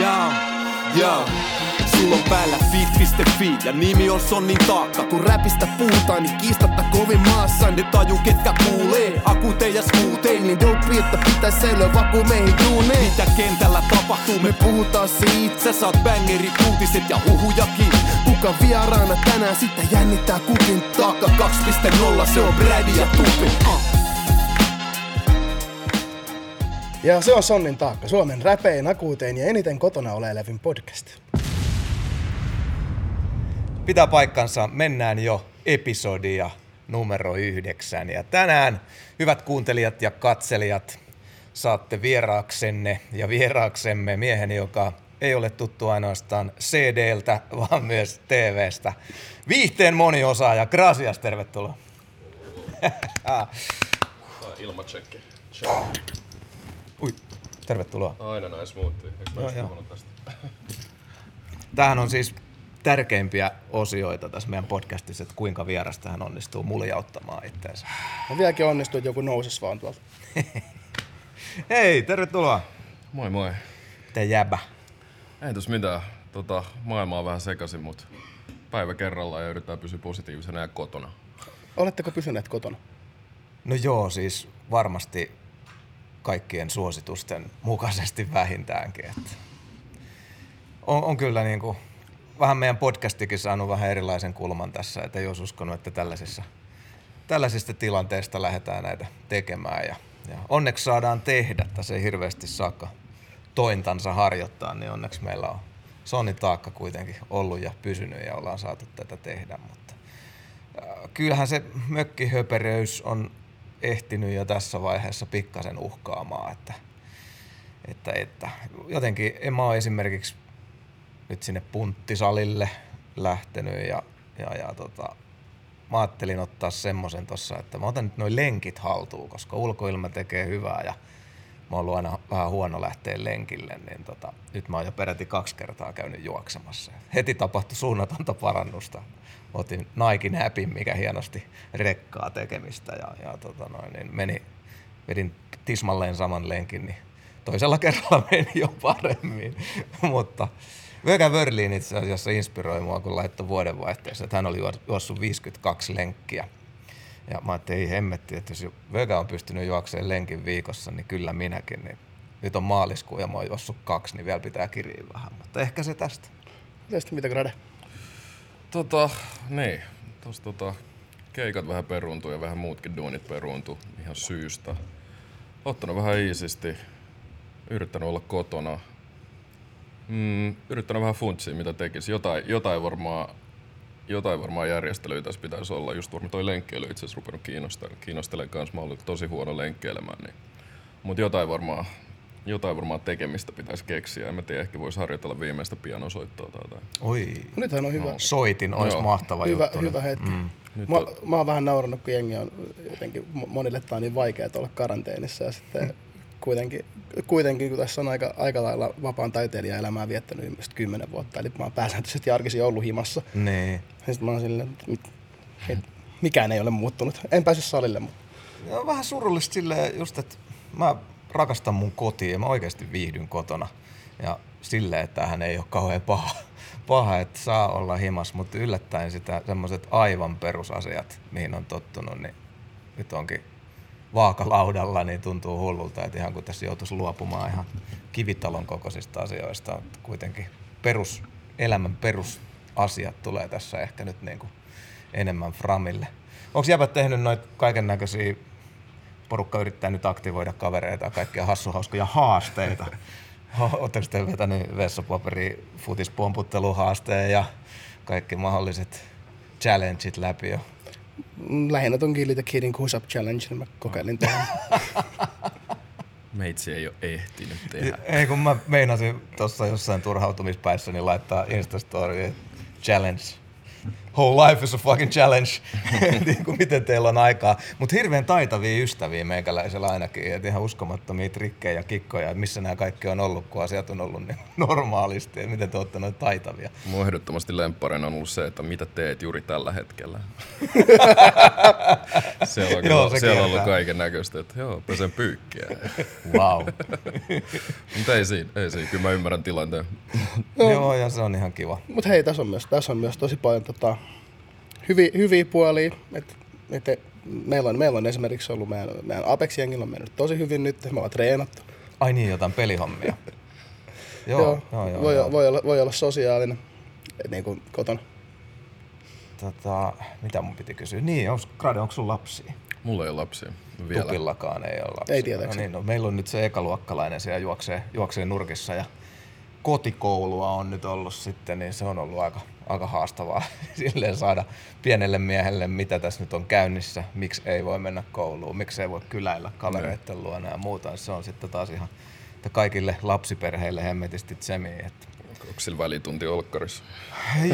Jaa, jaa. Sulla on päällä fit.fi ja nimi on Sonnin taakka. Kun räpistä puhutaan, niin kiistatta kovin maassa. Ne taju ketkä kuulee, akute ja skuutee. Niin dope, että pitäis säilyä vaku meihin duuneen. Mitä kentällä tapahtuu, me puhutaan siitä, Sä saat bangerit, uutiset ja huhujakin. kuka vieraana tänään sitten jännittää kukin Taakka 2.0, se on Brady ja Tupi. Uh. Ja se on Sonnin taakka, Suomen räpein, akuutein ja eniten kotona olevin podcast. Pitää paikkansa, mennään jo episodia numero yhdeksän. Ja tänään, hyvät kuuntelijat ja katselijat, saatte vieraaksenne ja vieraaksemme miehen, joka ei ole tuttu ainoastaan CDltä, vaan myös TVstä. Viihteen moniosaaja, Grasias, tervetuloa. Ilmatsekki. Check. Tervetuloa. Aina näin smoothie. Eikö mä Joo, joo. tästä? Tämähän on siis tärkeimpiä osioita tässä meidän podcastissa, että kuinka vierasta hän onnistuu muljauttamaan itseensä. Ja vieläkin onnistuu, että joku nousis vaan tuolta. Hei, tervetuloa. Moi moi. Te jäbä. Ei tos mitään. Tota, maailma on vähän sekaisin, mutta päivä kerrallaan ja yritetään pysyä positiivisena ja kotona. Oletteko pysyneet kotona? No joo, siis varmasti kaikkien suositusten mukaisesti vähintäänkin. Että on, on kyllä niin kuin, vähän meidän podcastikin saanut vähän erilaisen kulman tässä, että olisi uskonut, että tällaisissa, tällaisista tilanteista lähdetään näitä tekemään. Ja, ja onneksi saadaan tehdä, tässä ei hirveästi saakka tointansa harjoittaa, niin onneksi meillä on Sonni taakka kuitenkin ollut ja pysynyt ja ollaan saatu tätä tehdä, mutta Äh, kyllähän se mökkihöperöys on ehtinyt jo tässä vaiheessa pikkasen uhkaamaan, että, että, että jotenkin en mä ole esimerkiksi nyt sinne punttisalille lähtenyt ja, ja, ja tota, mä ajattelin ottaa semmoisen tossa, että mä otan nyt noin lenkit haltuun, koska ulkoilma tekee hyvää ja mä oon ollut aina vähän huono lähteä lenkille, niin tota, nyt mä oon jo peräti kaksi kertaa käynyt juoksemassa. Heti tapahtui suunnatonta parannusta. Otin Naikin häpin, mikä hienosti rekkaa tekemistä ja, ja tota noin, niin meni, vedin tismalleen saman lenkin, niin toisella kerralla meni jo paremmin. Mutta Vökä Wörlin itse asiassa inspiroi mua, kun laittoi vuodenvaihteessa, että hän oli juo- juossut 52 lenkkiä. Ja mä ajattelin, ei hemmetti, että jos Vökä on pystynyt juokseen lenkin viikossa, niin kyllä minäkin. Niin nyt on maaliskuu ja mä oon juossut kaksi, niin vielä pitää kiriä vähän. Mutta ehkä se tästä. Mitäs mitä Grade? Tota, niin. Tos tota, keikat vähän peruuntuu ja vähän muutkin duunit peruuntuu ihan syystä. Ottanut vähän iisisti. Yrittänyt olla kotona. Mm, yrittänyt vähän funtsia, mitä tekisi. Jotain, jotain varmaan jotain varmaan järjestelyitä tässä pitäisi olla. Just varmaan toi lenkkeily itse asiassa rupenut kiinnostelemaan. Kiinnostelemaan kanssa. Mä ollut tosi huono lenkkeilemään. Niin. Mutta jotain varmaan, jotain varmaan tekemistä pitäisi keksiä. En mä tiedä, ehkä voisi harjoitella viimeistä pianosoittoa tai jotain. Oi, Nythän on hyvä, soitin, olisi Joo. mahtava hyvä, juttu. hyvä hetki. Mm. Nyt Mä, on- mä oon vähän naurannut, kun jengi on jotenkin, mo- monille tää on niin vaikea olla karanteenissa ja sitten kuitenkin, kuitenkin kun tässä on aika, aika lailla vapaan taiteilijaelämää viettänyt ilmeisesti kymmenen vuotta, eli mä oon pääsääntöisesti arkisin ollut himassa. Niin. Ja sitten mä oon silleen, että mit, et, mikään ei ole muuttunut. En päässyt salille, mutta Ja on vähän surullista silleen just, että mä rakastan mun kotia ja mä oikeasti viihdyn kotona. Ja silleen, että hän ei ole kauhean paha, paha että saa olla himas, mutta yllättäen sitä semmoiset aivan perusasiat, mihin on tottunut, niin nyt onkin vaakalaudalla, niin tuntuu hullulta, että ihan kun tässä joutuisi luopumaan ihan kivitalon kokoisista asioista, mutta kuitenkin perus, elämän perusasiat tulee tässä ehkä nyt niin kuin enemmän framille. Onko jäbät tehnyt noita kaiken näköisiä, porukka yrittää nyt aktivoida kavereita ja kaikkia hassuhauskoja haasteita. Oletteko te vetänyt vessapaperi futispomputtelu-haasteen ja kaikki mahdolliset challengeit läpi jo? lähinnä ton Kill the Kidin Goose Up Challenge, niin mä kokeilin tehdä. Meitsi ei ole ehtinyt tehdä. Ei kun mä meinasin tuossa jossain turhautumispäissä niin laittaa Instastory challenge whole life is a fucking challenge, niin kuin miten teillä on aikaa. Mutta hirveän taitavia ystäviä meikäläisellä ainakin, että ihan uskomattomia trikkejä ja kikkoja, että missä nämä kaikki on ollut, kun asiat on ollut niin normaalisti, ja miten te olette noin taitavia. Mun ehdottomasti lempparina on ollut se, että mitä teet juuri tällä hetkellä. siellä on, Joo, se siellä on ollut kaiken näköistä, että joo, pesen pyykkiä. Wow. Mutta ei siinä, ei siinä, kyllä mä ymmärrän tilanteen. Joo, ja se on ihan kiva. Mutta hei, tässä on myös, tässä on myös tosi paljon tota, hyviä, hyviä puolia. Et, et, meillä, on, meillä on esimerkiksi ollut meidän, meidän Apex-jengillä on mennyt tosi hyvin nyt. Me ollaan treenattu. Ai niin, jotain pelihommia. joo, joo, joo, joo, voi, joo. Voi, olla, voi olla sosiaalinen et niin kuin kotona. Tota, mitä mun piti kysyä? Niin, onks, Grade, onko sun lapsia? Mulla ei ole lapsia vielä. Tupillakaan ei ole lapsia. Ei tietääkseni. No niin, no, meillä on nyt se ekaluokkalainen siellä juoksee, juoksee nurkissa ja kotikoulua on nyt ollut sitten, niin se on ollut aika, aika haastavaa silleen saada pienelle miehelle, mitä tässä nyt on käynnissä, miksi ei voi mennä kouluun, miksi ei voi kyläillä kavereiden luona ja muuta. Se on sitten taas ihan että kaikille lapsiperheille hemmetisti tsemiin, että Onko sillä välitunti olkkarissa?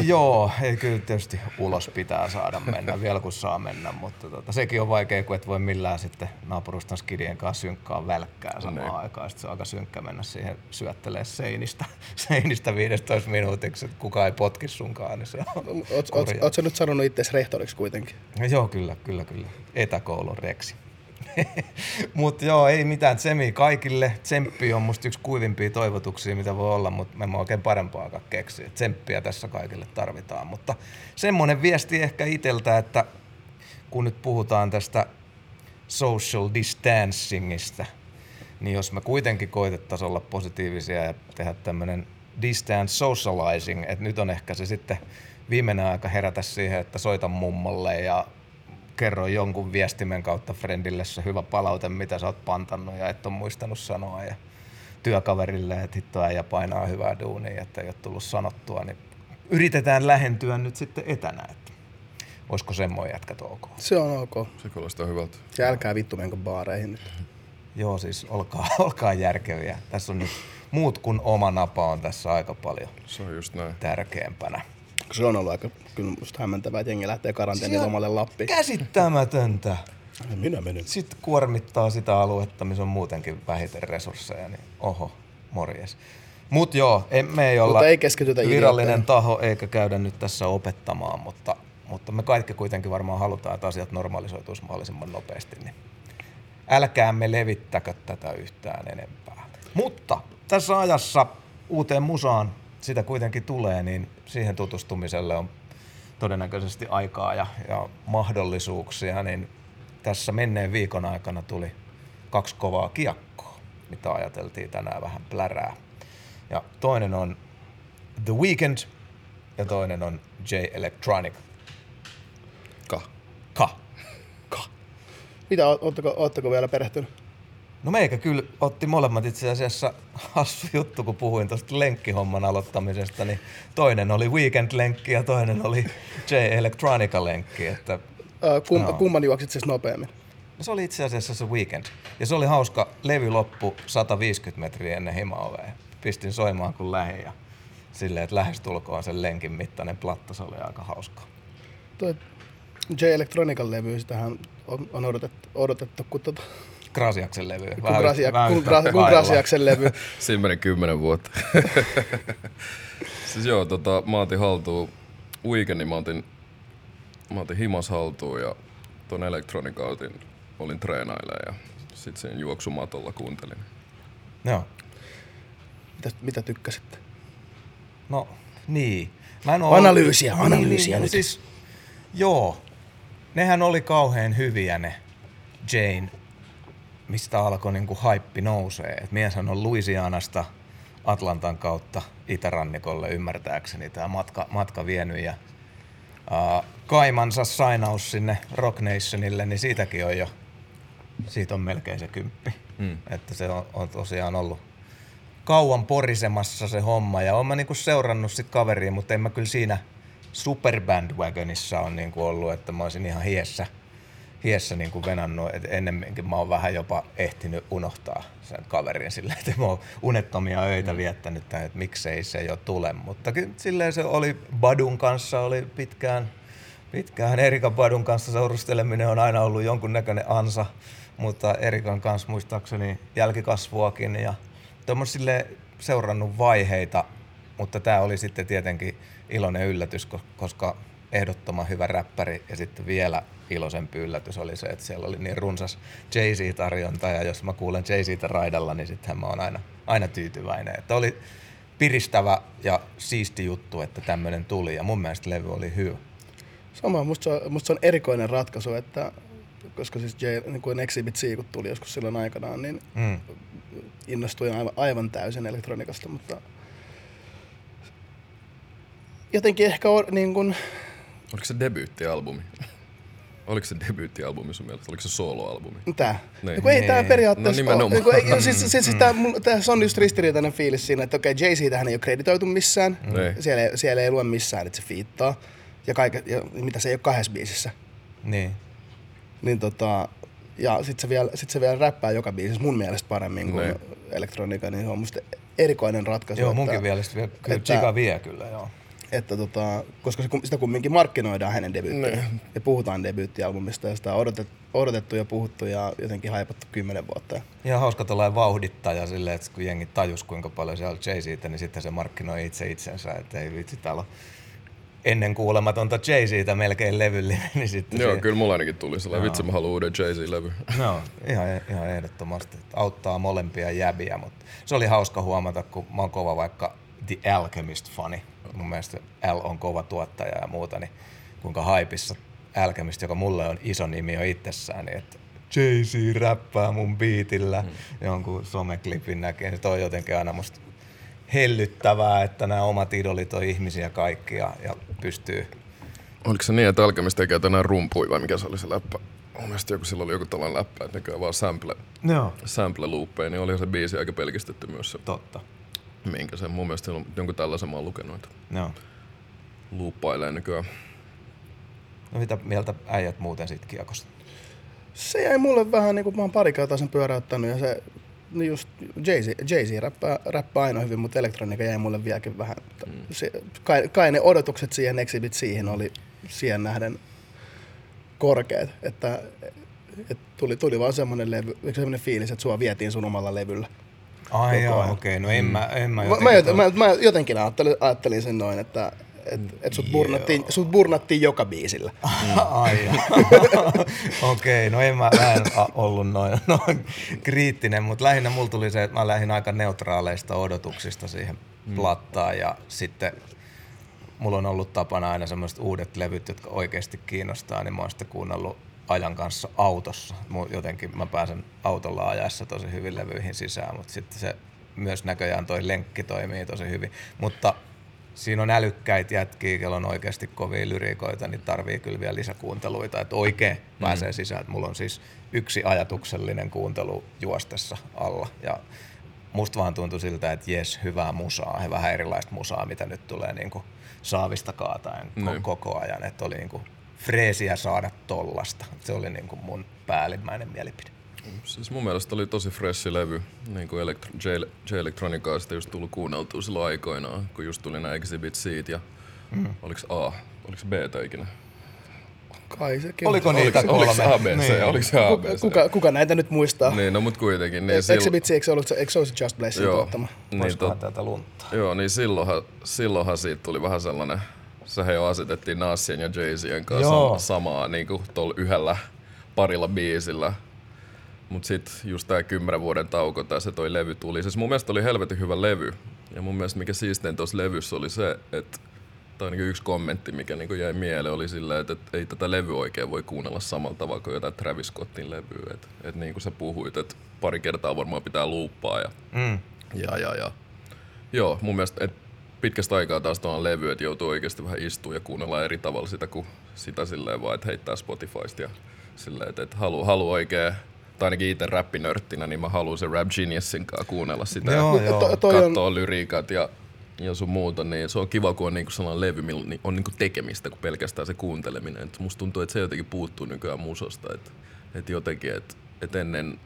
Joo, ei kyllä tietysti ulos pitää saada mennä, vielä kun saa mennä, mutta tota, sekin on vaikea, kun et voi millään sitten naapurustan skidien kanssa synkkaa välkkää samaan Niin. aikaan. Sitten se on aika synkkä mennä siihen syöttelee seinistä, seinistä 15 minuutiksi, että kukaan ei potki sunkaan, niin se on Oot, oot, kurjaa. oot sä nyt sanonut itse rehtoriksi kuitenkin? Joo, kyllä, kyllä, kyllä. Etäkoulun reksi. mutta joo, ei mitään tsemi kaikille. Tsemppi on musta yksi kuivimpia toivotuksia, mitä voi olla, mutta me emme oikein parempaakaan keksiä. Tsemppiä tässä kaikille tarvitaan. Mutta semmoinen viesti ehkä iteltä, että kun nyt puhutaan tästä social distancingista, niin jos me kuitenkin koitettaisiin olla positiivisia ja tehdä tämmöinen distance socializing, että nyt on ehkä se sitten viimeinen aika herätä siihen, että soita mummolle ja kerro jonkun viestimen kautta friendille se hyvä palaute, mitä sä oot pantannut ja et ole muistanut sanoa ja työkaverille, että hitto äijä painaa hyvää duunia, että ei ole tullut sanottua, niin yritetään lähentyä nyt sitten etänä, että olisiko semmoinen jätkät ok. Se on ok. Se kuulostaa hyvältä. Se älkää vittu menkö baareihin nyt. Joo, siis olkaa, olkaa järkeviä. Tässä on nyt muut kuin oma napa on tässä aika paljon Se on just näin. tärkeämpänä. Se on ollut aika kyllä musta hämmentävää, että jengi lähtee karanteenin lomalle Lappiin. Käsittämätöntä. Minä menen. Sitten kuormittaa sitä aluetta, missä on muutenkin vähiten resursseja, niin oho, morjes. Mut joo, ei, me ei olla Mutta ei keskitytä virallinen idiootteihin. taho eikä käydä nyt tässä opettamaan, mutta, mutta me kaikki kuitenkin varmaan halutaan, että asiat normalisoituisi mahdollisimman nopeasti. Niin älkäämme levittäkö tätä yhtään enempää. Mutta tässä ajassa uuteen musaan sitä kuitenkin tulee, niin siihen tutustumiselle on todennäköisesti aikaa ja, ja mahdollisuuksia, niin tässä menneen viikon aikana tuli kaksi kovaa kiekkoa, mitä ajateltiin tänään vähän plärää. Ja toinen on The Weeknd ja toinen on J Electronic. Ka. Ka. Mitä, o- ootteko, ootteko vielä perehtynyt? No meikä kyllä otti molemmat itse asiassa hassu juttu, kun puhuin tuosta lenkkihomman aloittamisesta, niin toinen oli Weekend-lenkki ja toinen oli J Electronica-lenkki, että Ää, kum, Joo. Kumman juoksit siis nopeammin? No se oli itse asiassa se weekend. Ja se oli hauska. Levy loppu 150 metriä ennen himaovea. Pistin soimaan kun lähin ja silleen, että lähestulkoon sen lenkin mittainen platta. Se oli aika hauska. Toi J Electronican levy, sitähän on, on odotettu, odotettu kun, tota, Grasiaksen levy. kun, Grasia, vähän kun, Gra. Grasiaksen levy. Siinä meni kymmenen vuotta. siis joo, tota, mä otin haltuun weekendin, mä otin, mä otin himas haltuun ja ton elektroniikan otin, olin treenailemaan ja sit siinä juoksumatolla kuuntelin. Joo. Mitä, mitä tykkäsitte? No niin. Mä en Analyysiä, Niin, analyysiä niin, nyt. Siis, joo. Nehän oli kauhean hyviä ne Jane, mistä alkoi niinku haippi nousee. Et mieshän on Louisianasta Atlantan kautta itärannikolle ymmärtääkseni tämä matka, matka vienyt ja uh, kaimansa sainaus sinne Rock Nationille, niin siitäkin on jo, siitä on melkein se kymppi. Mm. Että se on, on tosiaan ollut kauan porisemassa se homma ja oon mä niinku seurannut sit kaveria, mutta en mä kyllä siinä superbandwagonissa on niinku ollut, että mä olisin ihan hiessä, hiessä niinku venannut, että ennemminkin mä oon vähän jopa ehtinyt unohtaa sen kaverin silleen, että mä oon unettomia öitä viettänyt tähän, että miksei se jo tule, mutta kyllä silleen se oli Badun kanssa oli pitkään Pitkään Erikan Padun kanssa seurusteleminen on aina ollut jonkunnäköinen ansa, mutta Erikan kanssa muistaakseni jälkikasvuakin ja tuommoisille seurannut vaiheita, mutta tämä oli sitten tietenkin iloinen yllätys, koska ehdottoman hyvä räppäri ja sitten vielä iloisempi yllätys oli se, että siellä oli niin runsas Jay-Z-tarjonta ja jos mä kuulen Jay-Ztä raidalla, niin sittenhän mä oon aina, aina tyytyväinen. Että oli piristävä ja siisti juttu, että tämmöinen tuli ja mun mielestä levy oli hyvä. Sama, musta se, on, musta se on erikoinen ratkaisu, että koska siis J, niin kuin Exhibit C, kun tuli joskus silloin aikanaan, niin mm. innostuin aivan, aivan täysin elektronikasta, mutta jotenkin ehkä on, niin kuin... Oliko se debyyttialbumi? Oliko se debyyttialbumi sun mielestä? Oliko se soloalbumi? Tää. Niin. No, ei tää periaatteessa no, ole. Niin, siis, siis, siis mm. tää, on just ristiriitainen fiilis siinä, että okei, okay, Jay-Z tähän ei ole kreditoitu missään. Mm. Siellä, ei, siellä ei lue missään, että se fiittaa. Ja, kaike, ja mitä se ei ole kahdessa biisissä. Niin. Niin tota, ja sit se, vielä, sit se vielä räppää joka biisissä mun mielestä paremmin kuin niin. elektroniikka, niin se on musta erikoinen ratkaisu. Joo, munkin että, mielestä vielä, kyllä että, vie kyllä, joo että tota, koska se, sitä kumminkin markkinoidaan hänen debyyttiä. Ne. Ja puhutaan debyyttialbumista ja sitä on odotet, odotettu ja puhuttu ja jotenkin haipattu kymmenen vuotta. Ja hauska tuollainen vauhdittaja silleen, että kun jengi tajus kuinka paljon siellä on jay niin sitten se markkinoi itse itsensä, että ei vitsi täällä on ennen kuulematonta jay melkein levyllinen. Niin sitten Joo, se... kyllä mulla ainakin tuli sellainen, vitsi mä haluan uuden Jay-Z-levy. No, ihan, ihan ehdottomasti. Auttaa molempia jäbiä, mutta se oli hauska huomata, kun mä oon kova vaikka The Alchemist-fani. Mun mielestä L on kova tuottaja ja muuta, niin kuinka haipissa Alchemist, joka mulle on iso nimi jo itsessään, niin että Jay-Z räppää mun biitillä, hmm. jonkun someklipin näkee, niin toi on jotenkin aina musta hellyttävää, että nämä omat idolit on ihmisiä kaikkia ja pystyy... Oliko se niin, että Alchemist tekee tänään rumpui vai mikä se oli se läppä? Mun mielestä joku silloin oli joku tällainen läppä, että nekään vaan sample, no. sample loopeja, niin oli se biisi aika pelkistetty myös se. Totta minkä se mun mielestä on jonkun tällaisen mä oon lukenut, no. luuppailee nykyään. No mitä mieltä äijät muuten siitä kiekosta? Se jäi mulle vähän niin kuin mä oon pari kertaa sen pyöräyttänyt ja se no just Jay-Z, Jay-Z räppää, räppää aina hyvin, mutta elektroniikka jäi mulle vieläkin vähän. Mm. Se, kai, kai, ne odotukset siihen Exhibit siihen oli siihen nähden korkeat, että, että tuli, tuli vaan semmoinen, levy, semmoinen fiilis, että sua vietiin sun omalla levyllä. Ai joo, okei. Okay. No en mm. mä, en mä jotenkin... Mä, mä, mä jotenkin ajattelin, ajattelin sen noin, että et, et sut, burnattiin, sut burnattiin joka biisillä. Ai Okei, okay, no en mä, mä en ollut noin, noin kriittinen, mutta lähinnä mulla tuli se, että mä lähdin aika neutraaleista odotuksista siihen mm. plattaan ja sitten mulla on ollut tapana aina semmoiset uudet levyt, jotka oikeasti kiinnostaa, niin mä oon sitten kuunnellut ajan kanssa autossa. Jotenkin mä pääsen autolla ajaessa tosi hyvin levyihin sisään, mutta sitten se myös näköjään toi lenkki toimii tosi hyvin. Mutta siinä on älykkäitä jätkiä, kello on oikeasti kovia lyriikoita, niin tarvii kyllä vielä lisäkuunteluita, että oikein mm. pääsee sisään. Mulla on siis yksi ajatuksellinen kuuntelu juostessa alla ja musta vaan tuntui siltä, että jes, hyvää musaa ja vähän erilaista musaa, mitä nyt tulee niin kuin saavista kaataen niin. koko ajan. Että oli niin kuin freesiä saada tollasta. Se oli niin kuin mun päällimmäinen mielipide. Siis mun mielestä oli tosi freshi levy, niin kuin elektro- J-Electronicaa sitä just tullut kuunneltua silloin aikoinaan, kun just tuli nämä Exhibit Seat ja mm. oliko A, oliko B ikinä? Kai sekin. Oliko niitä oliko, kolme? Oliko ABC? Niin. Oliko se ABC? Kuka, kuka, näitä nyt muistaa? Niin, no mut kuitenkin. Niin silloin... Exhibit eikö se ollut eikö se Just Blessin tuottama? Niin, tot... tätä lunta. Joo, niin silloinhan, silloinhan siitä tuli vähän sellainen se jo asetettiin Nassien ja Jay-Zien kanssa Joo. samaa niin kuin tuolla yhdellä parilla biisillä. Mut sit just tää kymmenen vuoden tauko tai se toi levy tuli. Siis mun mielestä oli helvetin hyvä levy. Ja mun mielestä mikä siistein tuossa levyssä oli se, että tai niin yksi kommentti, mikä niin jäi mieleen, oli sillä, että, että ei tätä levyä oikein voi kuunnella samalla tavalla kuin jotain Travis Scottin levyä. Että, että niin kuin sä puhuit, että pari kertaa varmaan pitää luuppaa ja, mm. ja, ja, ja. Joo, mun mielestä, että pitkästä aikaa taas tuohon levy, että joutuu oikeasti vähän istua ja kuunnella eri tavalla sitä kuin sitä silleen vaan, että heittää Spotifysta ja silleen, että, että haluaa halu oikein tai ainakin itse räppinörttinä, niin mä haluan sen Rap Geniusin kanssa kuunnella sitä joo, ja joo. katsoa on... lyriikat ja, ja sun muuta, niin se on kiva, kun on niinku sellainen levy, millä on niinku tekemistä kuin pelkästään se kuunteleminen. Et musta tuntuu, että se jotenkin puuttuu nykyään musosta, että et jotenkin, että et ennen,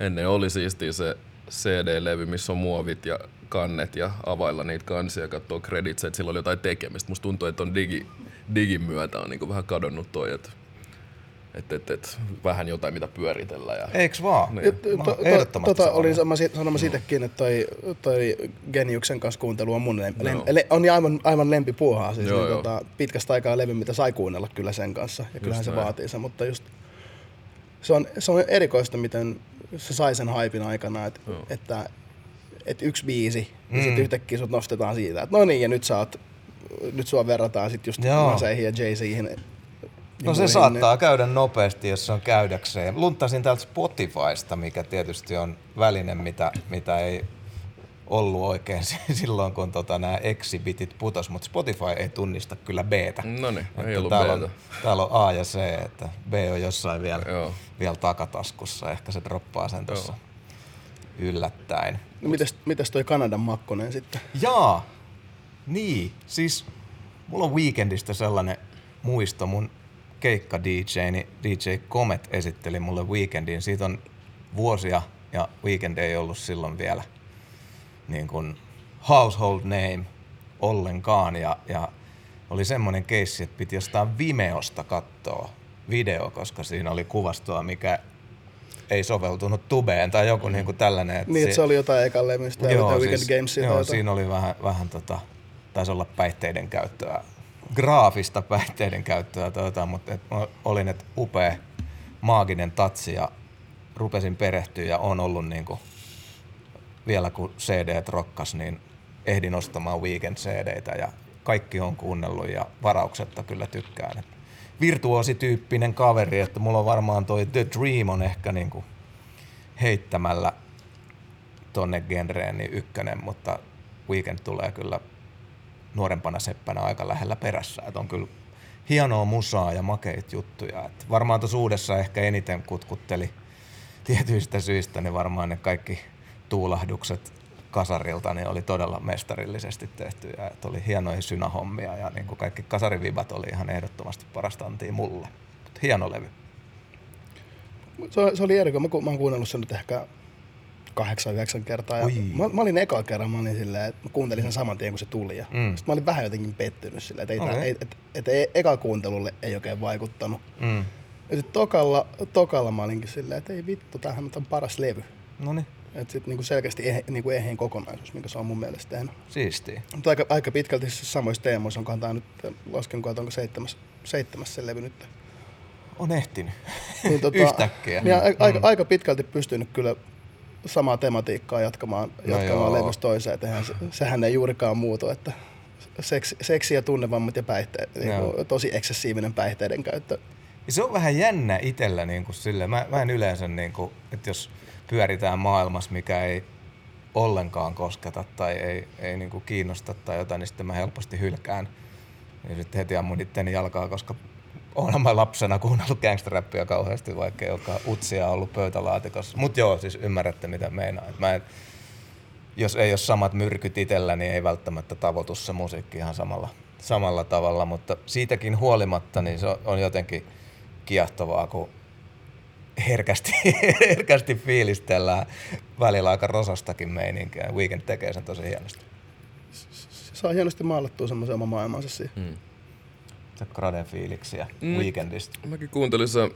ennen oli siistiä se CD-levy, missä on muovit ja kannet ja availla niitä kansia ja katsoa credits, että sillä oli jotain tekemistä. Musta tuntuu, että on digi, digin myötä on niinku vähän kadonnut toi, että et, et, et, vähän jotain mitä pyöritellä. Ja, Eiks vaan? Niin. To- to- Ehdottomasti tota, olin sanomassa itsekin, että toi, toi Geniuksen kanssa kuuntelu on mun lempi. Joo. Le, on aivan, aivan lempipuuhaa. Siis Joo, niin, joo. tota, pitkästä aikaa levy, mitä sai kuunnella kyllä sen kanssa. Ja kyllähän se näin. vaatii sen, mutta just se on, se on erikoista, miten se sai sen haipin aikana, että, Joo. että, että yksi biisi, mm. ja Mm. sitten yhtäkkiä sut nostetaan siitä, että no niin, ja nyt sä oot, nyt sua verrataan sitten just Joo. Naseihin ja Jay-Zihin. No se saattaa käydä nopeasti, jos se on käydäkseen. Luntasin täältä Spotifysta, mikä tietysti on väline, mitä, mitä ei ollut oikein silloin, kun tota, nämä exibitit putos, mutta Spotify ei tunnista kyllä B-tä. No niin, ei Että ollut täällä, B-tä. on, täällä on A ja C, että B on jossain vielä, Joo. vielä takataskussa. Ehkä se droppaa sen tuossa yllättäen. No mites, mites toi Kanadan Makkonen sitten? Jaa, niin. Siis mulla on Weekendistä sellainen muisto. Mun keikka DJ, niin DJ Comet esitteli mulle Weekendin. Siitä on vuosia ja Weekend ei ollut silloin vielä niin kuin household name ollenkaan. Ja, ja oli semmoinen keissi, että piti jostain Vimeosta katsoa video, koska siinä oli kuvastoa, mikä ei soveltunut tubeen tai joku niin kuin tällainen. Että Niin, että se oli jotain ekan levystä, ja jotain Weekend Gamesia. joo, siinä oli vähän, vähän tota, taisi olla päihteiden käyttöä, graafista päihteiden käyttöä, jotain, mutta et, olin et upea maaginen tatsi ja rupesin perehtyä ja on ollut niinku, vielä kun CD rokkas, niin ehdin ostamaan Weekend CDtä ja kaikki on kuunnellut ja varauksetta kyllä tykkään. Et virtuosityyppinen kaveri, että mulla on varmaan toi The Dream on ehkä niinku heittämällä tonne genreen niin ykkönen, mutta Weekend tulee kyllä nuorempana seppänä aika lähellä perässä. Et on kyllä hienoa musaa ja makeit juttuja. Et varmaan tuossa uudessa ehkä eniten kutkutteli tietyistä syistä, niin varmaan ne kaikki tuulahdukset kasarilta niin oli todella mestarillisesti tehty ja että oli hienoja synahommia ja niin kuin kaikki kasarivibat oli ihan ehdottomasti parasta antia mulle. Mut hieno levy. Se, se oli erikoinen. Mä, mä oon kuunnellut sen nyt ehkä kahdeksan, yhdeksän kertaa. Ja Oi. mä, mä, olin eka kerran, mä olin silleen, että mä kuuntelin sen saman tien, kun se tuli. Ja Mm. Sitten mä olin vähän jotenkin pettynyt silleen, että ei, okay. ei, et, et, ei, eka kuuntelulle ei oikein vaikuttanut. Mm. Ja sitten tokalla, tokalla mä olinkin silleen, että ei vittu, tämähän on paras levy. No niin, Että sitten niinku selkeästi ehe, niinku ehein kokonaisuus, mikä se on mun mielestä tehnyt. siistiä. Mutta aika, aika pitkälti siis samoissa teemoissa, onkohan tää nyt, lasken että onko seitsemäs, seitsemäs se levy nyt. On ehtinyt. Niin, tota, Yhtäkkiä. Niin, a- aika, Mm. aika pitkälti pystynyt kyllä samaa tematiikkaa jatkamaan, No jatkamaan levystä toiseen. Et eihän se, sehän ei juurikaan muutu, että seksi, seksi ja tunnevammat ja päihteet, niin tosi eksessiivinen päihteiden käyttö. Ja se on vähän jännä itsellä niin kuin sille. Mä, mä en yleensä, niin kuin, että jos pyöritään maailmassa, mikä ei ollenkaan kosketa tai ei, ei niin kuin kiinnosta tai jotain, niin sitten mä helposti hylkään. Ja sitten heti ammun itteni jalkaa, koska olen mä lapsena kuunnellut gangsterrappia kauheasti, vaikka ei olekaan utsia ollut pöytälaatikossa. Mutta joo, siis ymmärrätte mitä meinaa. Et mä en, jos ei ole samat myrkyt itsellä, niin ei välttämättä tavoitu se musiikki ihan samalla, samalla tavalla, mutta siitäkin huolimatta niin se on jotenkin kiehtovaa, kun herkästi, herkästi fiilistellään välillä aika rosastakin meininkiä. Weekend tekee sen tosi hienosti. Se saa hienosti maalattua semmoisen oman maailmansa siihen. Mm. Se graden fiiliksiä Mm. Weekendistä. Mäkin kuuntelin sen,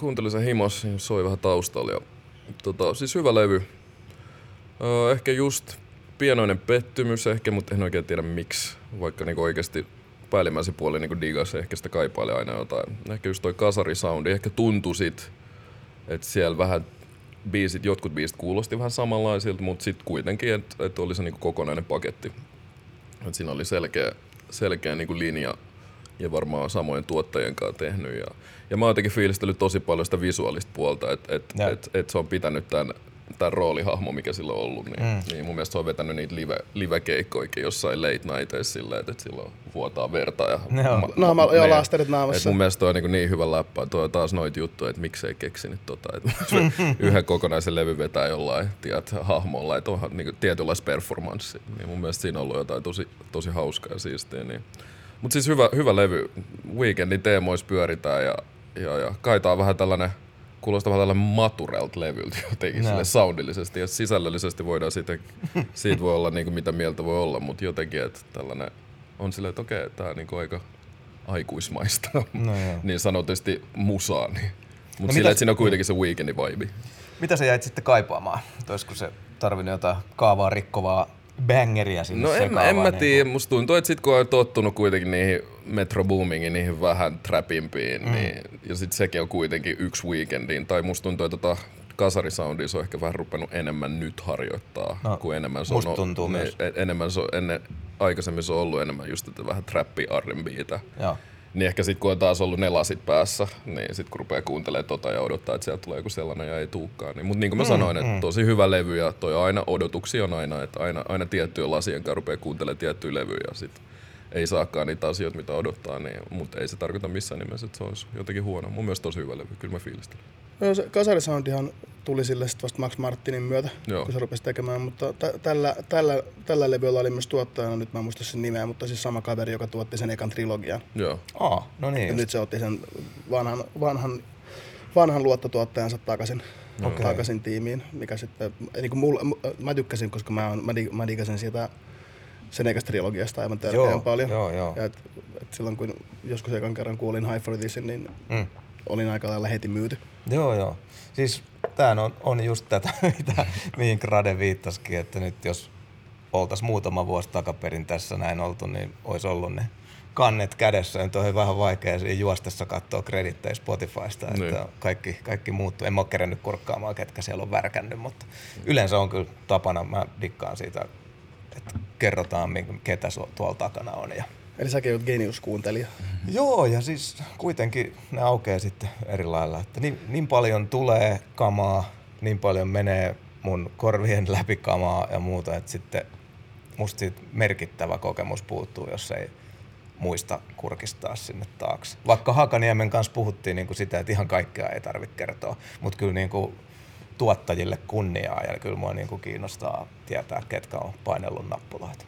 kuuntelin sen himos, soi vähän taustalla. Ja, tota, siis hyvä levy. Öö, ehkä just pienoinen pettymys ehkä, mutta en oikein tiedä miksi. Vaikka niinku oikeasti päällimmäisen puolin niinku digas ehkä sitä kaipailee aina jotain. Ehkä just toi kasarisoundi, ehkä tuntui sit, että siellä vähän biisit, jotkut biisit kuulosti vähän samanlaisilta, mutta sitten kuitenkin, että et oli se niinku kokonainen paketti. Et siinä oli selkeä, selkeä niinku linja ja varmaan samojen tuottajien kanssa tehnyt. Ja, ja mä oon jotenkin fiilistellyt tosi paljon sitä visuaalista puolta, että et, et, et se on pitänyt tämän, tämän roolihahmo, mikä sillä on ollut. Niin, Mm. niin mun mielestä se on vetänyt niitä live, live-keikkoikin jossain late nighteissa silleen, että et silloin vuotaa verta. Ja Joo. Naama, joo, niin. laasterit Et naamassa. mun mielestä toi on niin, niin hyvä läppä. Tuo on taas noita juttuja, että miksei keksinyt tota. Et yhden kokonaisen levy vetää jollain tiedät, hahmolla, että onhan niin tietynlaista performanssia. Niin mun mielestä siinä on ollut jotain tosi, tosi hauskaa ja siistiä. Niin. Mutta siis hyvä, hyvä levy. Weekendin teemoissa pyöritään ja, ja, ja kaitaa vähän tällainen kuulostaa vähän tällainen maturelta levyltä jotenkin No. sille soundillisesti ja sisällöllisesti voidaan siitä, siitä voi olla niin kuin mitä mieltä voi olla, mutta jotenkin, että tällainen on silleen, että okei, tämä on niin kuin aika aikuismaista, No joo. niin sanotusti musaa. Niin. Mutta No sillä, että siinä on kuitenkin se weekendin vibe. Mitä sä jäit sitten kaipaamaan? Olisiko se tarvinnut jotain kaavaa rikkovaa bangeria sinne No en, mä- en mä niin tiedä, musta tuntuu, että sit kun on tottunut kuitenkin niihin Metro Boomingiin, niihin vähän trapimpiin, mm. niin, ja sit sekin on kuitenkin yksi weekendin, tai musta tuntuu, että tota kasarisoundia se on ehkä vähän rupenut enemmän nyt harjoittaa, No, kuin enemmän se musta on, tuntuu niin, myös. e- enemmän se on, ennen, aikaisemmin se on ollut enemmän just että vähän trappi R&Btä. Joo. Niin ehkä sit kun on taas ollut ne lasit päässä, niin sit kun rupeaa kuuntelemaan tota ja odottaa, että sieltä tulee joku sellainen ja ei tuukaan. Niin, mutta niin kuin mä sanoin, että tosi hyvä levy ja toi on aina odotuksia on aina, että aina, aina tiettyjen lasien kanssa rupeaa kuuntelemaan tiettyjä levyjä ja sit ei saakaan niitä asioita, mitä odottaa, niin, mutta ei se tarkoita missään nimessä, että se olisi jotenkin huono. Mun mielestä tosi hyvä levy, kyllä mä fiilistelen. No, se kasarisoundihan tuli sille sit vasta Max Martinin myötä, Joo. kun se rupesi tekemään, mutta tä- tällä, tällä, tällä levyllä oli myös tuottajana, nyt mä en muista sen nimeä, mutta siis sama kaveri, joka tuotti sen ekan trilogian. Joo, Aa, no niin. Ja just. nyt se otti sen vanhan, vanhan, vanhan luottotuottajansa takaisin, Okei. takaisin tiimiin, mikä sitten, niin kuin mulla, mä tykkäsin, koska mä, oon- mä, dig, mä digasin siitä sen ekasta trilogiasta aivan Joo, törkeän paljon. joo, joo. Ja et, et silloin kun joskus ekan kerran kuulin High for Thisin, niin Mm. olin aika lailla heti myyty. Joo, joo. Siis tämä on, on just tätä, mitä, mihin Grade viittasikin, että nyt jos oltaisiin muutama vuosi takaperin tässä näin oltu, niin olisi ollut ne kannet kädessä. Nyt on vähän vaikea siinä juostessa katsoa kredittejä Spotifysta, että Niin. kaikki, kaikki muuttuu. En mä ole kerännyt kurkkaamaan, ketkä siellä on värkännyt, mutta yleensä on kyllä tapana, mä dikkaan siitä, että kerrotaan, minkä- ketä tuolla takana on. Ja Eli säkin olet genius-kuuntelija. Joo, ja siis kuitenkin ne aukeaa sitten eri lailla. Että niin, niin paljon tulee kamaa, niin paljon menee mun korvien läpi kamaa ja muuta, että sitten musta siitä merkittävä kokemus puuttuu, jos ei muista kurkistaa sinne taakse. Vaikka Hakaniemen kanssa puhuttiin niin kuin sitä, että ihan kaikkea ei tarvitse kertoa, mutta kyllä niin kuin tuottajille kunniaa ja kyllä mua niin kuin kiinnostaa tietää, ketkä on painellut nappuloita.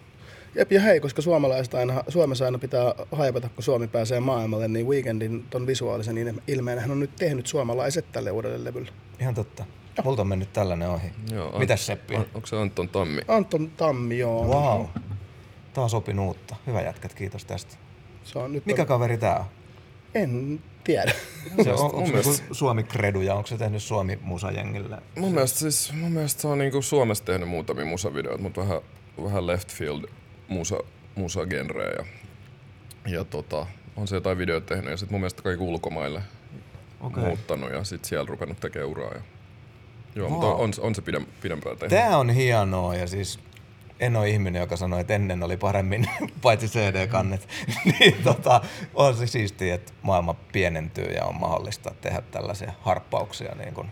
Jep, ja hei, koska suomalaiset aina, Suomessa aina pitää haipata, kun Suomi pääsee maailmalle, niin Weekendin ton visuaalisen ilme- ilmeen hän on nyt tehnyt suomalaiset tälle uudelle levylle. Ihan totta. Multa on mennyt tällainen ohi. joo. Mitäs Seppi? On, onko se Anton Tammi? Anton Tammi, joo. Wow. Taas opin uutta. Hyvä jätkät, kiitos tästä. Se on nyt Mikä on, kaveri tää on? En tiedä. Se on, onko se mielestä- joku Suomi Kreduja, onko se tehnyt Suomi Musajengille? Mun mielestä, siis, mun mielestä se on niinku Suomessa tehnyt muutamia musavideoita, mutta vähän, vähän left field musa, musagenreä. Ja, ja tota, on se jotain videoita tehnyt ja sitten mun mielestä kaikki ulkomaille Okei. muuttanut ja sitten siellä rupennut tekemään uraa. Ja, joo, Wow. mutta on, on se pidem, pidempään tehnyt. Tää on hienoa ja siis en ole ihminen, joka sanoi, että ennen oli paremmin, paitsi CD-kannet. niin tota, on se siistiä, että maailma pienentyy ja on mahdollista tehdä tällaisia harppauksia niin kuin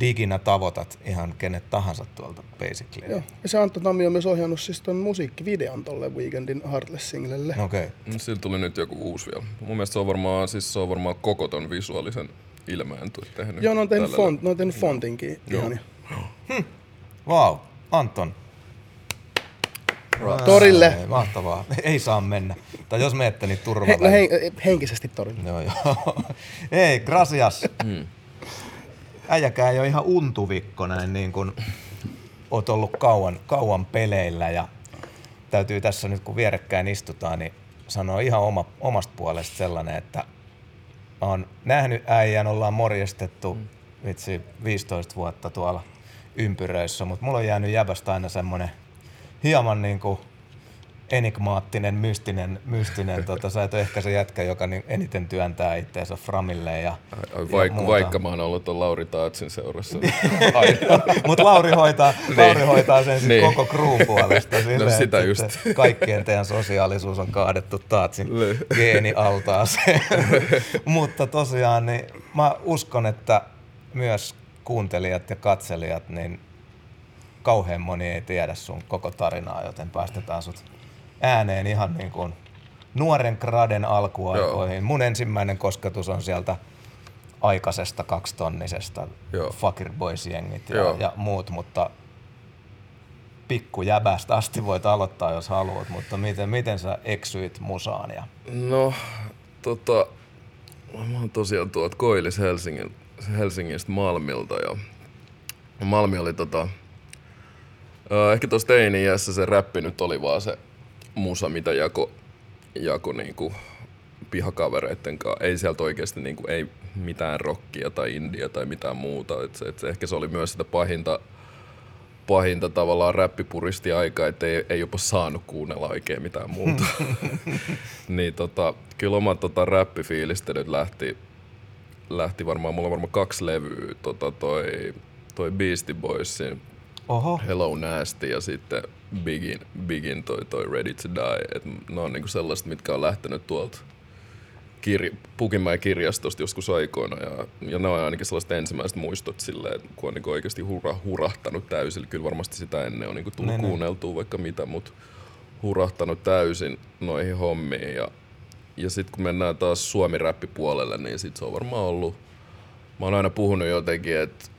diginä tavoitat ihan kenet tahansa tuolta basically. Joo. Ja se Anton Tammi on myös ohjannut siis ton musiikkivideon tolle Weekendin Heartless-singlelle. Okei. Okay. Mm, Sillä tuli nyt joku uusi vielä. Mun mielestä se on varmaan, siis se on varmaan koko ton visuaalisen ilmeen tu- tehnyt. Joo, ne on tehnyt, font, ne on tehnyt fontinkin Joo. ihan. Wow, Anton. Torille. Ei, mahtavaa. Ei saa mennä. Tai jos menette, niin He, turvalla. no hen, henkisesti torille. Joo, joo. Ei, gracias. Äijäkään ei ole ihan untuvikko näin niin kuin oot ollut kauan, kauan peleillä ja täytyy tässä nyt kun vierekkäin istutaan, niin sanoa ihan oma, omasta puolesta sellainen, että mä oon nähnyt äijän, ollaan morjestettu vitsi 15 vuotta tuolla ympyröissä, mutta mulla on jäänyt jäbästä aina semmonen hieman niin kuin enigmaattinen, mystinen, mystinen tota, sä et ole ehkä se jätkä, joka niin eniten työntää itteensä framille ja, Ai, ja vaikka, mä oon ollut Lauri Taatsin seurassa. Mutta Lauri hoitaa, Lauri hoitaa sen sit Niin. koko crew puolesta. Silleen, sitä että just. sitten Kaikkien teidän sosiaalisuus on kaadettu Taatsin Niin. geenialtaaseen. Mutta tosiaan niin mä uskon, että myös kuuntelijat ja katselijat, niin kauhean moni ei tiedä sun koko tarinaa, joten päästetään sut ääneen ihan niin kuin nuoren graden alkuaikoihin. Mun ensimmäinen kosketus on sieltä aikaisesta kaksitonnisesta Joo. Fucker Boys-jengit ja, Joo. ja muut, mutta pikkujäbästä asti voit aloittaa, jos haluat, mutta miten, miten sä eksyit musaan? Ja... No, tota, mä oon tosiaan tuolta Koillis Helsingin, Helsingistä Malmilta ja Malmi oli tota, ehkä tuossa teini-iässä se räppi nyt oli vaan se musa, mitä jako, jako niinku pihakavereitten kanssa. Ei sieltä oikeasti niin kuin, ei mitään rockia tai india tai mitään muuta. Et se, et se, ehkä se oli myös sitä pahinta, pahinta tavallaan räppipuristi aikaa, että ei, ei jopa saanut kuunnella oikein mitään muuta. niin tota, kyllä omat tota, räppifiilistelyt lähti, lähti varmaan, mulla on varmaan kaksi levyä, tota, toi, toi Beastie Boysin Oho. Hello Nasty ja sitten Bigin, Bigin toi, toi Ready to Die. Et ne on niinku sellaiset, mitkä on lähtenyt tuolta kirj- Pukinmäen kirjastosta joskus aikoina. Ja, ja ne on ainakin sellaiset ensimmäiset muistot silleen, kun on niinku oikeasti hura, hurahtanut täysin. Kyllä varmasti sitä ennen on niinku tullut Ne, ne. kuunneltua vaikka mitä, mutta hurahtanut täysin noihin hommiin. Ja, ja sitten kun mennään taas suomi-räppipuolelle, niin sit se on varmaan ollut... Mä oon aina puhunut jotenkin, että...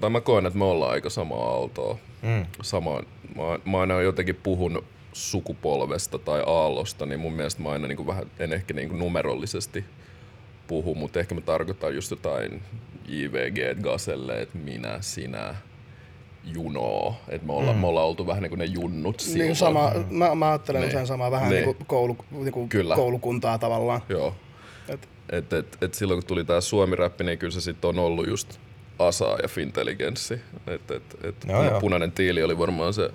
Tai mä koen, että me ollaan aika samaa aaltoa Mm. samoin. Mä, mä aina oon jotenkin puhunut sukupolvesta tai aallosta, niin mun mielestä mä aina niin kuin vähän, en ehkä niin kuin numerollisesti puhu, mutta ehkä mä tarkoitan just jotain JVG, Gaselle, että minä, sinä, Juno, että me ollaan, mm. me ollaan oltu vähän niin kuin ne junnut silloin. Niin sama, mä, mä ajattelen Niin. usein samaa vähän Niin. niin. kuin koulu, niin kuin Kyllä. koulukuntaa tavallaan. Joo. Et, Et, et, et silloin kun tuli tää suomi-räppi, niin kyllä se sitten on ollut just Asa ja Fintelligenssi. Et, et, et Joo, joo. punainen tiili oli varmaan se,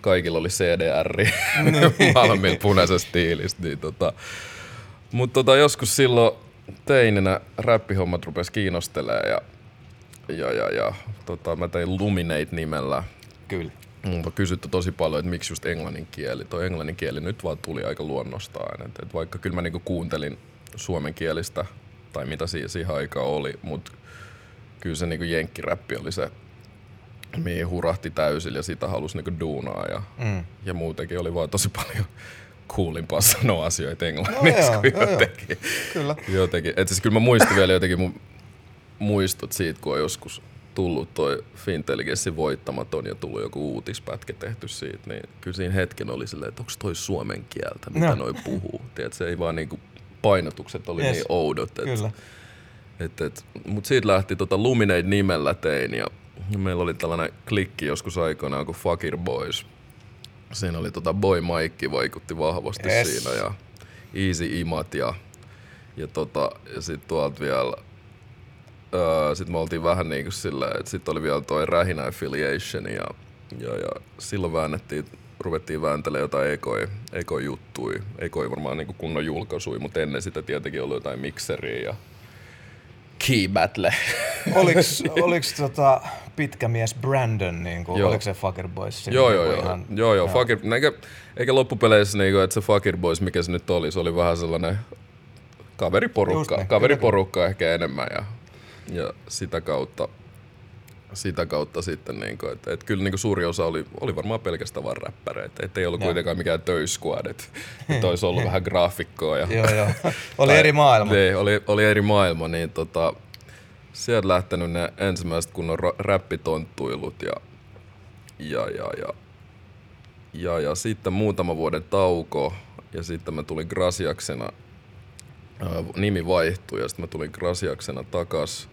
kaikilla oli CDR valmiin punaisesta tiilistä. Niin tota. Mutta tota, joskus silloin teininä räppihommat rupes kiinnostelee ja, ja, ja, ja tota, mä tein Luminate-nimellä Kyllä. Multa on kysytty tosi paljon, että miksi just englannin kieli. Tuo englannin kieli nyt vaan tuli aika luonnostaan. Et, et vaikka kyllä mä niinku kuuntelin suomenkielistä, tai mitä siihen, siihen aikaan oli, mutta kyllä se niinku jenkkiräppi oli se, mihin hurahti täysillä ja sitä halusi niinku duunaa. Ja, Mm. ja muutenkin oli vaan tosi paljon coolimpaa sanoa asioita No englanniksi joo, kuin joo, joo. jotenkin. Kyllä. jotenkin. Et siis kyllä mä muistin vielä jotenkin mun muistot siitä, kun on joskus tullut toi Fintelligenssin voittamaton ja tullut joku uutispätkä tehty siitä, niin kyllä siinä hetken oli silleen, että onko toi suomen kieltä, mitä No. noi puhuu. Tiedät, se ei vaan niinku, painotukset oli Yes. niin oudot. Et, Kyllä. Et, et, mut siitä lähti tota Luminate nimellä tein ja meillä oli tällainen klikki joskus aikoinaan kuin Fakir Boys. Siinä oli tota Boy Mike vaikutti vahvasti Yes. siinä ja Easy Imat ja, ja, tota, ja sitten tuolta vielä öö, sitten me oltiin vähän niin kuin silleen, että sitten oli vielä toi Rähinä Affiliation ja, ja, ja silloin väännettiin, ruvettiin vääntelemään jotain ekoi, ekoi juttui, ekoi varmaan niin kunnon julkaisui, mutta ennen sitä tietenkin oli jotain mikseriä ja Key Battle. Oliks, oliks tota pitkä mies Brandon, niin kuin, oliko se Fucker Boys? joo, niinku joo, joo, ihan- joo, joo, Fakir, eikä, eikä loppupeleissä niinku, että se Fakir Boys, mikä se nyt oli, se oli vähän sellainen kaveriporukka, niin, kaveriporukka ehkä enemmän ja, ja sitä kautta sitä kautta sitten, niin kuin, että, että kyllä niin kuin suuri osa oli, oli varmaan pelkästään vaan räppäreitä, että ei ollut Joo. kuitenkaan mikään töysquad, että, että olisi ollut vähän graafikkoa. Ja, Joo, joo. Oli tai- eri maailma. Niin, oli, oli eri maailma, niin tota, sieltä lähtenyt ne ensimmäiset kunnon räppitonttuilut ja, ja, ja, ja, ja, ja sitten muutama vuoden tauko ja sitten mä tulin Grasiaksena, ää, nimi vaihtui ja sitten mä tulin Grasiaksena takas.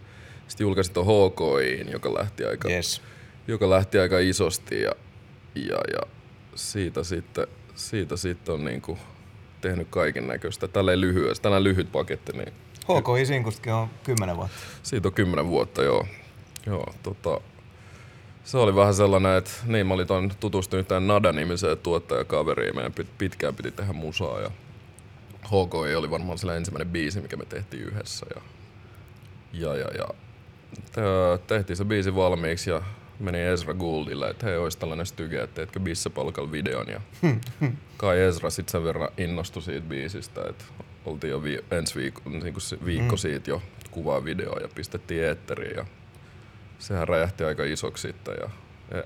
Sitten julkaisin ton HKIin, joka lähti aika, Yes. joka lähti aika isosti ja, ja, ja siitä sitten, siitä sitten on niinku tehnyt kaiken näköistä. Tälleen lyhyesti, tällainen lyhyt paketti, niin HKI Sinkustakin on kymmenen vuotta. siitä on kymmenen vuotta, joo. joo tota, se oli vähän sellainen, että niin mä olin ton tutustunut tähän Nada-nimiseen tuottajakaveriin. Meidän pit- pitkään piti tehdä musaa ja HKI oli varmaan sillä ensimmäinen biisi, mikä me tehtiin yhdessä. Ja, ja, ja, ja tehtiin se biisi valmiiksi ja meni Ezra Gouldille, että hei, olisi tällainen styge, että teetkö Bissepalkalla videon. Ja kai Ezra sitten sen verran innostui siitä biisistä, että oltiin jo vi- ensi viikko, niin kuin viikko siitä jo kuvaa videoa ja pistettiin eetteriin ja sehän räjähti aika isoksi sitten. Ja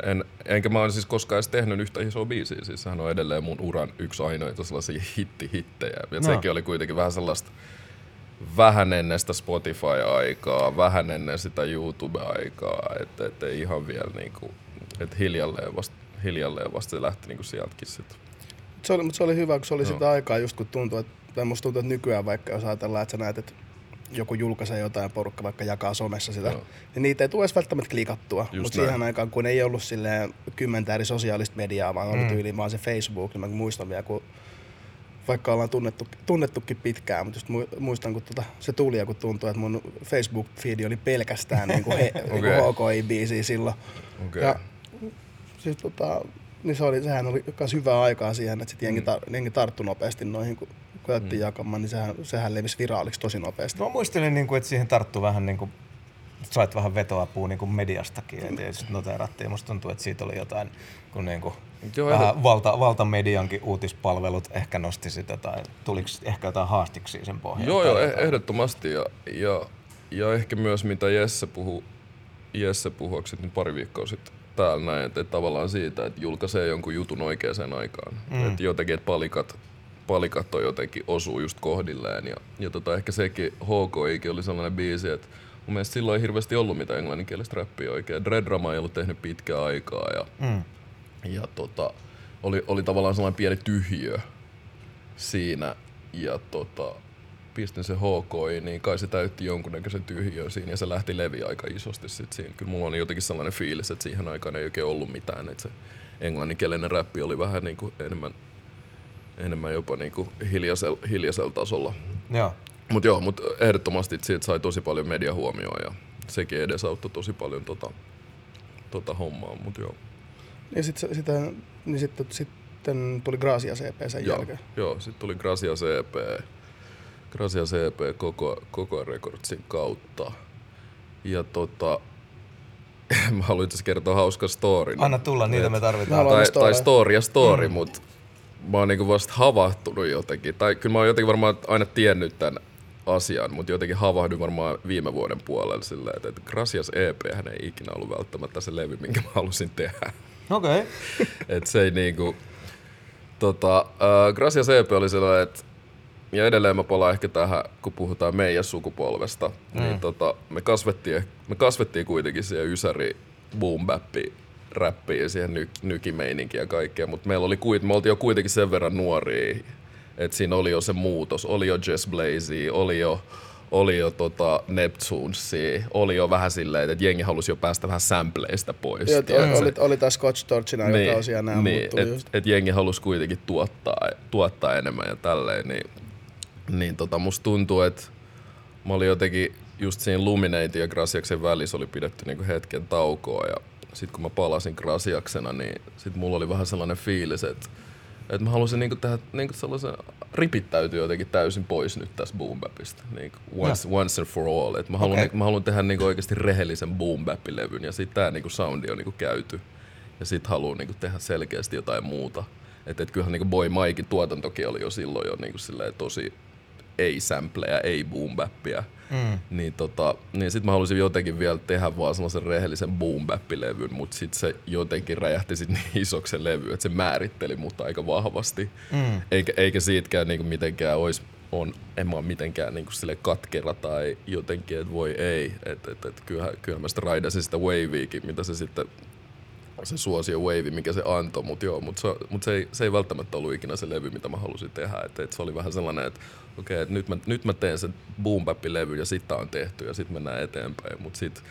en, enkä mä ole siis koskaan edes tehnyt yhtä isoa biisiä, siis sehän on edelleen mun uran yksi ainoita sellaisia hitti-hittejä. Ja No. sekin oli kuitenkin vähän sellaista vähän ennen sitä Spotify-aikaa, vähän ennen sitä YouTube-aikaa, että et ei ihan vielä niinku, että hiljalleen vasta, hiljalleen vasta se lähti niinku sieltäkin sitten. Se oli, mutta se oli hyvä, kun se oli Joo. sitä aikaa just kun tuntuu, että, tai musta tuntuu, että nykyään vaikka jos ajatellaan, että sä näet, että joku julkaisee jotain porukka vaikka jakaa somessa sitä, Joo. niin niitä ei tule edes välttämättä klikattua. Mutta siihen aikaan, kun ei ollut silleen kymmentä eri sosiaalista mediaa, vaan oli Mm. tyyliin vaan se Facebook, niin mä muistan vielä, kun vaikka ollaan tunnettu, tunnettukin pitkään, mutta just mu- muistan, kun tota, se tuli ja kun tuntui, että mun Facebook-feedi oli pelkästään niin kuin he, okay. HKI-biisiä silloin. Okei. Ja siis tota, niin se oli, sehän oli myös hyvää aikaa siihen, että sit jengi, Mm. tar, jengi tarttui nopeasti noihin, kun koettiin jakamaan, niin sehän, sehän levisi viraaliksi tosi nopeasti. Mä muistelin, niin kuin, että siihen tarttuu vähän niin kuin, sait vähän vetoapua niin kuin mediastakin, että sitten noteerattiin. Musta tuntuu, että siitä oli jotain, kun niin kuin Joo, vähän valta, valtamediankin uutispalvelut ehkä nosti sitä, tai tuliko ehkä jotain haastiksia sen pohjalta? Joo, joo, eh- jotain? ehdottomasti. Ja, ja, ja ehkä myös mitä Jesse puhuu, Jesse puhuaksi nyt pari viikkoa sitten täällä näin, että, että tavallaan siitä, että julkaisee jonkun jutun oikeaan aikaan. Mm. Että jotenkin, että palikat, palikat on jotenkin osuu just kohdilleen. Ja, ja tota, ehkä sekin HKIkin oli sellainen biisi, että mun mielestä silloin ei hirveästi ollut mitään englanninkielistä räppiä oikein. Dredrama ei ollut tehnyt pitkää aikaa ja, Mm. ja tota, oli, oli tavallaan sellainen pieni tyhjiö siinä ja tota, pistin se HKI, niin kai se täytti jonkunnäköisen tyhjiön siinä ja se lähti levi aika isosti sit siinä. Kyllä mulla on jotenkin sellainen fiilis, että siihen aikaan ei oikein ollut mitään, että se englanninkielinen räppi oli vähän niin kuin enemmän, enemmän jopa niin kuin hiljaisella, hiljaisella tasolla. Joo. Mutta joo, mut ehdottomasti siitä sai tosi paljon mediahuomioon ja sekin edesauttoi tosi paljon tota, tota hommaa, mutta joo. Ja sit, se- sitä, niin sitten, sitten tuli Gracia CP sen Joo, jälkeen. joo sitten tuli Gracia CP, Gracia CP koko, koko Recordsin kautta. Ja tota, mä haluan itse kertoa hauskan storin. Anna tulla, niitä me tarvitaan. tai, tai story ja story, mm. mutta mä oon niinku vasta havahtunut jotenkin. Tai kyllä mä oon jotenkin varmaan aina tiennyt tämän asian, mutta jotenkin havahdun varmaan viime vuoden puolella silleen, että, että Gracias EP hän ei ikinä ollut välttämättä se levy, minkä mä halusin tehdä. Okei. Okay. Et se ei niinku... Tota, äh, Gracia CP oli sellainen, että ja edelleen mä palaan ehkä tähän, kun puhutaan meidän sukupolvesta, mm. niin tota, me, kasvettiin, me kasvettiin kuitenkin siihen ysäri boom bappi räppiin, siihen ny, nykimeininkiin ja kaikkea, mutta meillä oli, me oltiin jo kuitenkin sen verran nuoria, että siinä oli jo se muutos, oli jo Jess Blazy, oli jo, oli jo tota Neptunesia, oli jo vähän silleen, että jengi halusi jo päästä vähän sampleista pois. Joo, tiedätkö? oli, oli taas Scotch Torchin aikakausi ja nämä niin, et, just. et jengi halusi kuitenkin tuottaa, tuottaa enemmän ja tälleen, niin, niin tota, musta tuntuu, että mä olin jotenkin just siinä Luminate ja Grasiaksen välissä oli pidetty niinku hetken taukoa ja sit kun mä palasin Grasiaksena, niin sit mulla oli vähän sellainen fiilis, että että mä halusin niinku tehdä niinku sellaisen, ripittäytyä jotenkin täysin pois nyt tästä boom bapista, niinku once, once and for all. Et mä, haluan, okay. mä haluan tehdä niinku oikeasti rehellisen boom levyn ja sit tää niinku soundi on niinku käyty. Ja sit haluan niinku tehdä selkeästi jotain muuta. Että et kyllähän niinku Boy Mikein tuotantokin oli jo silloin jo niinku tosi ei sampleja, ei boom. Mm. Niin, tota, niin sit mä halusin jotenkin vielä tehdä vaan sellaisen rehellisen boom levyn mutta sit se jotenkin räjähti sit niin isoksi se levy, että se määritteli mut aika vahvasti. Mm. Eikä, eikä siitäkään niinku mitenkään olisi on, en mä oo mitenkään niinku sille katkera tai jotenkin, että voi ei. Että et, et, kyllähän, kyllähän mä sitten raidasin sitä waviikin, mitä se sitten se suosio wave, mikä se antoi, mutta joo, mutta se, mut se, ei, se ei välttämättä ollut ikinä se levy, mitä mä halusin tehdä. Et, et se oli vähän sellainen, että okei, okay, nyt, mä, nyt mä teen sen boom levy ja sitten on tehty ja sitten mennään eteenpäin, mutta sitten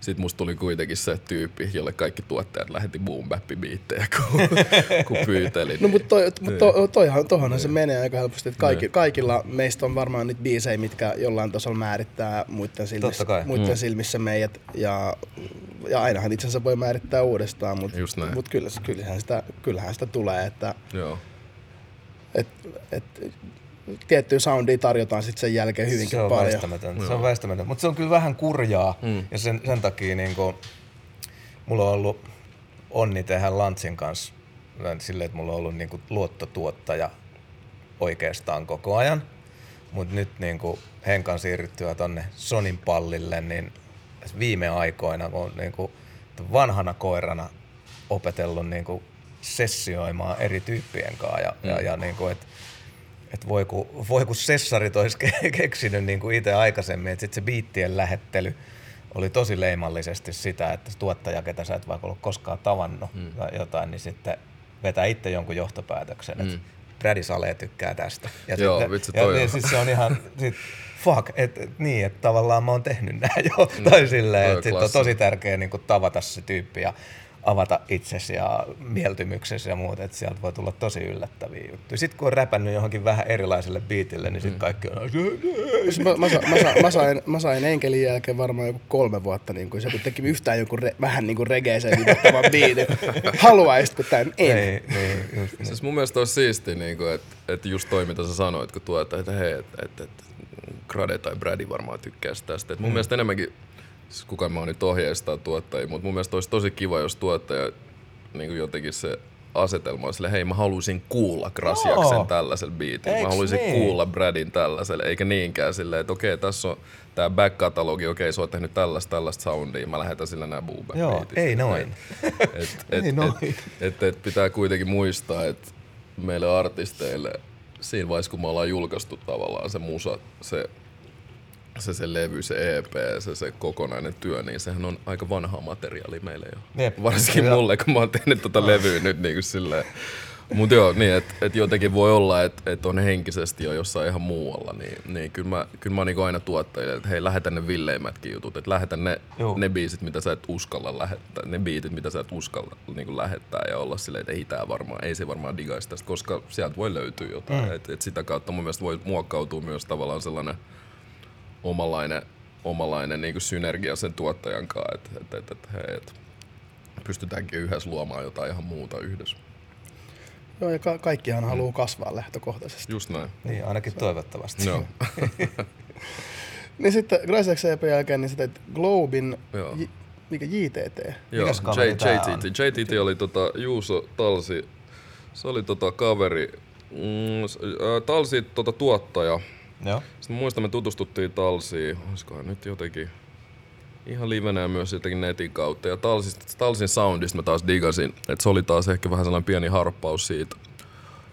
sit musta tuli kuitenkin se tyyppi, jolle kaikki tuottajat lähetti boom biittejä, kun, kun pyytelin. No mutta toi, Niin. mut to, toihan, tohonhan se menee aika helposti, että kaikki, kaikilla meistä on varmaan niitä biisejä, mitkä jollain tasolla määrittää muiden silmissä, muiden silmissä meidät ja, ja ainahan itse asiassa voi määrittää uudestaan, mutta näin. mut kyllä, kyllähän, sitä, kyllähän sitä tulee, että Joo. et, et, tiettyä soundia tarjotaan sitten sen jälkeen hyvinkin se on paljon. väistämätöntä. Se on väistämätöntä. Mutta se on kyllä vähän kurjaa. Mm. Ja sen, sen takia niinku, mulla on ollut onni tehdä Lantsin kanssa silleen, että mulla on ollut niinku luottotuottaja oikeastaan koko ajan. Mutta nyt niinku Henkan siirryttyä tonne Sonin pallille, niin viime aikoina, kun on niinku vanhana koirana opetellut niinku sessioimaan eri tyyppien kanssa ja, mm. ja, ja niinku, että että voi kun, voi kun sessarit olisi ke- keksinyt niin kuin itse aikaisemmin, että sitten se biittien lähettely oli tosi leimallisesti sitä, että tuottaja, ketä sä et vaikka ollut koskaan tavannut mm. tai jotain, niin sitten vetää itse jonkun johtopäätöksen, mm. että Brady Sale tykkää tästä. Ja Joo, sitten, vitsi, ja toi niin, on. siis se on ihan, sit, fuck, että et, niin, että tavallaan mä oon tehnyt nämä jo, tai silleen, että sit on tosi tärkeä niin kuin tavata se tyyppi. Ja avata itsesi ja mieltymyksesi ja muuta, että sieltä voi tulla tosi yllättäviä juttuja. Sitten kun on räpännyt johonkin vähän erilaiselle biitille, niin sitten Mm. kaikki on... Siis Mä, mä, sa- mä, sa- mä, sain, mä sain enkelin jälkeen varmaan joku kolme vuotta, niin kun se kun teki yhtään joku re, vähän niin kuin regeeseen viitottavan biitin. Haluaisitko tämän? En. Ei, niin, just niin. Siis mun mielestä olisi siistiä, niin että et just toi mitä sä sanoit, kun tuot, että hei, että et, et, Grade tai Brady varmaan tykkäisi tästä. Et mun mm. mielestä enemmänkin, siis kuka mä oon nyt ohjeistaa tuottajia, mutta mun mielestä olisi tosi kiva, jos tuottaja niin jotenkin se asetelma on sille, hei mä haluaisin kuulla Grasiaksen Joo. tällaisella biitillä. Mä haluaisin niin? kuulla Bradin tällaiselle, eikä niinkään silleen, että okei, tässä on tää back-katalogi, okei, se on tehnyt tällaista, tällaista soundia, mä lähetän sillä nää boo Joo, ei noin. et, et, Ei noin. et, et, et pitää kuitenkin muistaa, että meille artisteille siinä vaiheessa, kun me ollaan julkaistu tavallaan se musa, se, se, se levy, se EP, se, se kokonainen työ, niin sehän on aika vanhaa materiaalia meille jo. Jep. Varsinkin Joo. mulle, kun mä oon tehnyt tota levyä nyt niin kuin silleen. Mutta joo, niin, että et jotenkin voi olla, että et on henkisesti jo jossain ihan muualla, niin, niin kyllä mä, kyllä mä niinku aina tuottajille, että hei, lähetä ne villeimmätkin jutut, että lähetä ne, ne biisit, mitä sä et uskalla lähettää, ne biitit, mitä sä et uskalla niin lähettää ja olla silleen, että ei tää varmaan, ei se varmaan digaisi tästä, koska sieltä voi löytyä jotain, mm. että et sitä kautta mun mielestä voi muokkautua myös tavallaan sellainen omalainen, omalainen niin synergia sen tuottajan kanssa, että et, et, et, hei, et pystytäänkin yhdessä luomaan jotain ihan muuta yhdessä. Joo, ja ka- kaikkihan haluaa kasvaa lähtökohtaisesti. Just näin. Niin, ainakin toivottavasti. Joo. Niin sitten Graciax EP jälkeen, niin teit Globin, Joo. J- mikä JTT? Joo, Mikäs J-? JTT. JTT oli tota Juuso Talsi, se oli tota kaveri, mm, Talsi tota tuottaja. Joo. Sitten muistan, me tutustuttiin Talsiin, olisikohan nyt jotenkin ihan livenä myös jotenkin netin kautta. Ja Talsin, Talsin soundista mä taas digasin, että se oli taas ehkä vähän sellainen pieni harppaus siitä,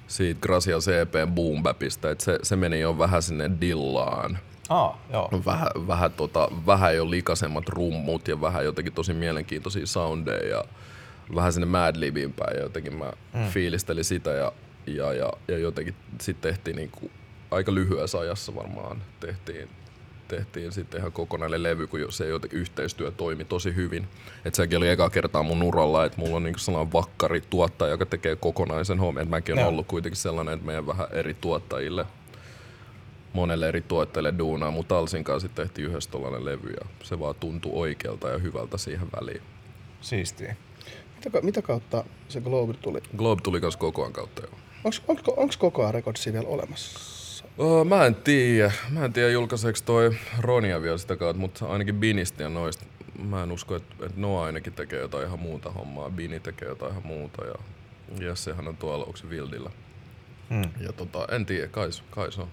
siitä Gracia CP boom bapista, että se, se meni jo vähän sinne dillaan. Aa, joo. vähän, vähän, tota, vähän jo likasemmat rummut ja vähän jotenkin tosi mielenkiintoisia soundeja ja vähän sinne Madlibiin päin ja jotenkin mä mm. fiilistelin sitä ja, ja, ja, ja jotenkin sitten tehtiin niinku, aika lyhyessä ajassa varmaan tehtiin, tehtiin sitten ihan kokonainen levy, kun se yhteistyö toimi tosi hyvin. Et sekin oli eka kertaa mun uralla, että mulla on niinku sellainen vakkari tuottaja, joka tekee kokonaisen homman. Et mäkin on Joo. ollut kuitenkin sellainen, että meidän vähän eri tuottajille monelle eri tuotteille duunaa, mutta Alsin kanssa sitten tehtiin yhdessä tollainen levy ja se vaan tuntui oikealta ja hyvältä siihen väliin. Siistiä. Mitä, mitä kautta se Globe tuli? Globe tuli kanssa kokoan kautta jo. Onks, onko, onks koko ajan rekordsia vielä olemassa? Oh, mä en tiedä. Mä en tiedä julkaiseeko toi Ronia vielä sitä kautta, mutta ainakin Binistä ja noista. Mä en usko, että, että Noah ainakin tekee jotain ihan muuta hommaa. Bini tekee jotain ihan muuta ja Jessehän on tuolla, onko se Wildillä. Hmm. Ja tota, en tiedä, kai, kai se on.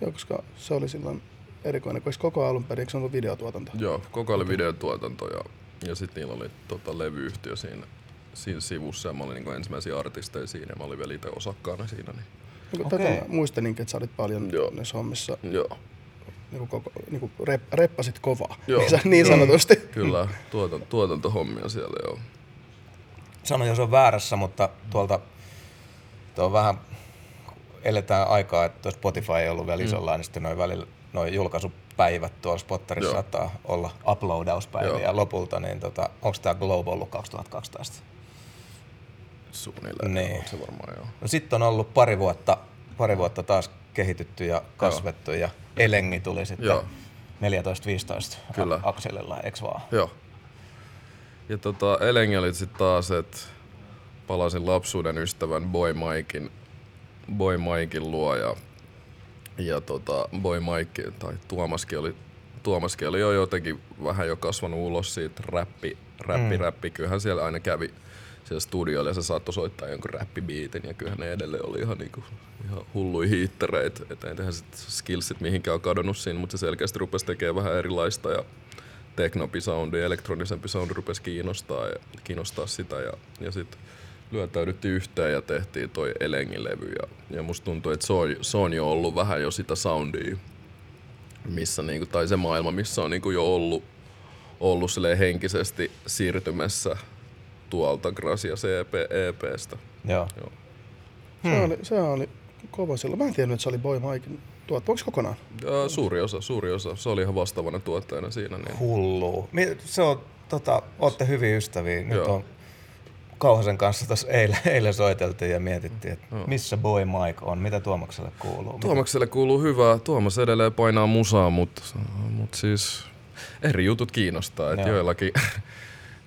Joo, koska se oli silloin erikoinen, eikö koko alun perin, se ollut videotuotanto? Joo, koko oli videotuotanto ja, ja sitten niillä oli tota, levyyhtiö siinä, siinä sivussa ja mä olin niinku ensimmäisiä artisteja siinä ja mä olin vielä itse osakkaana siinä. Niin. Niin Okei. okay. Tätä mä muistelinkin, että sä olit paljon Joo. näissä hommissa, Joo, niin koko, niin kuin rep, reppasit kovaa, Joo. niin, niin sanotusti. kyllä, tuotan, tuotantohommia siellä joo. Sano, jos on väärässä, mutta tuolta tuo on vähän, eletään aikaa, että Spotify ei ollut vielä isolla, niin sitten noin välillä noin julkaisupäivät tuolla Spotterissa Joo. saattaa olla uploadauspäiviä Joo. lopulta, niin tota, onko tämä Globe ollut 2012? Suunnilleen, Niin. se varmaan joo. No sitten on ollut pari vuotta, pari vuotta taas kehitytty ja kasvettu ja Elengi tuli sitten Joo. 14-15 Kyllä. akselilla, eks vaan? Joo. Ja tota, Elengi oli sitten taas, että palasin lapsuuden ystävän Boy Mikein, Boy Mikein luo ja, ja tota, Boy Mike tai Tuomaskin oli, Tuomaskin oli jo jotenkin vähän jo kasvanut ulos siitä räppi, räppi, mm. räppi. Kyllähän siellä aina kävi siellä studioilla ja se saattoi soittaa jonkun räppibiitin ja kyllähän ne edelleen oli ihan, niinku, ihan hulluja hiittereitä. Että ei tehdä sit skillsit mihinkään kadonnut siinä, mutta se selkeästi rupesi tekemään vähän erilaista ja teknopi soundi, elektronisempi soundi rupesi kiinnostaa, ja, kiinnostaa sitä ja, ja sitten lyötäydyttiin yhteen ja tehtiin toi Elengin-levy ja, ja musta tuntuu, että se on, se on jo ollut vähän jo sitä soundia, missä niinku, tai se maailma, missä on niinku jo ollut, ollut henkisesti siirtymässä tuolta Gracia CP EPstä. Joo. Joo. Se, oli, se oli kova silloin. Mä en tiennyt, että se oli Boy Mikein tuot. Onko kokonaan? Ja suuri osa, suuri osa. Se oli ihan vastaavana tuottajana siinä. Niin. Hullu. Se on tota, ootte hyviä ystäviä. Nyt Joo. on Kauhasen kanssa tuossa eilen, eilen soiteltiin ja mietittiin, että missä Boy Mike on, mitä Tuomakselle kuuluu. Tuomakselle kuuluu hyvää. Tuomas edelleen painaa musaa, mutta mut siis eri jutut kiinnostaa. Et Joo.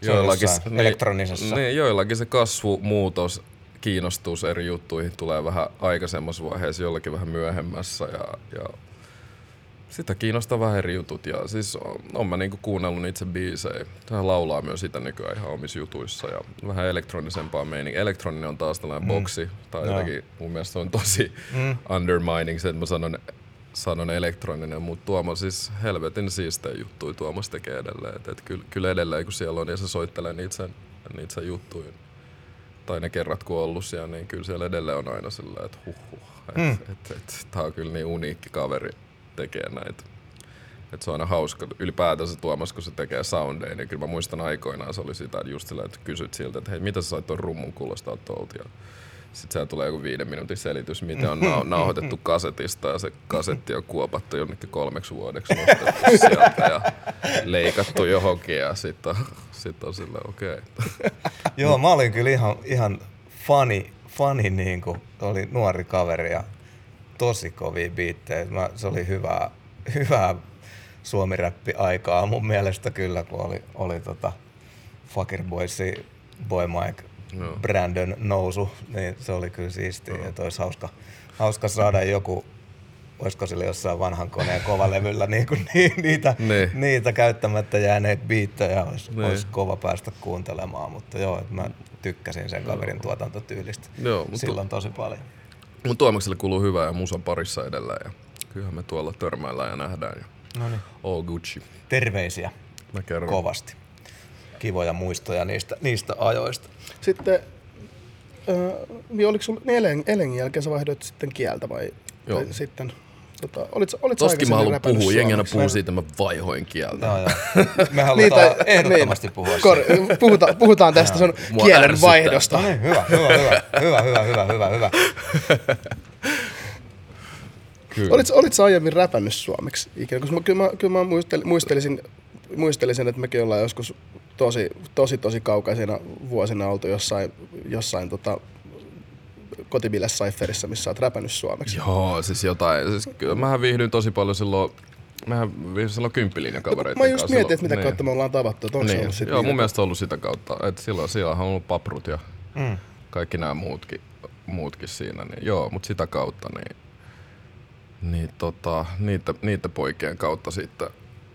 joillakin, Se jossain elektronisessa. Niin, joillakin se kasvumuutos, kiinnostus eri juttuihin tulee vähän aikaisemmassa vaiheessa, jollakin vähän myöhemmässä. Ja, ja sitä kiinnostaa vähän eri jutut. Ja siis on, on mä niinku kuunnellut itse biisejä. Hän laulaa myös sitä nykyään ihan omissa jutuissa. Ja vähän elektronisempaa meininkiä. Elektroninen on taas tällainen mm. boksi. Tai Joo. jotenkin mun mielestä on tosi Mm. undermining se, että mä sanon, sanon elektroninen, mutta Tuomo siis helvetin siistejä juttuja Tuomas tekee edelleen. Et, et kyllä, kyllä edelleen kun siellä on ja se soittelee niitä sen, niitä sen juttuja, tai ne kerrat kun on ollut siellä, niin kyllä siellä edelleen on aina sellainen, että huh huh, että Mm. et, et, et, tää on kyllä niin uniikki kaveri tekee näitä. Et se on aina hauska. Ylipäätänsä Tuomas, kun se tekee soundeja, niin kyllä mä muistan aikoinaan se oli sitä, että just sillä, että kysyt siltä, että hei, mitä sä sait ton rummun kuulostaa tuolta. Sitten tulee joku viiden minuutin selitys, miten on nau- nauhoitettu kasetista ja se kasetti on kuopattu jonnekin kolmeksi vuodeksi sieltä ja leikattu johonkin ja sitten on, sit on sillä okei. Okay. Joo, mä olin kyllä ihan, ihan fani, fani niin kuin, oli nuori kaveri ja tosi kovia biittejä. Se oli hyvää, hyvää suomiräppi-aikaa mun mielestä kyllä, kun oli, oli tota Fucker Boysi, Boy Mike, Brandon nousu, niin se oli kyllä siistiä. Ja olisi hauska, hauska saada joku, olisiko sillä jossain vanhan koneen kovalevyllä niin kuin ni, niitä, Niin. niitä käyttämättä jääneitä biittejä olisi, Niin. olisi kova päästä kuuntelemaan, mutta joo, että mä tykkäsin sen kaverin tuotantotyylistä Joo, mutta- silloin tosi paljon. Mun Tuomakselle kuuluu hyvää ja musan parissa edelleen ja kyllähän me tuolla törmäillään ja nähdään ja No niin. all Gucci. Terveisiä Mä kerron. kovasti kivoja muistoja niistä, niistä ajoista. Sitten, äh, niin oliko sinulla niin Elen, jälkeen sä vaihdoit sitten kieltä vai, Joo. vai sitten? Tota, olit, olit Toskin mä haluan puhua, jengenä puhuu siitä, mä vaihoin kieltä. No. Me halutaan niin, ehdottomasti niin, puhua kor, puhuta, Puhutaan tästä sun Mua kielen ärsyttää. vaihdosta. No niin, hyvä, hyvä, hyvä, hyvä, hyvä, hyvä, hyvä. Kyllä. Olit, sä aiemmin räpännyt suomeksi ikinä? Koska mä, kyllä mä, kyllä mä muistelisin, muistelisin, että mekin ollaan joskus tosi, tosi, tosi kaukaisina vuosina oltu jossain, jossain tota, kotibille Cypherissa, missä oot räpännyt suomeksi. Joo, siis jotain. Siis, kyllä mähän viihdyin tosi paljon silloin, mähän viihdyin silloin kymppilinjan kavereiden Mä just kanssa. mietin, että silloin. mitä kautta me ollaan tavattu. Että onko se Niin. ollut sit Joo, niitä- mun mielestä se on ollut sitä kautta. Että silloin siellä on ollut paprut ja Mm. kaikki nämä muutkin, muutkin siinä. Niin joo, mutta sitä kautta niin, niin tota, niitä, niitä poikien kautta sitten,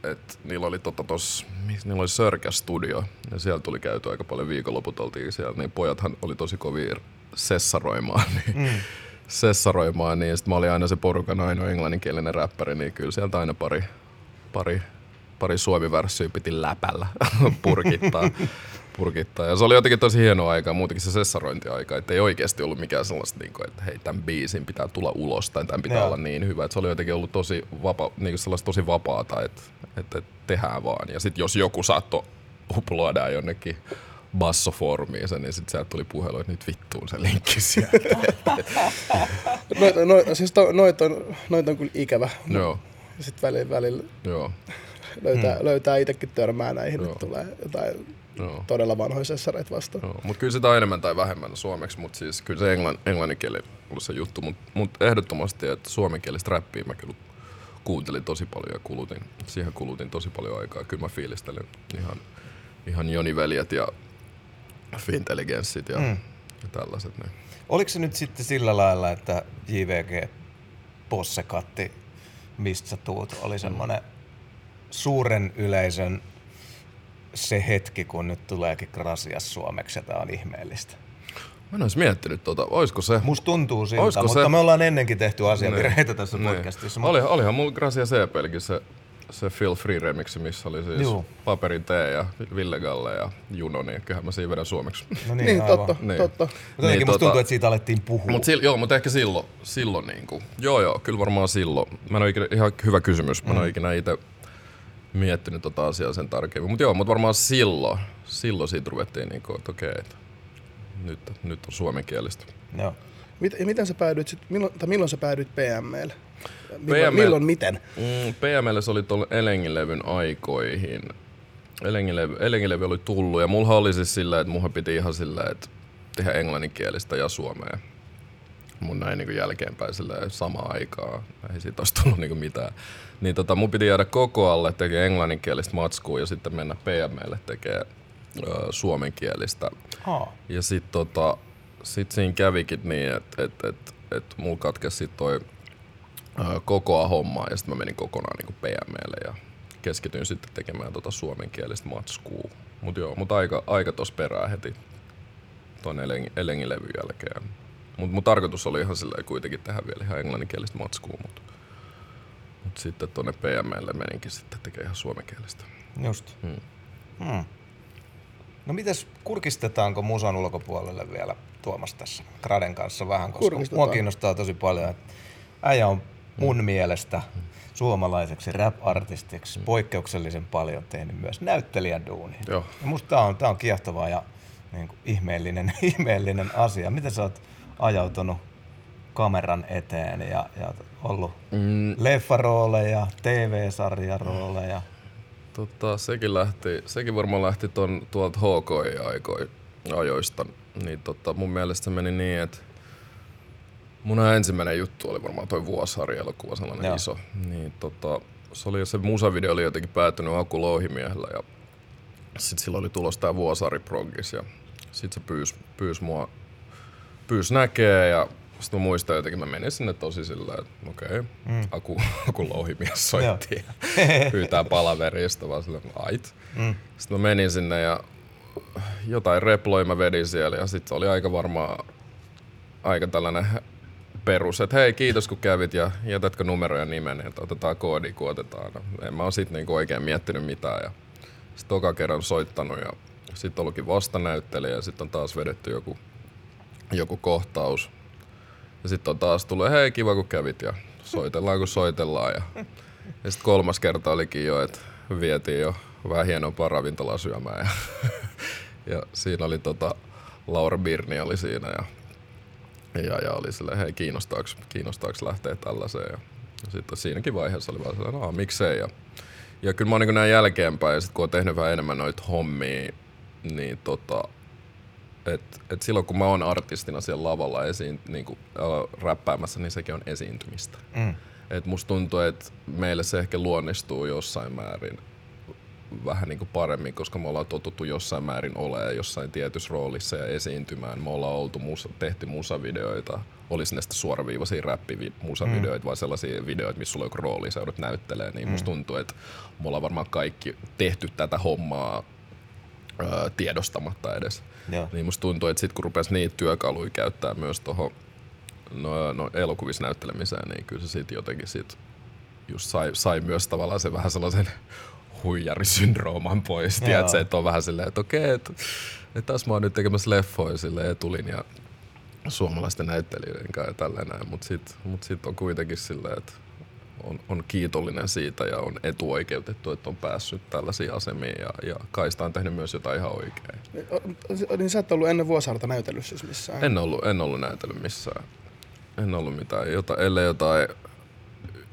että niillä oli tota tos, niillä oli Sörkä Studio ja siellä tuli käyty aika paljon viikonloput oltiin siellä, niin pojathan oli tosi kovia sessaroimaan, niin mm. sessaroimaan, niin sitten mä olin aina se porukan ainoa englanninkielinen räppäri, niin kyllä sieltä aina pari, pari, pari suomi-värssyä piti läpällä purkittaa. Purkittaa. Ja se oli jotenkin tosi hieno aika, muutenkin se sessarointiaika, että ei oikeasti ollut mikään sellaista, niin kuin, että hei, tämän biisin pitää tulla ulos tai tämän pitää Joo. olla niin hyvä. Että se oli jotenkin ollut tosi, vapa, niin kuin sellaista tosi vapaata, että, että, tehdään vaan. Ja sitten jos joku saattoi uploadaa jonnekin bassofoorumiin sen, niin sitten sieltä tuli puhelu, että nyt vittuun se linkki sieltä. Noit, no, siis to, noit, on, noit on kyllä ikävä. joo, Sitten välillä, välillä joo, löytää, hmm. löytää itsekin törmää näihin, Joo. että tulee jotain joo. todella vanhoja sessareita vastaan. Joo, mutta kyllä sitä on enemmän tai vähemmän suomeksi, mutta siis kyllä se englann, englannin kieli on ollut se juttu, mutta mut ehdottomasti, että suomenkielistä räppiä mä kyllä kuuntelin tosi paljon ja kulutin, siihen kulutin tosi paljon aikaa. Kyllä mä fiilistelin ihan, ihan Joni Veljet ja Fintelligenssit ja, mm. ja tällaiset. Niin. Oliko se nyt sitten sillä lailla, että JVG Possekatti, mistä sä tuut, oli semmoinen suuren yleisön se hetki, kun nyt tuleekin Grasias suomeksi ja tää on ihmeellistä. Mä en olisi miettinyt tota, olisiko se... Musta tuntuu siltä, Olisiko mutta se- me ollaan ennenkin tehty asiavirheitä tässä Niin. podcastissa. Oli, olihan mulla Gracia CPlläkin se, se Feel Free remixi, missä oli siis Juu. Paperin T ja Ville Galle ja Juno, niin kyllähän mä siinä vedän suomeksi. No Niin, niin, niin totta, Niin. totta. Mutta Niin, musta tota- tuntuu, että siitä alettiin puhua. Mut sil, joo, mutta ehkä silloin, silloin niinku, joo joo, kyllä varmaan silloin. Mä en ole ikinä, ihan hyvä kysymys, mä en ole ikinä itse miettinyt tota asiaa sen tarkemmin. Mutta joo, mutta varmaan silloin, silloin siitä ruvettiin niinku, että okei, että nyt, nyt on suomenkielistä. Joo. Mit, ja miten sä päädyit sit, milloin, tai milloin sä päädyit PMlle? Milloin, PML milloin miten? Mm, PML se oli tuolla Elengin levyn aikoihin. Elengilevy, Elengilevy oli tullut ja mulla oli siis silleen, että mulla piti ihan silleen, että tehdä englanninkielistä ja suomea. Mun näin niin jälkeenpäin silleen samaan aikaa. Ei siitä olisi tullut niin mitään. Niin tota, mun piti jäädä koko alle tekemään englanninkielistä matskua ja sitten mennä PMlle tekemään ö, suomenkielistä. Oh. Ja sitten tota, sit siinä kävikin niin, että et, et, et mulla katkesi sit toi ö, kokoa hommaa ja sitten mä menin kokonaan niin PMlle ja keskityin sitten tekemään tota suomenkielistä matskua. Mut joo, mut aika, aika tos perään heti ton Eleng, Elengin-levyn jälkeen. Mut mun tarkoitus oli ihan silleen kuitenkin tehdä vielä ihan englanninkielistä matskua, mut, mut sitten tonne PMlle meninkin sitten tekemään ihan suomenkielistä. Just. Hmm. Hmm. No mites, kurkistetaanko musan ulkopuolelle vielä Tuomas tässä Graden kanssa vähän, koska mua kiinnostaa tosi paljon, että äijä on mun mielestä suomalaiseksi rap-artistiksi poikkeuksellisen paljon tehnyt myös näyttelijäduunia. Joo. Ja musta tää on, tää on kiehtovaa ja niin kuin ihmeellinen, ihmeellinen asia. Miten sä oot ajautunut kameran eteen ja, ja ollut Mm, leffarooleja, TV-sarjarooleja? Tota, sekin, lähti, sekin varmaan lähti ton, tuolta HKI-ajoista. Niin tota, mun mielestä se meni niin, että mun ensimmäinen juttu oli varmaan toi Vuosari-elokuva, sellainen Joo. iso. Niin tota, se, oli, se musavideo oli jotenkin päättynyt Aku Louhimiehellä ja sitten silloin oli tulos tää Vuosari-progis ja sit se pyysi pyys mua pyys näkee ja sitten mä muistan jotenkin, mä menin sinne tosi sillä, että okei, okay, mm. Aku, Aku Louhimies soitti ja pyytää palaveria, sitten vaan silleen, ait. Mm. Sitten mä menin sinne ja jotain reploja mä vedin siellä ja sitten oli aika varmaan aika tällainen perus, että hei kiitos kun kävit ja jätätkö numeroja nimen, että otetaan koodi kun otetaan. En mä oon sit niinku oikein miettinyt mitään ja sitten toka kerran soittanut ja sitten ollutkin vastanäyttelijä ja sitten on taas vedetty joku, joku kohtaus. Ja sitten on taas tullut, hei kiva kun kävit ja soitellaan kun soitellaan. Ja, ja sitten kolmas kerta olikin jo, että vietiin jo vähän hienompaa ravintolaa syömään. Ja, ja siinä oli tota, Laura Birni oli siinä ja, ja, ja oli silleen, hei kiinnostaako, kiinnostaako lähteä tällaiseen. Ja, ja sitten siinäkin vaiheessa oli vaan sellainen, no miksei. Ja, ja kyllä mä oon niin näin jälkeenpäin, ja sit kun oon tehnyt vähän enemmän noita hommia, niin tota, et, et silloin kun mä oon artistina siellä lavalla esiin, niin kuin, äh, räppäämässä, niin sekin on esiintymistä. Mm. Et musta tuntuu, että meille se ehkä luonnistuu jossain määrin vähän niin kuin paremmin, koska me ollaan totuttu jossain määrin olemaan jossain tietyssä roolissa ja esiintymään. Me ollaan oltu musa, tehty musavideoita, olisi ne sitten suoraviivaisia räppimusavideoita mm. vai sellaisia videoita, missä sulla on joku rooli, sä joudut näyttelee, niin mm. musta tuntuu, että me ollaan varmaan kaikki tehty tätä hommaa tiedostamatta edes. Joo. Niin musta tuntuu, että sit kun rupesi niitä työkaluja käyttää myös tuohon no, no, elokuvissa näyttelemiseen, niin kyllä se sit jotenkin sit just sai, sai myös tavallaan sen vähän sellaisen huijarisyndrooman pois. Tiedätkö, että on vähän silleen, että okei, että, että tässä mä oon nyt tekemässä leffoja sille etulinja suomalaisten näyttelijöiden kanssa ja tällainen, mutta sitten mut sit on kuitenkin silleen, että on, on kiitollinen siitä ja on etuoikeutettu, että on päässyt tällaisiin asemiin ja, ja Kaista on tehnyt myös jotain ihan oikein. Niin sä et ollut ennen Vuosaarta näytellyt siis missään? En ollut, en ollut näytellyt missään. En ollut mitään, jota, ellei jotain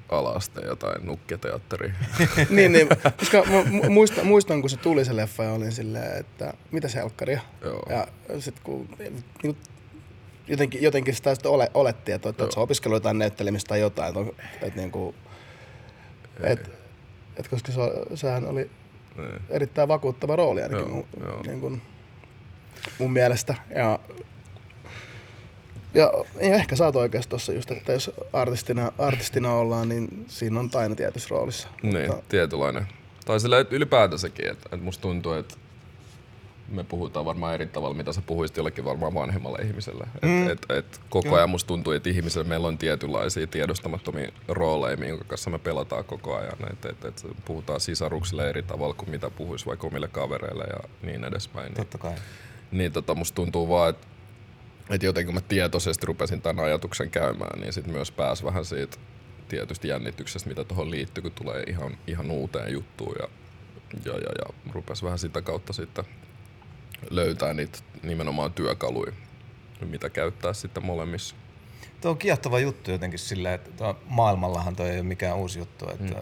alaste jotain nukketeatteria. niin, niin, koska mä mu- muistan, muistan, kun se tuli se leffa ja olin silleen, että mitä se helkkaria. Joo. Ja sitten kun niin, jotenkin, jotenkin sitä sitten ole, olettiin, että, että sä opiskellut jotain näyttelemistä tai jotain, että, että, niin kuin, että, että koska se, sehän oli Niin. erittäin vakuuttava rooli ainakin Joo, mun, joo. niin kuin, mun mielestä. Ja, ja, ja ehkä sä oot oikeassa tossa just, että jos artistina, artistina ollaan, niin siinä on aina tietyssä roolissa. Niin, Mutta- tietynlainen. Tai sillä ylipäätänsäkin, että, että musta tuntuu, että me puhutaan varmaan eri tavalla, mitä sä puhuisit jollekin varmaan vanhemmalle ihmiselle. Mm. Et, et, et koko ajan musta tuntuu, että ihmisellä meillä on tietynlaisia tiedostamattomia rooleja, jonka kanssa me pelataan koko ajan. Et, et, et puhutaan sisaruksille eri tavalla kuin mitä puhuisi vaikka omille kavereille ja niin edespäin. Niin, Totta kai. niin tota, musta tuntuu vaan, että et jotenkin mä tietoisesti rupesin tämän ajatuksen käymään, niin sit myös pääs vähän siitä tietysti jännityksestä, mitä tuohon liittyy, kun tulee ihan, ihan uuteen juttuun ja, ja, ja, ja rupes vähän sitä kautta sitten löytää niitä nimenomaan työkaluja, mitä käyttää sitten molemmissa. Tuo on kiehtova juttu jotenkin sillä, että maailmallahan toi ei ole mikään uusi juttu. Että mm.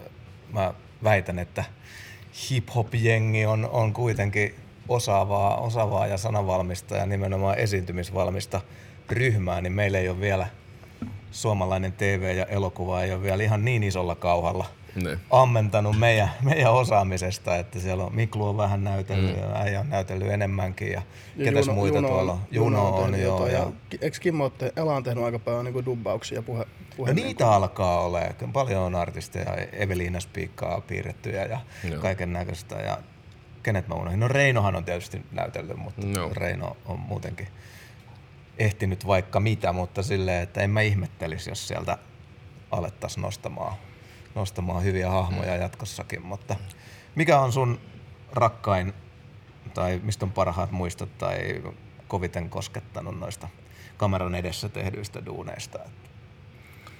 Mä väitän, että hip-hop-jengi on, on kuitenkin osaavaa, osaavaa ja sanavalmista ja nimenomaan esiintymisvalmista ryhmää, niin meillä ei ole vielä suomalainen TV ja elokuva ei ole vielä ihan niin isolla kauhalla Niin. ammentanut meidän, meidän osaamisesta, että siellä on Miklu on vähän näytellyt mm. ja äijä on näytellyt enemmänkin ja, ja ketäs muita tuolla on. Juno on, tehnyt joo. Ja, ja, eikö Kimmo te- Ela on tehnyt aika paljon niin dubbauksia puhe, no puhe niitä alkaa olemaan. Paljon on artisteja, Eveliina Spiikkaa piirrettyjä ja kaiken näköistä. Ja kenet mä unohdin? No Reinohan on tietysti näytellyt, mutta Joo. Reino on muutenkin ehtinyt vaikka mitä, mutta silleen, että en mä ihmettelisi, jos sieltä alettaisiin nostamaan, nostamaan hyviä hahmoja jatkossakin. Mutta mikä on sun rakkain tai mistä on parhaat muistot tai koviten koskettanut noista kameran edessä tehdyistä duuneista?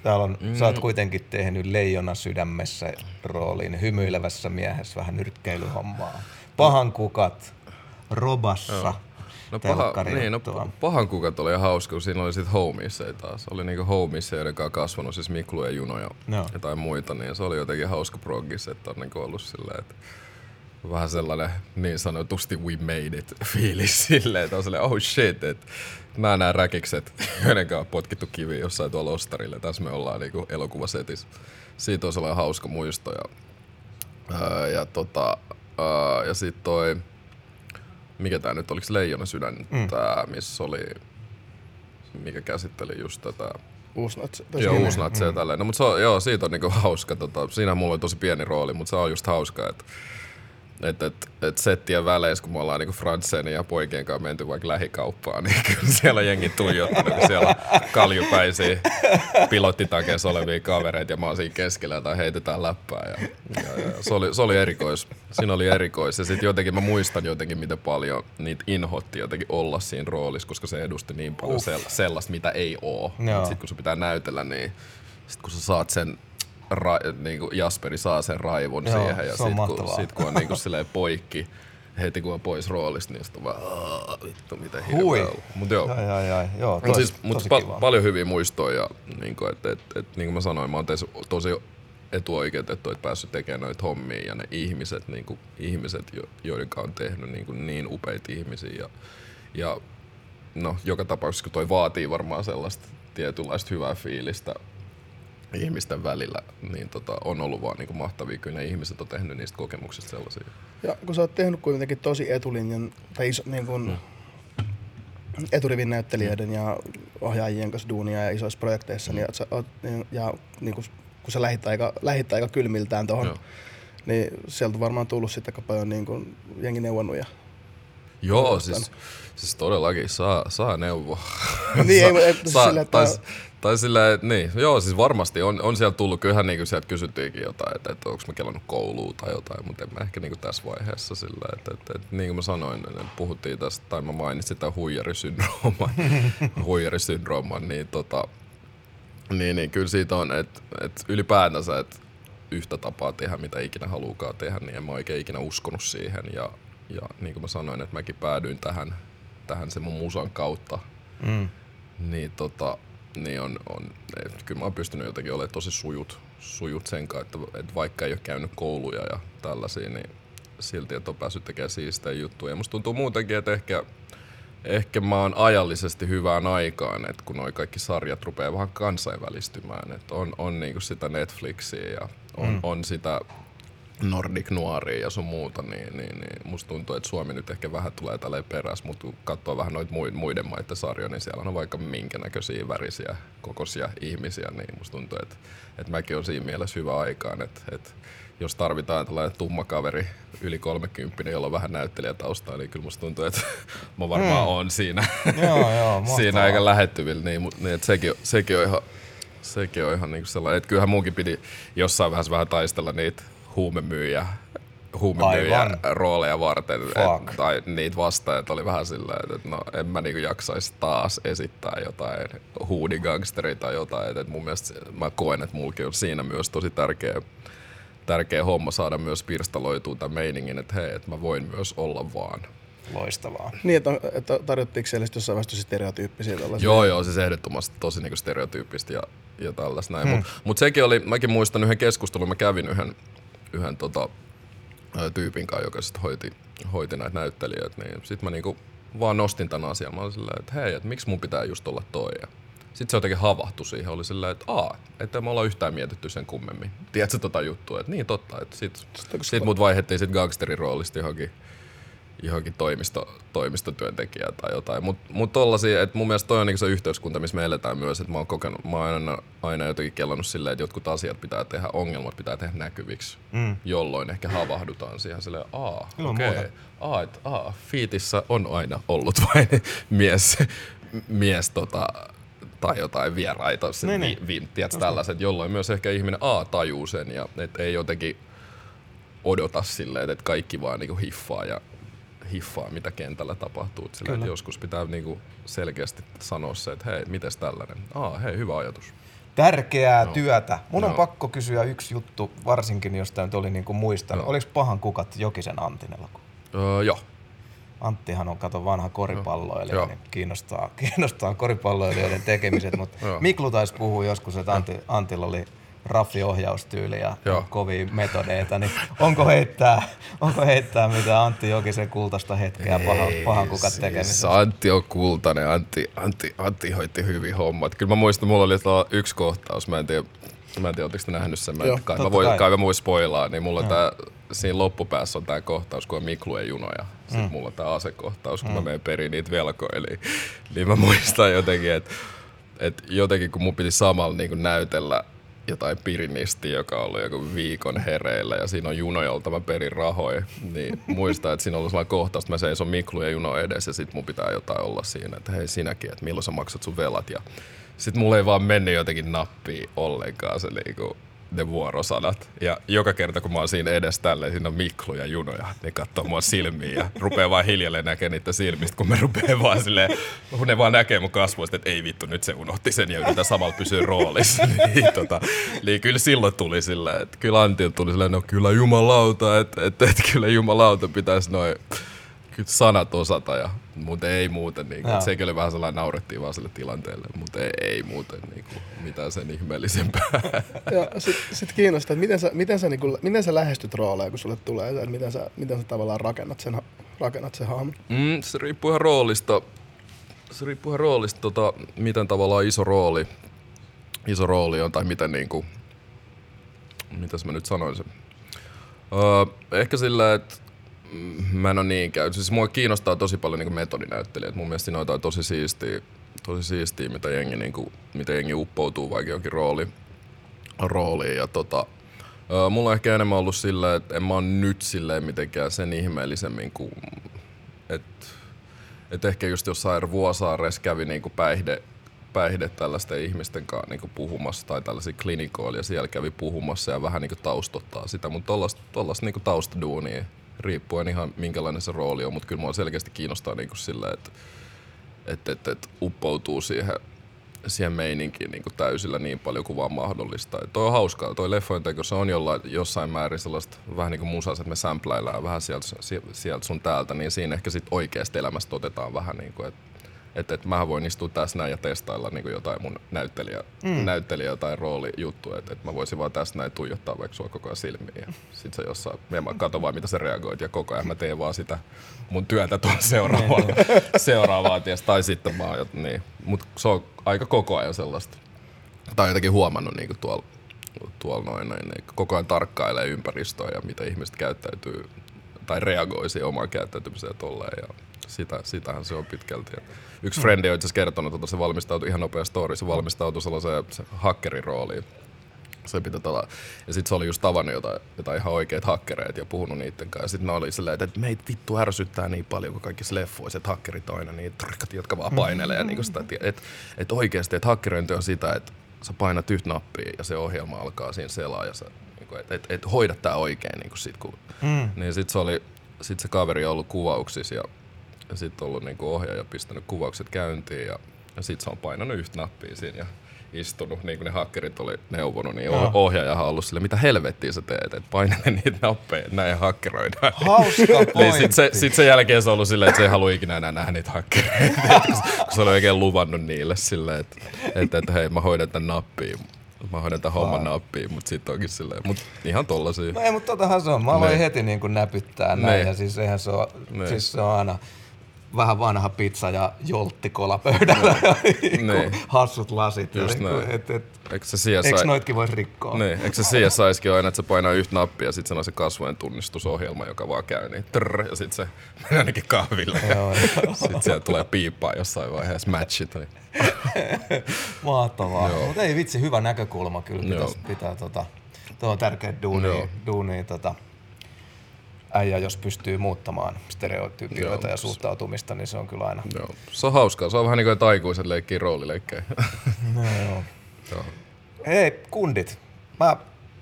Täällä on, mm. sä oot kuitenkin tehnyt leijona sydämessä rooliin, hymyilevässä miehessä vähän nyrkkeilyhommaa. Pahan kukat, robassa. No, paha, niin, no, pahan kukat oli hauska, kun siinä oli sit homies taas. Oli niinku homies, joiden kanssa kasvanut, siis Miklu ja Juno ja Joo. jotain muita, niin se oli jotenkin hauska proggis, että on niinku ollut silleen, että vähän sellainen niin sanotusti we made it fiilis silleen, että on silleen oh shit, että nämä nämä räkikset, joiden kanssa on potkittu kivi jossain tuolla ostarille, tässä me ollaan niinku elokuvasetissä. Siitä on sellainen hauska muisto ja, ää, ja, tota, ää, ja sit toi, mikä tää nyt, oliko Leijona sydän mm. tää, missä oli, mikä käsitteli just tätä Uusnats. Joo, uusnatse ja tälleen. No, mutta se on, joo, siitä on niinku hauska. Tota, siinä mulla on tosi pieni rooli, mutta se on just hauska, että et, et, et settien väleissä, kun me ollaan niinku Frantseen ja poikien kanssa menty vaikka lähikauppaan, niin kyllä siellä on jengi tuijottanut, kun siellä on kaljupäisiä pilottitakeessa olevia kavereita ja mä oon siinä keskellä tai heitetään läppää. Ja, ja, ja se, oli, se oli erikois. Siinä oli erikois. Ja sitten jotenkin mä muistan jotenkin, miten paljon niitä inhotti jotenkin olla siinä roolissa, koska se edusti niin paljon sel, sellaista, mitä ei oo. Sitten kun se pitää näytellä, niin sit kun sä saat sen ra- niin kuin Jasperi saa sen raivon Joo, siihen ja se on sit kun, sit kun on niin kuin silleen poikki, heti kun on pois roolista, niin sit on vaan "Aa, vittu mitä hirveä. Mut joo. Ai, ai, ai. Joo, tosi, siis, mut pa- paljon hyviä muistoja ja niin kuin, et, et, et, niin kuin mä sanoin, mä oon tosi etuoikeutettu, että päässyt tekemään noita hommia ja ne ihmiset, niin kuin, ihmiset jo, joiden on tehnyt niin, kuin niin upeita ihmisiä ja, ja no, joka tapauksessa, kun toi vaatii varmaan sellaista tietynlaista hyvää fiilistä ihmisten välillä, niin tota, on ollut vaan niin kuin mahtavia. Kyllä ne ihmiset on tehnyt niistä kokemuksista sellaisia. Ja kun sä oot tehnyt kuitenkin tosi etulinjan, tai iso, niin kun, Mm. eturivin näyttelijöiden ja ohjaajien kanssa duunia ja isoissa projekteissa, Mm. niin, sä oot, niin, ja niin kun, kun sä lähit aika, lähit aika kylmiltään tuohon, niin sieltä on varmaan tullut sitten aika paljon niin kun, jengi neuvonnut. Ja, Joo, siis, siis todellakin saa, saa neuvoa. Niin, ei, ei, saa, sillä, että- tai, tai sillä, että niin, joo, siis varmasti on, on sieltä tullut, kyllähän niin sieltä kysyttiinkin jotain, että, että onko mä kelannut kouluun tai jotain, mutta en mä ehkä niin kuin tässä vaiheessa sillä, että, että, että niin kuin mä sanoin, että puhuttiin tästä, tai mä mainitsin tämän huijarisyndrooman, huijarisyndrooman, niin tota, niin, niin kyllä siitä on, että, että ylipäätänsä, että yhtä tapaa tehdä, mitä ikinä haluukaan tehdä, niin en mä oikein ikinä uskonut siihen. Ja, ja niin kuin mä sanoin, että mäkin päädyin tähän, tähän sen mun musan kautta, Mm. niin, tota, niin on, on et kyllä mä oon pystynyt jotenkin olemaan tosi sujut, sujut sen kanssa, että, että vaikka ei ole käynyt kouluja ja tällaisia, niin silti, että on päässyt tekemään siistejä juttuja. Ja musta tuntuu muutenkin, että ehkä, ehkä mä oon ajallisesti hyvään aikaan, että kun noi kaikki sarjat rupeaa vähän kansainvälistymään, että on, on niinku sitä Netflixiä ja on, mm. on sitä Nordic Noiria ja sun muuta, niin, niin, niin musta tuntuu, että Suomi nyt ehkä vähän tulee tälleen perässä, mutta kun katsoo vähän noita muiden, muiden maiden sarjoja, niin siellä on vaikka minkä näköisiä värisiä, kokoisia ihmisiä, niin musta tuntuu, että, että mäkin on siinä mielessä hyvä aikaan, että, että jos tarvitaan tällainen tumma kaveri yli 30, jolla on vähän näyttelijätaustaa, niin kyllä musta tuntuu, että mä varmaan mm. on siinä, Joo, joo, siinä aika lähettyvillä, niin, niin että sekin, sekin on ihan, sekin on ihan niinku sellainen, että kyllähän munkin pidi jossain vaiheessa vähän taistella niitä huumemyyjä, huumemyyjä Aivan. rooleja varten, Fuck. et, tai niitä vastaan, että oli vähän silleen, että, että no en mä niinku jaksaisi taas esittää jotain huudigangsteria tai jotain, että, että mun mielestä mä koen, että mulkin on siinä myös tosi tärkeä, tärkeä homma saada myös pirstaloitua tämän meiningin, että hei, että mä voin myös olla vaan. Loistavaa. niin, että, että tarjottiinko siellä sitten jossain vaiheessa tosi stereotyyppisiä tällaisia? Joo, joo, siis ehdottomasti tosi niinku stereotyyppistä ja, ja tällaista näin. Hmm. Mutta mut sekin oli, mäkin muistan yhden keskustelun, mä kävin yhden, yhden tota, tyypin kanssa, joka sitten hoiti, hoiti näitä näyttelijöitä, niin sitten mä niinku vaan nostin tämän asian. Mä olin silleen, että hei, että miksi mun pitää just olla toi. Ja sitten se jotenkin havahtui siihen, oli silleen, että aa, että me ollaan yhtään mietitty sen kummemmin. Tiedätkö tota juttua, että niin totta, että sit, sit mut vaihdettiin sit gangsterin roolista johonkin, johonkin toimisto, toimistotyöntekijää tai jotain. Mutta mut tollasia, että mun mielestä toi on niinku se yhteiskunta, missä me eletään myös, että mä oon kokenut, mä oon aina, aina jotenkin kellannut silleen, että jotkut asiat pitää tehdä, ongelmat pitää tehdä näkyviksi, mm. jolloin ehkä havahdutaan siihen silleen, aa, okei, okay. aa, et, aa, fiitissä on aina ollut vain mies, mies tota, tai jotain vieraita, Niin, vi, niin. vi, tiedätkö, tällaiset, jolloin myös ehkä ihminen A tajuu sen ja et ei jotenkin odota silleen, että kaikki vaan niinku hiffaa ja hiffaa, mitä kentällä tapahtuu. Sillä, että joskus pitää niinku selkeästi sanoa se, että hei, mites tällainen? Aa, hei, hyvä ajatus. Tärkeää no. työtä. Mun on Joo. pakko kysyä yksi juttu, varsinkin jos tämä nyt oli niinku muistanut. Joo. Oliko Pahan kukat Jokisen Antin elokuva? Öö, joo. Anttihan on kato vanha koripalloilija, Joo. niin kiinnostaa, kiinnostaa koripalloilijoiden tekemiset, mutta. Miklu taisi puhua joskus, että Antti, Antilla oli raffi ohjaustyyli ja Joo. kovia metodeita, niin onko heittää, onko heittää mitä Antti Jokisen kultaista hetkeä pahan, pahan kukat Siis tekemisessä? Antti on kultainen, Antti, Antti, Antti hoiti hyvin hommat. Kyllä mä muistan, mulla oli yksi kohtaus, mä en tiedä, mä en tiedä, oletteko te nähnyt sen, mä, Joo, kai, mä voi, kai. kai mä voin spoilaa, niin mulla tää, siinä loppupäässä on tää kohtaus, kun on Miklujen junoja. Sitten mm. mulla on tää asekohtaus, kun mm. mä menen perin niitä velkoja. Eli, niin mä muistan jotenkin, että et jotenkin kun mun piti samalla niin näytellä jotain pirinisti, joka on ollut joku viikon hereillä ja siinä on juno, jolta mä perin rahoja, niin muistan, että siinä on ollut sellainen kohtaus, että mä seison Miklu ja juno edessä ja sit mun pitää jotain olla siinä, että hei sinäkin, että milloin sä maksat sun velat. Ja sit mulla ei vaan mennyt jotenkin nappiin ollenkaan se niinku, ne vuorosanat. Ja joka kerta, kun mä oon siinä edessä tälleen, siinä on Miklu ja Juno ja ne katsoo mua silmiin ja rupeaa vaan hiljalleen näkemään niitä silmistä, kun me rupeaa vaan silleen, kun ne vaan näkee mun kasvoista, että ei vittu, nyt se unohti sen ja yritetään samalla pysyä roolissa. niin, tota, niin kyllä silloin tuli silleen, että kyllä Antti tuli silleen, no kyllä jumalauta, että, että, että kyllä jumalauta pitäisi noin sanat osata, ja, mutta ei muuten. Niin kuin, sekin oli vähän sellainen, naurettiin vaan sille tilanteelle, mutta ei, ei muuten niin kuin, mitään sen ihmeellisempää. Ja sit, sit kiinnostaa, että miten sä, miten, sä, niinku, miten sä lähestyt rooleja, kun sulle tulee että miten sä, miten sä tavallaan rakennat sen, rakennat sen hahmon. Mm, se riippuu ihan roolista. Se riippuu ihan roolista, tota, miten tavallaan iso rooli, iso rooli on, tai miten niinku, mitäs mä nyt sanoisin. Öö, ehkä sillä, että mä en ole niin käy. Siis mua kiinnostaa tosi paljon niinku metodinäyttelijät. Mun mielestä siinä on tosi siistiä, tosi siistiä mitä, jengi, niinku, mitä jengi uppoutuu vaikka jonkin rooli, rooliin. Ja tota, mulla on ehkä enemmän ollut sillä, että en mä oon nyt silleen mitenkään sen ihmeellisemmin kuin että et ehkä just jossain Vuosaaressa kävi niinku päihde, päihde tällaisten ihmisten kanssa niinku puhumassa tai tällaisia klinikoilla ja siellä kävi puhumassa ja vähän niinku taustottaa sitä, mutta tollaista, niinku taustaduunia riippuen ihan minkälainen se rooli on, mutta kyllä mua selkeästi kiinnostaa niinku sillä, että et, et, et uppoutuu siihen, siihen meininkiin niin täysillä niin paljon kuin vaan mahdollista. Et toi on hauskaa. Toi leffojen teko, se on jollain, jossain määrin sellaista vähän niin kuin musas, että me sampläillään vähän sieltä, sieltä sun täältä, niin siinä ehkä sit oikeasta elämästä otetaan vähän niin kuin, että että et mähän voin istua tässä näin ja testailla niin jotain mun näyttelijä, mm. näyttelijä tai roolijuttua, että et mä voisin vaan tässä näin tuijottaa vaikka sua koko ajan silmiin ja sit sä jossain, ja mä katson vaan mitä sä reagoit ja koko ajan mä teen vaan sitä mun työtä tuon seuraavaa, seuraavaa ties, tai sitten mä oon, niin. Mut se on aika koko ajan sellaista. Tai jotenkin huomannut niinku tuolla tuolla noin, niin, niin koko ajan tarkkailee ympäristöä ja mitä ihmiset käyttäytyy tai reagoi siihen omaan käyttäytymiseen tolleen ja sitä, sitähän se on pitkälti. Yksi frendi on itse asiassa kertonut, että se valmistautui ihan nopea story, se valmistautui sellaiseen se hakkerin rooliin. Se pitää olla. Ja sitten se oli just tavannut jotain, jotain ihan oikeita hakkereita ja puhunut niiden kanssa. Ja sitten ne oli silleen, että meitä vittu ärsyttää niin paljon kuin kaikissa leffoissa, että hakkerit on aina niin trkkat, jotka vaan painelee. Ja niin sitä, että et oikeasti, että hakkerointi on sitä, että sä painat yhtä nappia ja se ohjelma alkaa siinä selaa ja sä, niin että et, et hoida tää oikein niin sit, kun, mm. niin sit se oli, sit se kaveri on ollut kuvauksissa ja, ja sitten ollut niin ohjaaja pistänyt kuvaukset käyntiin ja, ja sit se on painanut yhtä nappia siinä ja istunut, niin kuin ne hakkerit oli neuvonut, niin Joo. ohjaajahan on ollut sille, mitä helvettiä sä teet, että painele niitä nappeja, näin hakkeroidaan. Hauska Niin pointti. sit se, sit sen jälkeen se on ollut silleen, että se ei halua ikinä enää nähdä niitä hakkereita, kun se oli oikein luvannut niille silleen, että, että, että hei mä hoidan tämän nappiin, mä hoidan tämän homman nappiin, mutta sitten onkin silleen, mut ihan tollasia. No ei, mutta totahan se on. Mä aloin Niin. heti niin kuin näpyttää näin. Niin. Ja siis eihän se ole, Niin. siis se on aina vähän vanha pizza ja jolttikola pöydällä ja niin Niin. hassut lasit. Just Niin kuin, näin. et, et, Eikö se CSI... eikö noitkin voisi rikkoa? Niin, eikö se CSIskin aina, että se painaa yhtä nappia ja sitten se on se kasvojen tunnistusohjelma, joka vaan käy niin trrr, ja sitten se menee ainakin kahville. Joo. Sitten sieltä tulee piippaa jossain vaiheessa matchit. Niin. Mahtavaa. Mutta ei vitsi, hyvä näkökulma kyllä. Pitäisi pitää tota, tuo on tärkeä duuni, duuni tota, äijä, jos pystyy muuttamaan stereotypioita Joo. ja suhtautumista, niin se on kyllä aina. Joo. Se on hauskaa. Se on vähän niin kuin aikuiset leikkii roolileikkejä. No, joo. Joo. Hei, kundit. Mä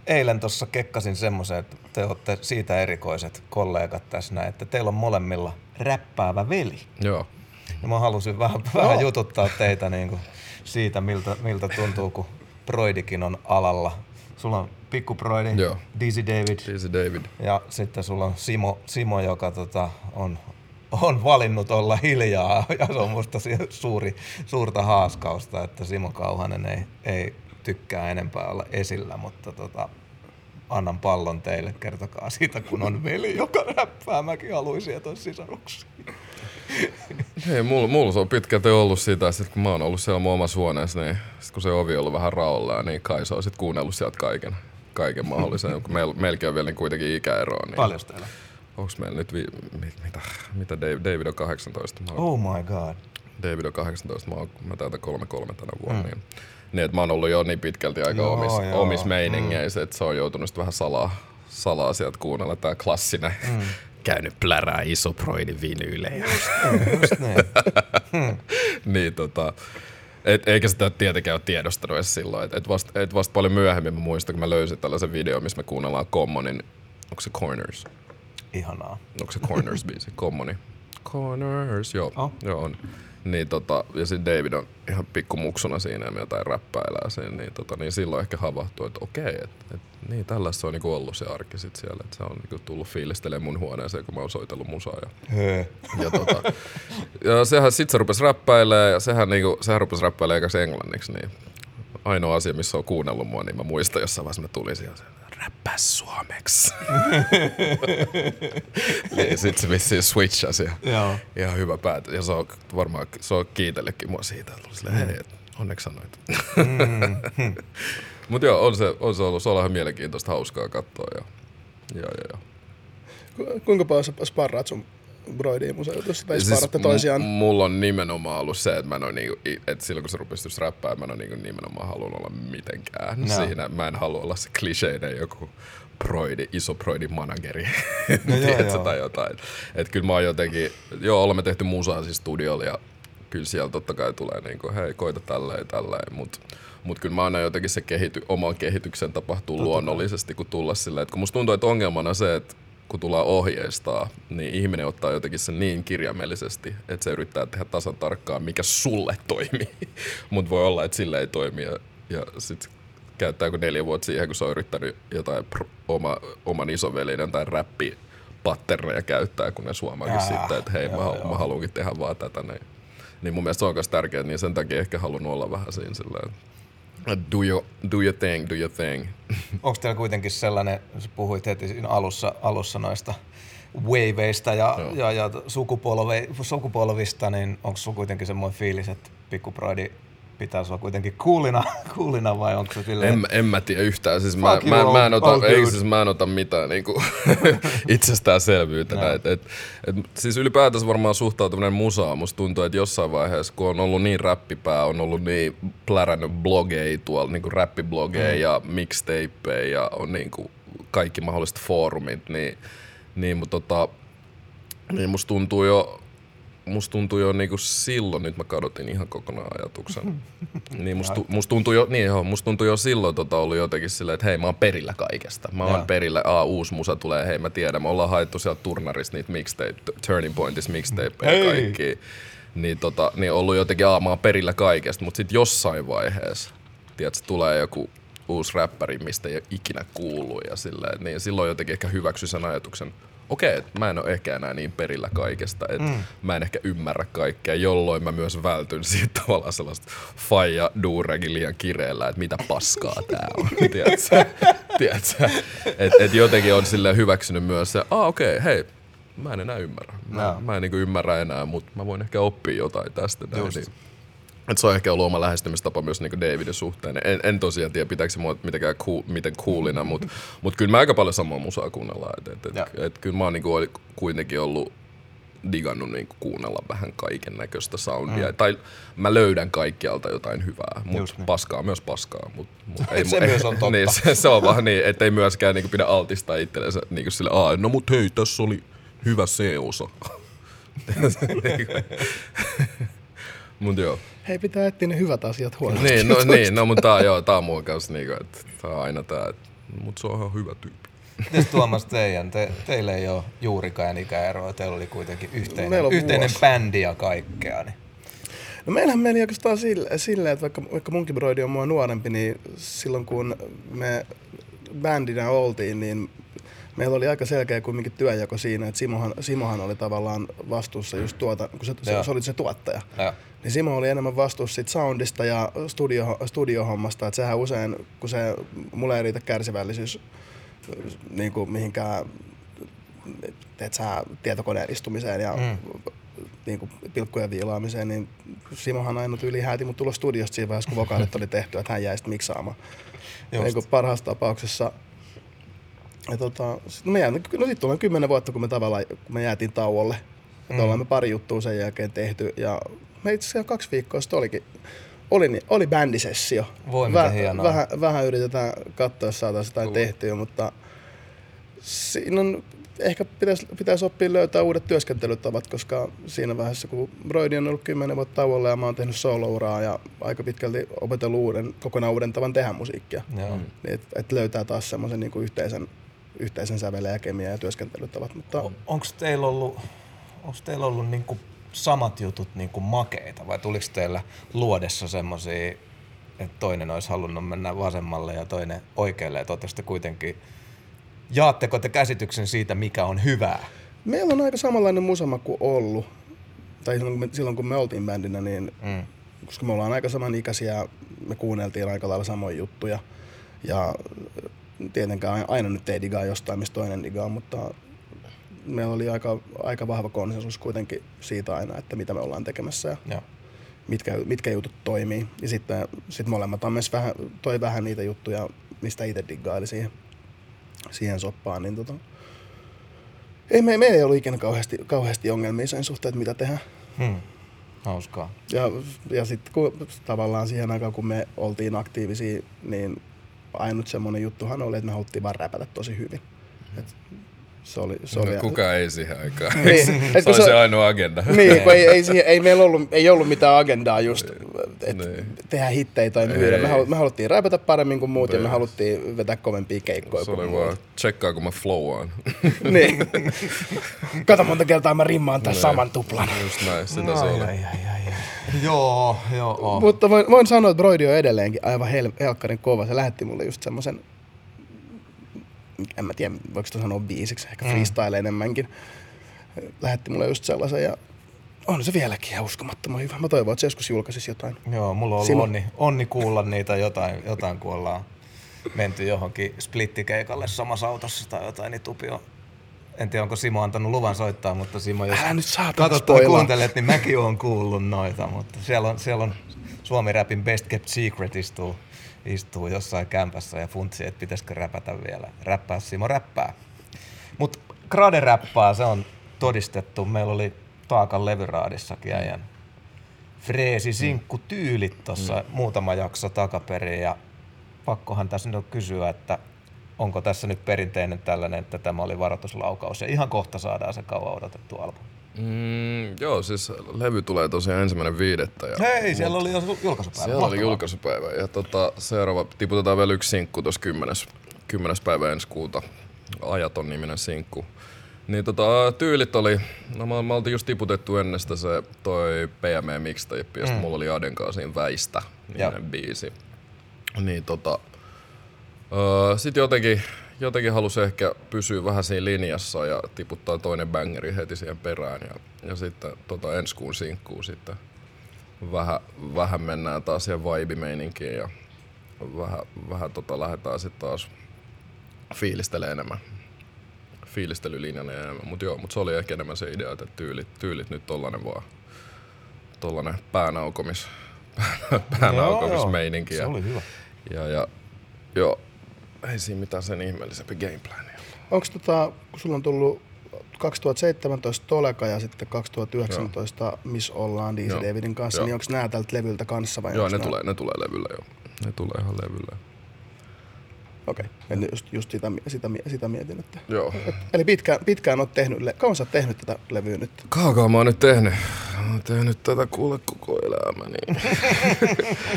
eilen tuossa kekkasin semmoisen, että te olette siitä erikoiset kollegat tässä näin, että teillä on molemmilla räppäävä veli. Joo. Ja mä halusin vähän, vähän jututtaa teitä niin kuin siitä, miltä, miltä tuntuu, kun Broidikin on alalla. Sulla on pikku Broidi, Joo. Dizzy David Easy David. ja sitten sulla on Simo, Simo joka tota, on, on valinnut olla hiljaa ja se on musta suuri, suurta haaskausta, että Simo Kauhanen ei, ei tykkää enempää olla esillä, mutta tota, annan pallon teille, kertokaa siitä, kun on veli, joka räppää. Mäkin haluaisin sieltä sisaruksia. Hei, mulla, mulla se on pitkälti ollut sitä, että kun mä oon ollut siellä mun omassa huoneessa, niin sit kun se ovi on ollut vähän raollaan, niin kai se on sit kuunnellut sieltä kaiken, kaiken mahdollisen. kun meil, meilläkin on vielä niin kuitenkin ikäeroa, niin Paljon teillä? onks meillä nyt, vi, mi, mitä, mitä Dave, David on 18? Mä oon, Oh my god. David on 18, mä, oon, mä täytän 33 tänä vuonna. Mm. Niin, niin, että mä oon ollut jo niin pitkälti aika Joo, omis, joo. omis meiningeissä, että se on joutunut sit vähän salaa, salaa sieltä kuunnella tää klassinen. Mm. Käynyt plärää isoproidin vinyylejä. Just niin. niin tota, et, eikä sitä tietenkään ole tiedostanut edes silloin. Et, et, vasta, et vasta paljon myöhemmin mä muistan, kun mä löysin tällaisen videon, missä me kuunnellaan Commonin, onko se Corners? Ihanaa. Onko se Corners biisi? Commoni. Corners, joo. Oh. Joo on. Niin tota, ja sitten David on ihan pikkumuksuna siinä ja me jotain räppäilää siinä, niin, tota, niin silloin ehkä havahtuu, että okei, että et, niin tällaista se on niinku ollut se arki sit siellä, että se on niinku tullut fiilistelemään mun huoneeseen, kun mä oon soitellut musaa ja ja, tota, ja sehän sit se rupesi räppäilee ja sehän, niinku, sehän rupesi räppäilee ekas englanniksi, niin ainoa asia, missä on kuunnellut mua, niin mä muistan jossain vaiheessa mä tulin siihen, räppää suomeksi. niin sit se vissiin switchasi ja Joo. ihan hyvä päätö. Ja se on varmaan, se on kiitellytkin mua siitä, että oli silleen, hei, et onneksi sanoit. Mut joo, on se, on se ollut, se on ihan mielenkiintoista, hauskaa katsoa ja, ja, ja, ja. Ku- Kuinka paljon sä sparraat sun Broidiin museotussa tai Ja sparraatte m- toisiaan? mulla on nimenomaan ollut se, että mä en ole niinku, että silloin kun se rupesi räppää, mä en ole niinku nimenomaan halunnut olla mitenkään No. siinä. Mä en halua olla se kliseinen joku proidi, iso proidi manageri, No joo, tiedätkö, joo. tai jotain. Että kyllä mä oon jotenkin, joo, olemme tehty musaa siis studiolla ja kyllä siellä totta kai tulee niinku, hei, koita tälleen, tälleen, mutta mut kyllä mä aina jotenkin se kehity, oman kehityksen tapahtuu totta luonnollisesti, kun tulla silleen, että kun musta tuntuu, että ongelmana on se, että kun tullaan ohjeistaa, niin ihminen ottaa jotenkin sen niin kirjaimellisesti, että se yrittää tehdä tasan tarkkaan, mikä sulle toimii. Mutta voi olla, että sille ei toimi ja, ja sitten käyttääkö neljä vuotta siihen, kun se on yrittänyt jotain pro, oma, oman isoveljen tai räppi patterneja käyttää, kun ne suomaakin Jaa, sitten, että hei, mä, joo, joo. mä haluankin tehdä vaan tätä. Niin, niin mun mielestä se on myös tärkeää, niin sen takia ehkä halunnut olla vähän siinä että do your, do your thing, do your thing. Onko teillä kuitenkin sellainen, sä puhuit heti siinä alussa, alussa noista waveista ja, Joo. ja, ja sukupolve, sukupolvista, niin onko sulla kuitenkin semmoinen fiilis, että Pikku Broidi pitää sua kuitenkin kuulina, kuulina vai onko se silleen, En, en mä tiedä yhtään. Siis mä, Fuck you, mä, mä, en old- ota, old ei, siis mä en ota mitään niinku, itsestäänselvyytenä. No. Et, et, et, siis ylipäätänsä varmaan suhtautuminen musaan. Musta tuntuu, että jossain vaiheessa, kun on ollut niin räppipää, on ollut niin plärännyt blogeja tuolla, niinku räppiblogeja Mm. ja mixtapeja ja on niinku kaikki mahdolliset foorumit, niin, niin, mutta tota, niin musta tuntuu jo musta tuntuu jo niinku silloin, nyt mä kadotin ihan kokonaan ajatuksen. niin musta, musta tuntuu jo, niin joo, musta tuntuu jo silloin tota ollut jotenkin silleen, että hei mä oon perillä kaikesta. Mä oon perillä, aa uusi musa tulee, hei mä tiedän, me ollaan haettu sieltä turnarista niitä mixtape, Turning Pointissa mixtapeja Hei! kaikki. Niin, tota, niin ollut jotenkin, aa mä oon perillä kaikesta, mutta sitten jossain vaiheessa, tiedätkö, tulee joku uusi räppäri, mistä ei ole ikinä kuullut ja silleen, niin silloin jotenkin ehkä hyväksy sen ajatuksen, okei, okay, mä en ole ehkä enää niin perillä kaikesta, että mm. mä en ehkä ymmärrä kaikkea, jolloin mä myös vältyn siitä tavallaan sellaista faija duurekin liian kireellä, että mitä paskaa tää on, tiedätkö? tiedätkö? Et, et jotenkin on sille hyväksynyt myös se, ah okei, okay, hei, mä en enää ymmärrä. Mä, no. mä en niin ymmärrä enää, mutta mä voin ehkä oppia jotain tästä. Näin, niin. Et se on ehkä ollut oma lähestymistapa myös niinku Davidin suhteen. En, en tosiaan tiedä, pitääkö se mua mitenkään cool, miten coolina, mutta mut kyllä mä aika paljon samaa musaa kuunnellaan. Et, et, et, et, kyllä mä oon niinku kuitenkin ollut digannut niinku kuunnella vähän kaiken näköistä soundia. Mm. Tai mä löydän kaikkialta jotain hyvää, mutta niin. paskaa myös paskaa. Mut, mut ei, se myös on totta. niin, se, se, on vaan niin, ettei myöskään niinku pidä altistaa itsellensä niinku sille, Aa, no mut hei, tässä oli hyvä C-osa. Mut joo. Hei, pitää etsiä ne hyvät asiat huonosti. Niin, no, niin, no mutta tää, joo, tää on mun kanssa niinku, että tää on aina tää, että, mut se on ihan hyvä tyyppi. Mites Tuomas teidän? Te, teille ei ole juurikaan ikäeroa, teillä oli kuitenkin yhteinen, yhteinen bändi ja kaikkea. Niin. No meillähän meni oikeastaan silleen, sille, että vaikka, vaikka munkin broidi on mua nuorempi, niin silloin kun me bändinä oltiin, niin meillä oli aika selkeä kuitenkin työjako siinä, että Simohan, Simohan oli tavallaan vastuussa just tuota, kun se, se, se oli se tuottaja. Ja. Niin Simo oli enemmän vastuussa siitä soundista ja studio, studiohommasta, että sehän usein, kun se, mulle ei riitä kärsivällisyys niin kuin mihinkään teet sä, tietokoneen istumiseen ja mm. niin kuin pilkkujen viilaamiseen, niin Simohan aina yli hääti mut tulla studiosta siinä vaiheessa, kun vokaalit oli tehty, että hän jäi sitten miksaamaan. Niin parhaassa tapauksessa ja tota, sit me jäämme, no sitten ollaan kymmenen vuotta, kun me tavallaan kun me jäätiin tauolle. Että mm. ollaan me pari juttua sen jälkeen tehty. Ja me itse asiassa kaksi viikkoa sitten olikin, oli, oli bändisessio. Voi Väh, hienoa. Vähän, vähän yritetään katsoa, jos saataisiin jotain cool. tehtyä, mutta siinä on, ehkä pitäisi, pitäisi oppia löytää uudet työskentelytavat, koska siinä vaiheessa, kun Broidi on ollut kymmenen vuotta tauolla ja mä oon tehnyt soolouraa ja aika pitkälti opetellut uuden, kokonaan uuden tavan tehdä musiikkia, Joo. niin että et löytää taas semmoisen niin yhteisen yhteisen sävelen ja kemian ja työskentelytavat. Mutta... On, onko teillä ollut, onks teillä ollut niinku samat jutut niinku makeita vai tuliko teillä luodessa semmoisia, että toinen olisi halunnut mennä vasemmalle ja toinen oikealle ja kuitenkin jaatteko te käsityksen siitä, mikä on hyvää? Meillä on aika samanlainen musamaku ollut. Tai silloin kun me, silloin kun me oltiin bändinä, niin mm. koska me ollaan aika samanikäisiä, me kuunneltiin aika lailla samoja juttuja. Ja tietenkään aina nyt ei digaa jostain, mistä toinen digaa, mutta meillä oli aika, aika vahva konsensus kuitenkin siitä aina, että mitä me ollaan tekemässä ja, ja. Mitkä, mitkä jutut toimii. Ja sitten sit molemmat on myös vähän, toi vähän niitä juttuja, mistä itse diggaili siihen, siihen soppaan. Niin tota, ei, me, meillä ei ollut ikinä kauheasti, kauheasti ongelmia sen suhteen, että mitä tehdään. Hmm. Hauskaa. Ja, ja sitten kun, tavallaan siihen aikaan, kun me oltiin aktiivisia, niin ainut semmoinen juttuhan oli, että me haluttiin vaan räpätä tosi hyvin. Et se oli, se no, oli, kuka ei siihen aikaan. niin, se oli se, se ainoa agenda. Niin, kun ei, ei, siihen, ei meillä ollut, ei ollut mitään agendaa just, että niin. tehdä hittejä tai myydä. Me, halu, me haluttiin räpätä paremmin kuin muut Bees. ja me haluttiin vetää kovempia keikkoja Se oli vaan, tsekkaa kun mä flowaan. niin. Kato monta kertaa mä rimmaan tämän saman tuplan. Just näin, sitä no, se oli. Ai, ai, ai, ai. Joo, joo. Mutta voin, voin sanoa, että Broidi on edelleenkin aivan hel- helkkarin kova. Se lähetti mulle just semmoisen, en mä tiedä, voiko sitä sanoa biisiksi, ehkä mm. freestyle enemmänkin. Lähetti mulle just sellaisen ja on se vieläkin ihan uskomattoman hyvä. Mä toivon, että se joskus julkaisisi jotain. Joo, mulla on ollut onni, onni kuulla niitä jotain, jotain, kun ollaan menty johonkin splittikeikalle samassa autossa tai jotain, niin Tupi on en tiedä, onko Simo antanut luvan soittaa, mutta Simo, jos Älä nyt katsot ja kuuntelet, niin mäkin olen kuullut noita, mutta siellä on, siellä on Suomi Rapin Best Kept Secret istuu, istuu jossain kämpässä ja funtsi, että pitäisikö räpätä vielä. Räppää Simo räppää. Mutta Grade räppää, se on todistettu. Meillä oli Taakan levyraadissakin äijän freesi sinkku tyylit tuossa mm. muutama jakso takaperin ja pakkohan tässä nyt kysyä, että onko tässä nyt perinteinen tällainen, että tämä oli varoituslaukaus ja ihan kohta saadaan se kauan odotettu albumi? Mm, joo, siis levy tulee tosiaan ensimmäinen viidettä. Ja, Hei, siellä oli jo julkaisupäivä. Siellä oli julkaisupäivä ja tota, seuraava, tiputetaan vielä yksi sinkku tuossa kymmenes, kymmenes päivä ensi kuuta. Ajaton niminen sinkku. Niin tota, tyylit oli, no mä, mä oltiin just tiputettu ennestä se toi PME mixtape, ja mm. mulla oli Aden kanssa siinä väistä niminen biisi. Niin tota, Öö, sitten jotenkin jotenkin halusi ehkä pysyä vähän siinä linjassa ja tiputtaa toinen bangeri heti siihen perään. Ja, ja sitten tota, ensi kuun sinkkuun sitten vähän, vähän mennään taas siihen vibe ja vähän, vähän tota, lähdetään sitten taas fiilistelee enemmän fiilistelylinjana ja enemmän. Mutta joo, mut se oli ehkä enemmän se idea, että tyylit, tyylit nyt tollanen vaan tollanen päänaukomis, päänaukomismeininki. Se oli hyvä. Ja, ja joo, ei siinä mitään sen ihmeellisempi gameplani. Onko tota, kun sulla on tullut 2017 Toleka ja sitten 2019 Joo. Miss ollaan DC Davidin kanssa, joo. niin onko nämä tältä levyltä kanssa vai Joo, ne nää... tulee, ne tulee levyllä joo. Ne tulee ihan levyllä. Okei, okay. just, just sitä, sitä, sitä mietin. Että, Joo. Et, eli pitkään, pitkään olet tehnyt, kauan sä oot tehnyt tätä levyä nyt? Kaukaa mä oon nyt tehnyt. Mä oon tehnyt tätä kuule koko elämäni.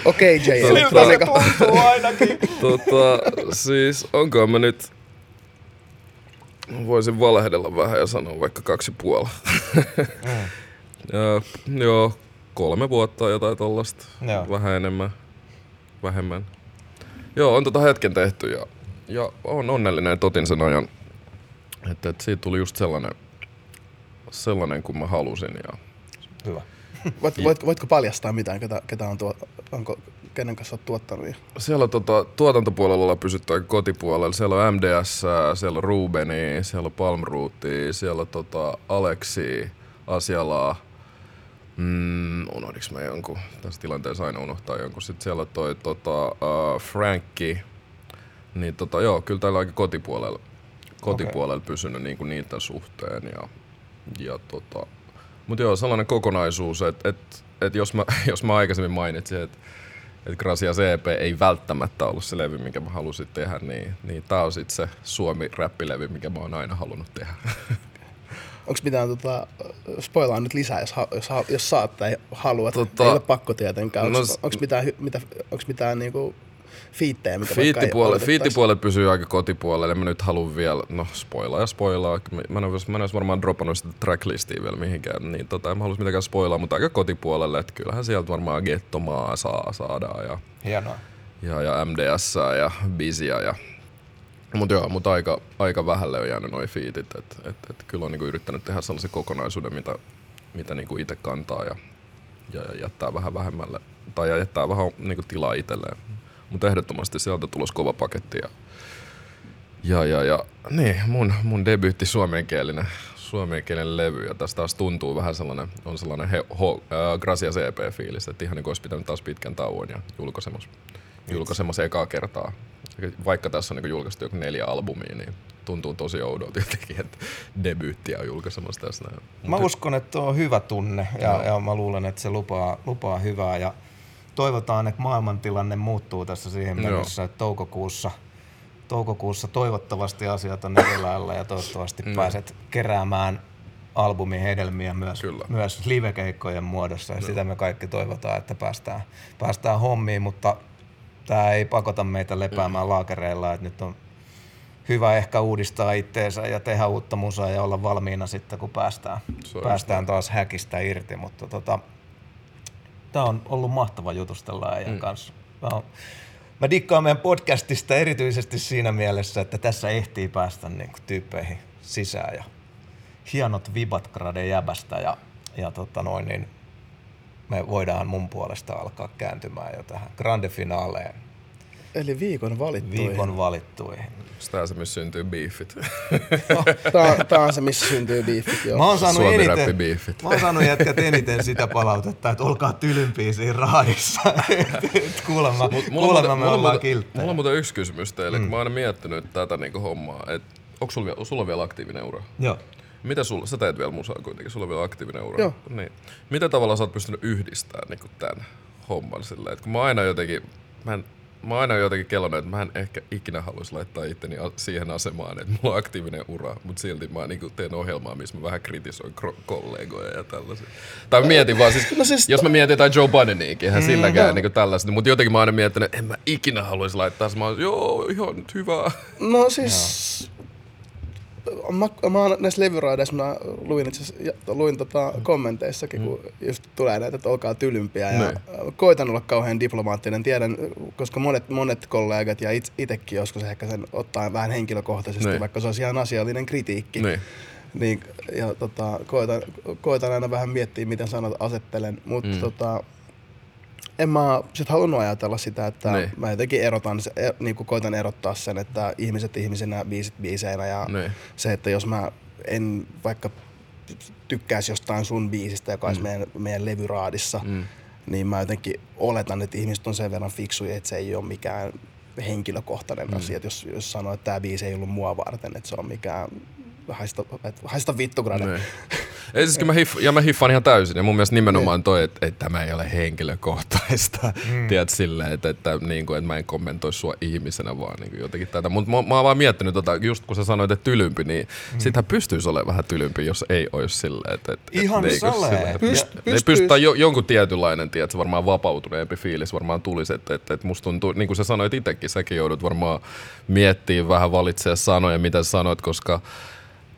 Okei, okay, J. Siltä tuntuu ainakin. tota, siis onko mä nyt... Voisin valehdella vähän ja sanoa vaikka kaksi puolella. mm. ja, joo, kolme vuotta jotain tollasta. Vähän enemmän, vähemmän. Joo, on tota hetken tehty ja, ja on onnellinen, että otin sen ajan. Että, että siitä tuli just sellainen, sellainen kuin mä halusin. Ja... Hyvä. Voit, voit, voitko paljastaa mitään, ketä, ketä on tuo, onko, kenen kanssa olet tuottanut? Siellä tota, tuotantopuolella ollaan pysytty aika kotipuolella. Siellä on MDS, siellä on Rubeni, siellä on Palmrootti, siellä on tota, Aleksi, Asialaa, Mm, unohdiks mä jonkun? Tässä tilanteessa aina unohtaa jonkun. Sitten siellä toi tota, uh, Frankki. Niin tota, joo, kyllä täällä aika kotipuolella, kotipuolella okay. pysynyt niinku niitä suhteen. Ja, ja tota, mutta joo, sellainen kokonaisuus, että et, et jos, mä, jos mä aikaisemmin mainitsin, että et Gracia CP ei välttämättä ollut se levy, minkä mä halusin tehdä, niin, niin tää on sitten se Suomi-räppilevy, mikä mä oon aina halunnut tehdä. Onko mitään, tota, spoilaa nyt lisää, jos, jos, jos saat tai haluat, tota, ei ole pakko tietenkään. Onko no, mitään, mitä, onks mitään niinku fiittejä, mitä Fiittipuolelle, fiittipuolelle pysyy aika kotipuolelle. Mä nyt haluan vielä, no spoilaa ja spoilaa. Mä en, mä en olisi varmaan dropannut sitä tracklistia vielä mihinkään, niin tota, en mä halus mitenkään spoilaa, mutta aika kotipuolelle. Että kyllähän sieltä varmaan Gettomaa saa saadaan ja, Hienoa. ja, ja MDS ja Bizia ja mutta joo, mutta aika, aika vähälle on jäänyt noin fiitit. että et, et, kyllä on niinku yrittänyt tehdä sellaisen kokonaisuuden, mitä, mitä niinku itse kantaa ja, ja, ja, jättää vähän vähemmälle, tai jättää vähän niinku tilaa itselleen. Mutta ehdottomasti sieltä tulos kova paketti. Ja, ja, ja, ja niin, mun, mun debyytti suomenkielinen, suomenkielinen levy, ja tästä taas tuntuu vähän sellainen, on sellainen he, ho, äh, Gracia CP-fiilis, että ihan niin kuin olisi pitänyt taas pitkän tauon ja julkaisemassa, julkaisemassa ekaa kertaa vaikka tässä on niin julkaistu joku neljä albumia, niin tuntuu tosi oudolta jotenkin, että debyyttiä on julkaisemassa tässä näin. Mä uskon, että on hyvä tunne ja, ja mä luulen, että se lupaa, lupaa hyvää ja toivotaan, että maailmantilanne muuttuu tässä siihen mennessä, että toukokuussa, toukokuussa toivottavasti asiat on erilailla ja toivottavasti no. pääset keräämään albumin hedelmiä myös, Kyllä. myös livekeikkojen muodossa ja no. sitä me kaikki toivotaan, että päästään, päästään hommiin, mutta tämä ei pakota meitä lepäämään mm. laakereilla, että nyt on hyvä ehkä uudistaa itteensä ja tehdä uutta musaa ja olla valmiina sitten, kun päästään, päästään taas häkistä irti. Mutta tota, tämä on ollut mahtava jutustella äijän mm. kanssa. Mä, on, mä dikkaan meidän podcastista erityisesti siinä mielessä, että tässä ehtii päästä niin kuin, tyyppeihin sisään ja hienot vibat grade jäbästä ja, ja tota noin, niin me voidaan mun puolesta alkaa kääntymään jo tähän grande finaaleen. Eli viikon valittuihin. Viikon valittuihin. Tämä on se, missä syntyy beefit. Tämä on se, missä syntyy beefit, joo. Mä oon saanut eniten, beefit. Mä oon saanut jätkät eniten sitä palautetta, että olkaa tylympiä siinä raadissa. kuulemma, Mut, mulla kuulemma me ollaan kilttejä. Mulla on muuten yksi kysymys teille, mm. kun mä oon aina miettinyt tätä niinku hommaa, että onko sulla, sulla vielä aktiivinen ura? Joo. Mitä sulla, sä teet vielä musaa kuitenkin, sulla on vielä aktiivinen ura. Joo. Niin. Miten tavalla sä oot pystynyt yhdistämään niin tämän homman silleen, että kun mä aina jotenkin, mä en, mä aina jotenkin kellonut, että mä en ehkä ikinä haluaisi laittaa itteni siihen asemaan, että mulla on aktiivinen ura, mutta silti mä niin teen ohjelmaa, missä mä vähän kritisoin kollegoja ja tällaisia. Tai mietin vaan, siis, no siis jos mä mietin jotain Joe Bideniakin, eihän mm, silläkään no. niin tällaista, mutta jotenkin mä aina miettinyt, että en mä ikinä haluaisi laittaa, mä oon, joo, ihan nyt hyvä. No siis, mä oon näissä levyraideissa, mä luin, itse luin tota kommenteissakin, kun just tulee näitä, että olkaa tylympiä. Ja Niin. koitan olla kauhean diplomaattinen. Tiedän, koska monet, monet kollegat ja it, itsekin joskus ehkä sen ottaa vähän henkilökohtaisesti, Niin. vaikka se olisi ihan asiallinen kritiikki. Niin. Niin, ja tota, koitan, koitan aina vähän miettiä, miten sanat asettelen, mutta mm. tota, en mä sit halunnut ajatella sitä, että Niin. mä jotenkin erotan, er, niin kuin koitan erottaa sen, että ihmiset ihmisenä, biisit biiseinä ja Niin. se, että jos mä en vaikka tykkäisi jostain sun biisistä, joka olisi Mm. meidän, meidän levyraadissa, Mm. niin mä jotenkin oletan, että ihmiset on sen verran fiksuja, että se ei ole mikään henkilökohtainen Mm. asia. Et jos, jos sanoo, että tämä biisi ei ollut mua varten, että se on mikään haista, et, haista vittu grade. Niin. Ei siis kyllä mä, hiff, ja mä hiffaan ihan täysin. Ja mun mielestä nimenomaan toi, että, että tämä ei ole henkilökohtaista. Mm. Tiedät silleen, että, että, niin kuin, että mä en kommentoi sua ihmisenä vaan niin kuin jotenkin tätä. Mutta mä, mä oon vaan miettinyt, tota, just kun sä sanoit, että tylympi, niin mm. sitähän pystyisi olemaan vähän tylympi, jos ei olisi silleen. Että, että, Ihan eikö salee. silleen- Pyst- pystytään jo, jonkun tietynlainen, tiedätkö, varmaan vapautuneempi fiilis varmaan tulisi, että, että, että musta tuntuu, niin kuin sä sanoit itsekin, säkin joudut varmaan miettimään vähän valitsemaan sanoja, mitä sä sanoit, koska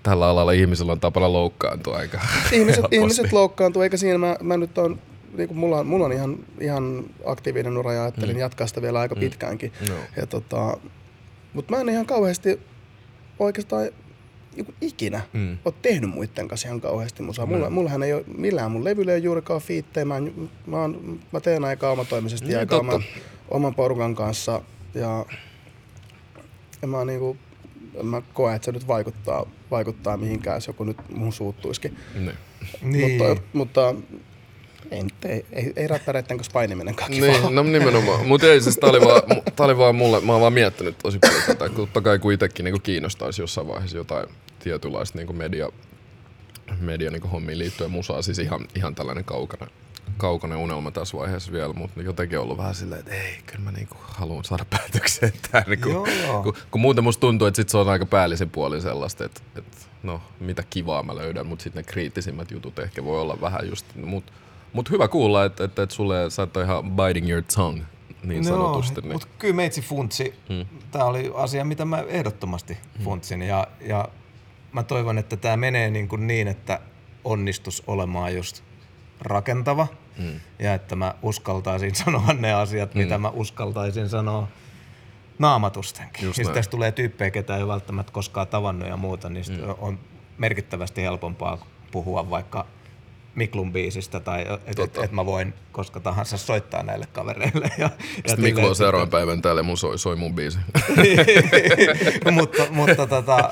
tällä alalla ihmisillä on tapana loukkaantua aika Ihmiset, ihmiset loukkaantuu, eikä siinä mä, mä nyt on, niin kuin mulla, on, mulla on ihan, ihan aktiivinen ura ja ajattelin mm. jatkaa sitä vielä aika mm. pitkäänkin. Ja tota, mutta mä en ihan kauheasti oikeastaan niin ikinä Mm. ole tehnyt muiden kanssa ihan kauheasti musaa. Mm. Mulla, mullahan ei ole millään mun levyllä ei ole juurikaan fiittejä. Mä, en- mä, oon, mä teen aika omatoimisesti Niin, ja aika oman, oman porukan kanssa. Ja, ja mä, niinku, en mä koe, että se nyt vaikuttaa, vaikuttaa mihinkään, jos joku nyt muun suuttuisikin. Niin. Niin. Mutta, mutta ei, ei, ei, ei räppäreiden kanssa painiminenkaan kivaa. Niin, no nimenomaan. Mutta ei siis, tää oli, vaan, tää oli vaan mulle, mä oon vaan miettinyt tosi paljon tätä. Totta kai kun itsekin niinku kiinnostaisi jossain vaiheessa jotain tietynlaista niinku media, media niinku hommiin liittyen musaa, siis ihan, ihan tällainen kaukainen, kaukainen unelma tässä vaiheessa vielä, mutta jotenkin on ollut vähän silleen, että ei, kyllä mä niinku haluan saada päätökseen. Niinku, Joo, joo. kun, kun, muuten musta tuntuu, että sit se on aika päällisin puolin sellaista, että, että no mitä kivaa mä löydän, mutta sitten ne kriittisimmät jutut ehkä voi olla vähän just, mutta mut hyvä kuulla, että, että, että sulle sä et ole ihan biting your tongue niin sanotusti. Niin. mutta kyllä meitsi funtsi. Hmm. Tämä oli asia, mitä mä ehdottomasti funtsin. Ja, ja mä toivon, että tämä menee niin, kuin niin, että onnistus olemaan just rakentava. Hmm. Ja että mä uskaltaisin sanoa ne asiat, mitä mä uskaltaisin sanoa naamatustenkin. Just Just näin. tästä tulee tyyppejä, ketä ei välttämättä koskaan tavannut ja muuta, niin mm. on merkittävästi helpompaa puhua vaikka Miklun biisistä tai että et, et mä voin koska tahansa soittaa näille kavereille. Ja, ja Sitten Mikko on silleen, seuraavan päivän täällä ja mun soi, soi mun biisi. mutta mutta tota,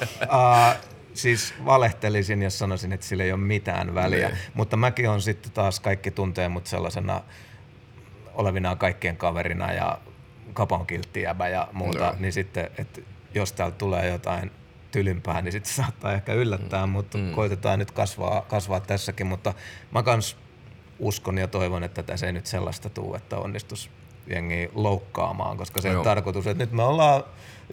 siis valehtelisin, jos sanoisin, että sillä ei ole mitään väliä. Niin. Mutta mäkin on sitten taas, kaikki tuntee mut sellaisena olevinaan kaikkien kaverina ja kapon kilttijäbä ja muuta, Joo. niin sitten, että jos täältä tulee jotain tylympää, niin sitten saattaa ehkä yllättää, mutta Mm. koitetaan nyt kasvaa, kasvaa tässäkin, mutta mä kans uskon ja toivon, että tässä ei nyt sellaista tuu, että onnistus jengi loukkaamaan, koska se on tarkoitus, että nyt me ollaan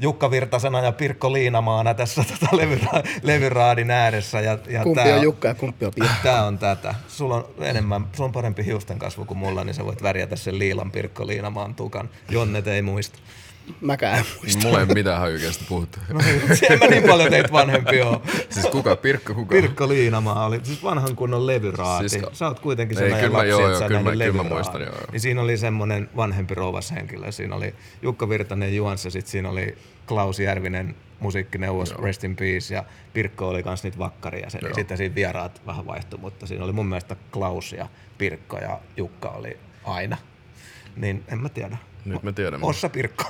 Jukka Virtasena ja Pirkko Liinamaana tässä tota levyra- levyraadin ääressä. Ja, ja Kumpi tää on Jukka ja kumpi on Pirkko. Tää on tätä. Sulla on enemmän, sulla on parempi hiusten kasvu kuin mulla, niin sä voit värjätä sen liilan Pirkko Liinamaan tukan. Jonnet ei muista. Mäkään en muista. Mulla ei mitään hajukeista puhuttu. No, en mä niin paljon teitä vanhempi oo. Siis kuka? Pirkko kuka? Pirkko Liinamaa oli siis vanhan kunnon levyraati. Siis- Sä oot kuitenkin kyllä mä- lapsi, joo, että joo, sä kyllä mä- kyllä mä muistan, joo, joo. Niin siinä oli semmonen vanhempi rouvas henkilö. Siinä oli Jukka Virtanen Juans ja sit siinä oli Klaus Järvinen musiikkineuvos, Joo. Rest in Peace, ja Pirkko oli kans niitä vakkaria. Sen, Joo. sitten siinä vieraat vähän vaihtui, mutta siinä oli mun mielestä Klaus ja Pirkko ja Jukka oli aina. Niin en mä tiedä. Nyt me tiedämme. Ossa Pirkko.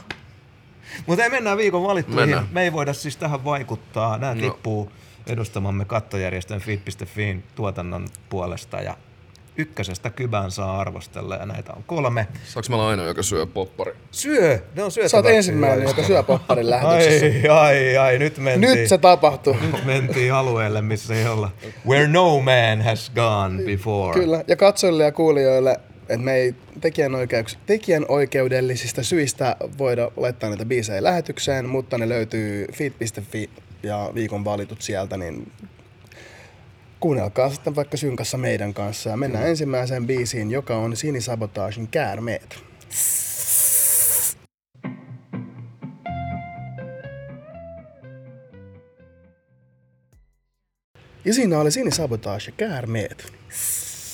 Mutta ei mennään viikon valittuihin. Mennään. Me ei voida siis tähän vaikuttaa. Nämä No. tippuu edustamamme kattojärjestön Feed.fiin tuotannon puolesta ja ykkösestä kybään saa arvostella ja näitä on kolme. Saanko mä olla ainoa, joka syö poppari? Syö! Ne on syötävä. Sä oot ensimmäinen, joka syö popparin lähetyksessä. Ai, ai, ai, nyt mentiin. Nyt se tapahtuu. Nyt mentiin alueelle, missä ei olla. Where no man has gone before. Kyllä, ja katsojille ja kuulijoille, että me ei tekijänoikeuks- tekijänoikeudellisista syistä voida laittaa näitä biisejä lähetykseen, mutta ne löytyy feed.fi ja viikon valitut sieltä, niin kuunnelkaa sitten vaikka synkassa meidän kanssa. Ja mennään ensimmäiseen biisiin, joka on Sinisabotagen Käärmeet. Ja siinä oli Sini Sabotage ja Käärmeet.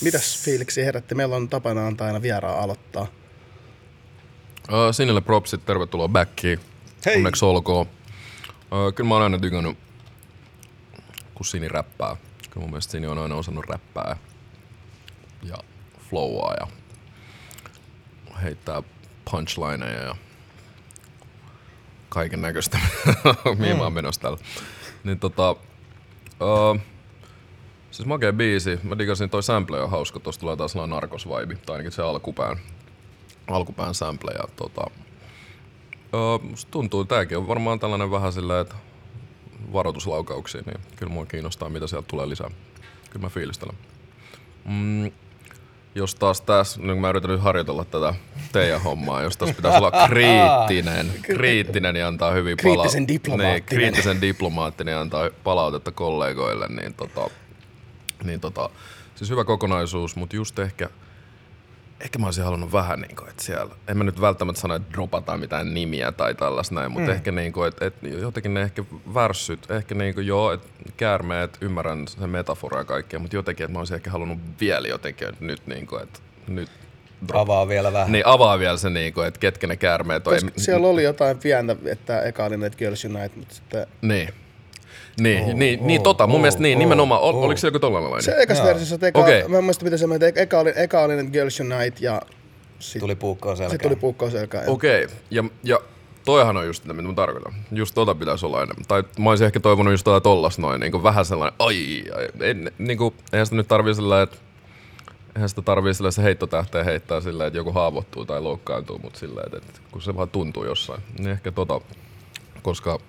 Mitäs fiiliksi herätti? Meillä on tapana antaa aina vieraa aloittaa. Uh, Sinille propsit, tervetuloa backiin. Hei. Onneksi olkoon. Uh, kyllä mä oon aina tykännyt, kun Sini räppää. Kyllä mun mielestä Sini on aina osannut räppää ja flowaa ja heittää punchlineja ja kaiken näköistä, mihin mä oon menossa täällä. Niin tota, uh, siis makea biisi. Mä digasin toi sample on hauska, tosta tulee taas sellainen narkos-vibe, tai ainakin se alkupään, alkupään sample. Ja tota, uh, musta tuntuu, tääkin on varmaan tällainen vähän silleen, että varoituslaukauksia, niin kyllä mua kiinnostaa, mitä sieltä tulee lisää. Kyllä mä fiilistelen. Mm, jos taas tässä, niin mä yritän nyt harjoitella tätä teidän hommaa, jos tässä pitäisi olla kriittinen, kriittinen ja antaa hyvin Kriittisen pala- diplomaattinen. Niin, kriittisen diplomaattinen ja antaa palautetta kollegoille, niin tota, niin tota, siis hyvä kokonaisuus, mutta just ehkä, ehkä mä olisin halunnut vähän niin kuin, että siellä, en mä nyt välttämättä sano, että dropataan mitään nimiä tai tällaista näin, mutta mm. ehkä niin kuin, että, että jotenkin ne ehkä värssyt, ehkä niin kuin joo, että käärmeet, ymmärrän sen metafora ja kaikkea, mutta jotenkin, että mä olisin ehkä halunnut vielä jotenkin, että nyt niin kuin, että nyt drop. Avaa vielä vähän. Niin avaa vielä se, niin kuin, että ketkä ne käärmeet on. Koska siellä oli jotain pientä, että eka oli näitä Girls Unite, mutta sitten Niin. Niin, Oh, niin, niin oh, totta. Mun oh, mielestä niin, oh, nimenomaan. Ol, oh. Oliko se joku tollainen? se Joo. versiossa, että eka, Okei. mä en muista mitä se meni, että eka oli, eka oli Girls Unite ja sitten Tuli puukkoa selkään. sit tuli puukkoa selkään. Okei, ja, ja toihan on just sitä, mitä mä tarkoitan. Just tota pitäisi olla enemmän. Tai mä olisin ehkä toivonut just tota tollas noin, niin kuin vähän sellainen, ai, ai en, niin kuin, eihän sitä nyt tarvii sillä, että eihän sitä tarvii sillä se heittotähteen heittää sillä, että joku haavoittuu tai loukkaantuu, mutta sillä, että, että kun se vaan tuntuu jossain. Niin ehkä tota, koska,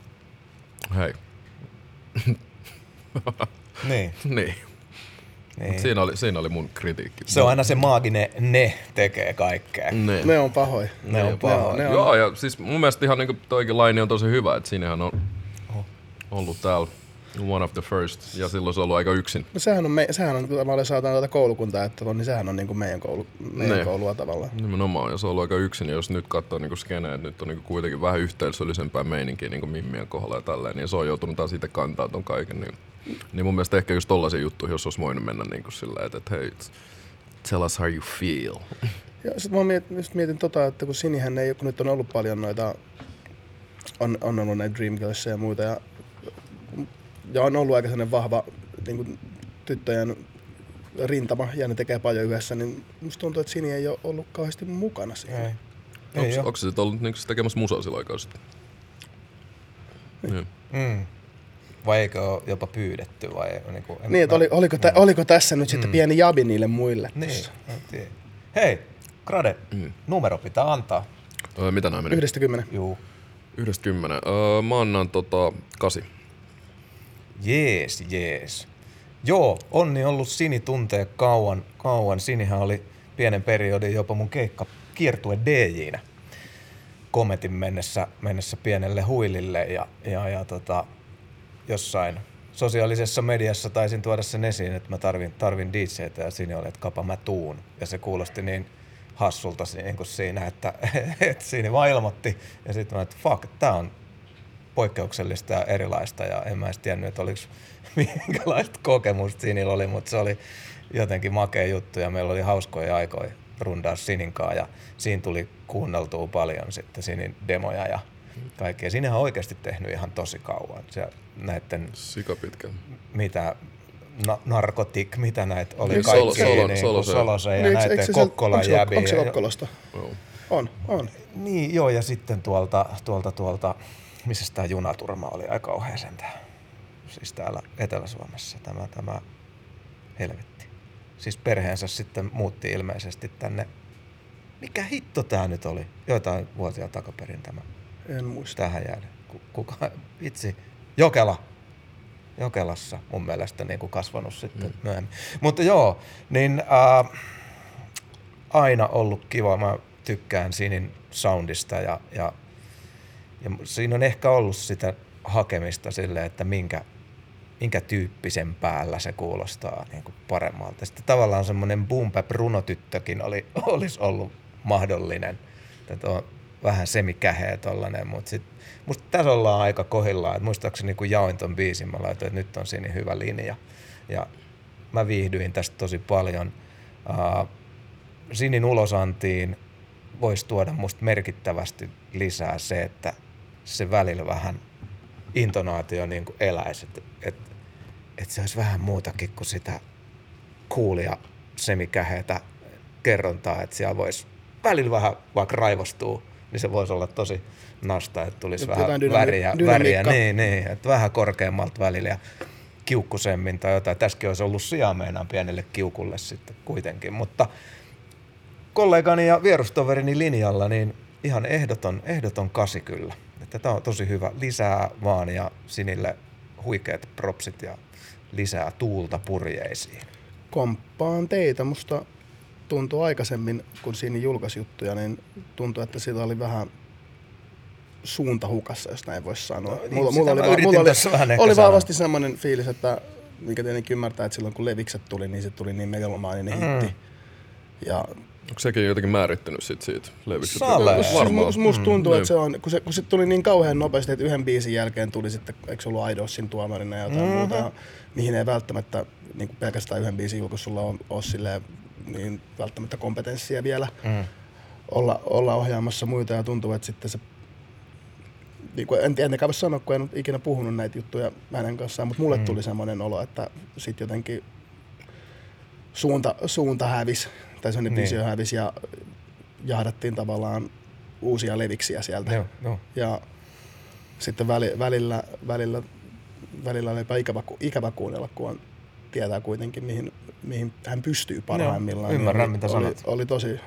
hei, Niin, niin. niin. Siinä, oli, siinä oli mun kritiikki. Se on aina se maaginen ne tekee kaikkea. Niin. Ne on pahoja. Ne on pahoja. Ne on, Joo, ja siis mun mielestä ihan niinku toikin laini on tosi hyvä, että siinähän on Oho. ollut täällä one of the first, ja silloin se on ollut aika yksin. No sehän on, me, sehän on, kun tavallaan saadaan tuota koulukuntaa, että niin sehän on niin kuin meidän, koulu, meidän Ne. koulua tavallaan. Nimenomaan, ja se on ollut aika yksin, ja jos nyt katsoo niinku skeneä, että nyt on niinku kuitenkin vähän yhteisöllisempää meininkiä niinku mimmien kohdalla ja tälleen, niin se on joutunut taas itse kantaa ton kaiken, niin, niin mun mielestä ehkä just tollaisia juttuja, jos olisi voinut mennä niinku silleen, että, että hei, tell us how you feel. Ja sitten mä mietin, just mietin tota, että kun Sinihän ei, kun nyt on ollut paljon noita, on, on ollut näitä Dreamgirlsia ja muita, ja, ja on ollut aika sellainen vahva niin kuin, tyttöjen rintama, ja ne tekee paljon yhdessä, niin musta tuntuu, että Sini ei ole ollut kauheasti mukana siinä. Ei. Onko, Ei oo. onko se sitten ollut niinku tekemässä musaa sillä aikaa sitten? Niin. Mm. Vai eikö ole jopa pyydetty? Vai, niin, kuin, Niin, että oli, oliko, tä, oliko tässä nyt sitten pieni jabi niille muille? Niin. Hei, Grade, Mm. numero pitää antaa. Öö, mitä nämä meni? Yhdestä kymmenen. Juu. Yhdestä kymmenen. Öö, mä annan tota kasi. Jees, jees. Joo, onni ollut Sini tuntee kauan. kauan. Sinihän oli pienen periodin jopa mun keikka kiertue DJnä kometin mennessä, mennessä pienelle huilille ja, ja, ja tota, jossain sosiaalisessa mediassa taisin tuoda sen esiin, että mä tarvin, tarvin DJtä ja Sini oli, että kapa mä tuun. Ja se kuulosti niin hassulta niin kuin siinä, että, että Sini vaan ilmoitti ja sitten mä, että fuck, tää on poikkeuksellista ja erilaista ja en mä edes tiennyt, että oliko minkälaista kokemusta Sinillä oli, mutta se oli jotenkin makea juttu ja meillä oli hauskoja aikoja rundaa Sininkaan ja siinä tuli kuunneltua paljon sitten Sinin demoja ja kaikkea. Sinnehän on oikeasti tehnyt ihan tosi kauan. Se, näiden, Sika pitkä. mitä na- narkotik, mitä näitä oli Eikö kaikki, Solo- Solo- niin, Solo- Solo, Solose ja Niin, eikö sieltä- Kokkolan onko se- jäbiä. Onko se ja- Kokkolasta? Joo. On, on. niin, joo, ja sitten tuolta, tuolta, tuolta, missä tämä junaturma oli aika kauhea sentään. Siis täällä Etelä-Suomessa tämä, tämä helvetti. Siis perheensä sitten muutti ilmeisesti tänne. Mikä hitto tää nyt oli? Joitain vuosia takaperin tämä. En muista. Tähän jäänyt. Ku- Kuka, itse, Jokela. Jokelassa mun mielestä niin kuin kasvanut sitten mm. myöhemmin. Mutta joo, niin äh, aina ollut kiva. Mä tykkään Sinin soundista ja, ja, ja siinä on ehkä ollut sitä hakemista sille, että minkä, minkä tyyppisen päällä se kuulostaa niin kuin paremmalta. Sitten tavallaan semmoinen boom bap runotyttökin oli, olisi ollut mahdollinen. Että on vähän semikäheä tollanen, mutta sit, musta tässä ollaan aika kohillaan. Et muistaakseni kun jaoin ton biisin, mä laitoin, että nyt on siinä hyvä linja. Ja mä viihdyin tästä tosi paljon. Uh, Sinin ulosantiin voisi tuoda musta merkittävästi lisää se, että se välillä vähän intonaatio niin kuin eläisi. Että et, et se olisi vähän muutakin kuin sitä kuulia semikäheitä kerrontaa, että siellä voisi välillä vähän vaikka raivostuu, niin se voisi olla tosi nasta, että tulisi Jotain vähän dynami- väriä, väriä dynamiikka. niin, niin, että vähän korkeammalta välillä ja kiukkusemmin tai jotain. Tässäkin olisi ollut sijaa meinaan pienelle kiukulle sitten kuitenkin, mutta kollegani ja vierustoverini linjalla, niin ihan ehdoton, ehdoton kasi kyllä. Että tämä on tosi hyvä. Lisää vaan ja Sinille huikeat propsit ja lisää tuulta purjeisiin. komppaan teitä. Musta tuntui aikaisemmin, kun siinä julkaisi juttuja, niin tuntui, että siitä oli vähän suunta hukassa, jos näin voisi sanoa. niin, mä va- yritin tässä vähän ehkä oli sanoa. vahvasti semmoinen fiilis, että mikä tietenkin ymmärtää, että silloin kun Levikset tuli, niin se tuli niin megalomaaninen Mm. hitti. Ja Onko sekin jotenkin määrittänyt sit siitä levystä? Sale. siis Varmaan. mu- musta tuntuu, Mm, että se on, kun se, kun se tuli niin kauhean nopeasti, että yhden biisin jälkeen tuli sitten, eikö se ollut Aidossin tuomarina ja jotain mm-hmm. muuta, ja mihin ei välttämättä niin kuin pelkästään yhden biisin julkaisulla ole, ole silleen, niin välttämättä kompetenssia vielä Mm. olla, olla ohjaamassa muita ja tuntuu, että sitten se niin kuin en, en voi sanoa, kun en ole ikinä puhunut näitä juttuja hänen kanssaan, mutta mulle mm. tuli semmoinen olo, että sitten jotenkin suunta, suunta hävisi, tai semmoinen Niin. niin. visio hävisi ja jahdattiin tavallaan uusia leviksiä sieltä. Joo, joo. Ja sitten väli, välillä, välillä, välillä oli jopa ikävä, ikävä kuunnella, kun on, tietää kuitenkin, mihin, mihin hän pystyy parhaimmillaan. Joo, ymmärrän, oli, mitä oli, sanot. oli tosi,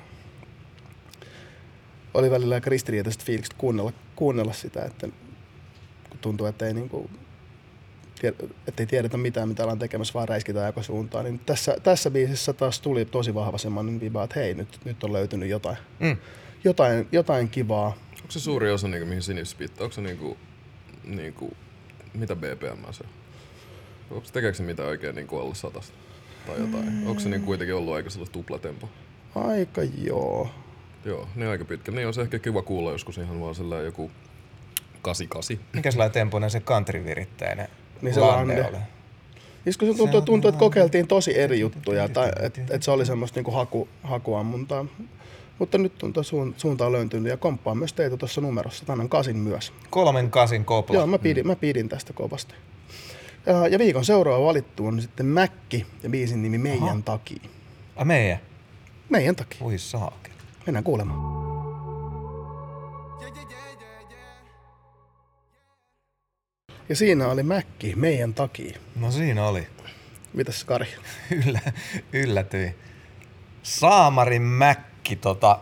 oli välillä aika ristiriitaiset fiilikset kuunnella, kuunnella sitä, että kun tuntuu, että ei, niinku, tiedä, että ei tiedetä mitään, mitä ollaan tekemässä, vaan räiskitään joka suuntaan. Niin tässä, tässä biisissä taas tuli tosi vahva semmoinen viba, että hei, nyt, nyt on löytynyt jotain, Mm. jotain, jotain kivaa. Onko se suuri osa, niinku, mihin Sinis spittaa? Onko se niinku, niinku, mitä BPM se on? Onko tekeekö se mitä oikein niinku alle satasta? Tai jotain? Onko se niinku kuitenkin ollut aika sellaista tuplatempo? Aika joo. Joo, niin aika pitkä. Niin on se ehkä kiva kuulla joskus ihan vaan sellainen joku 88. Mikä sellainen tempoinen se country-viritteinen Niin se lande lande. oli? Siis kun se tuntuu, tuntuu, että kokeiltiin tosi eri juttuja, tai että et se oli semmoista niinku haku, hakuammuntaa. Mutta nyt on suun, suunta on löytynyt ja komppaan myös teitä tuossa numerossa. Tänään kasin myös. Kolmen kasin kopla. Joo, mä pidin, mä pidin tästä kovasti. Ja, ja viikon seuraava valittu on sitten Mäkki ja biisin nimi Meidän Aha. takia. A, meidän. Meidän takia. Voi saakeli. Mennään kuulemaan. Ja siinä oli Mäkki, meidän takia. No siinä oli. Mitäs Kari? Yllä, yllätyin. Saamarin Mäkki tota,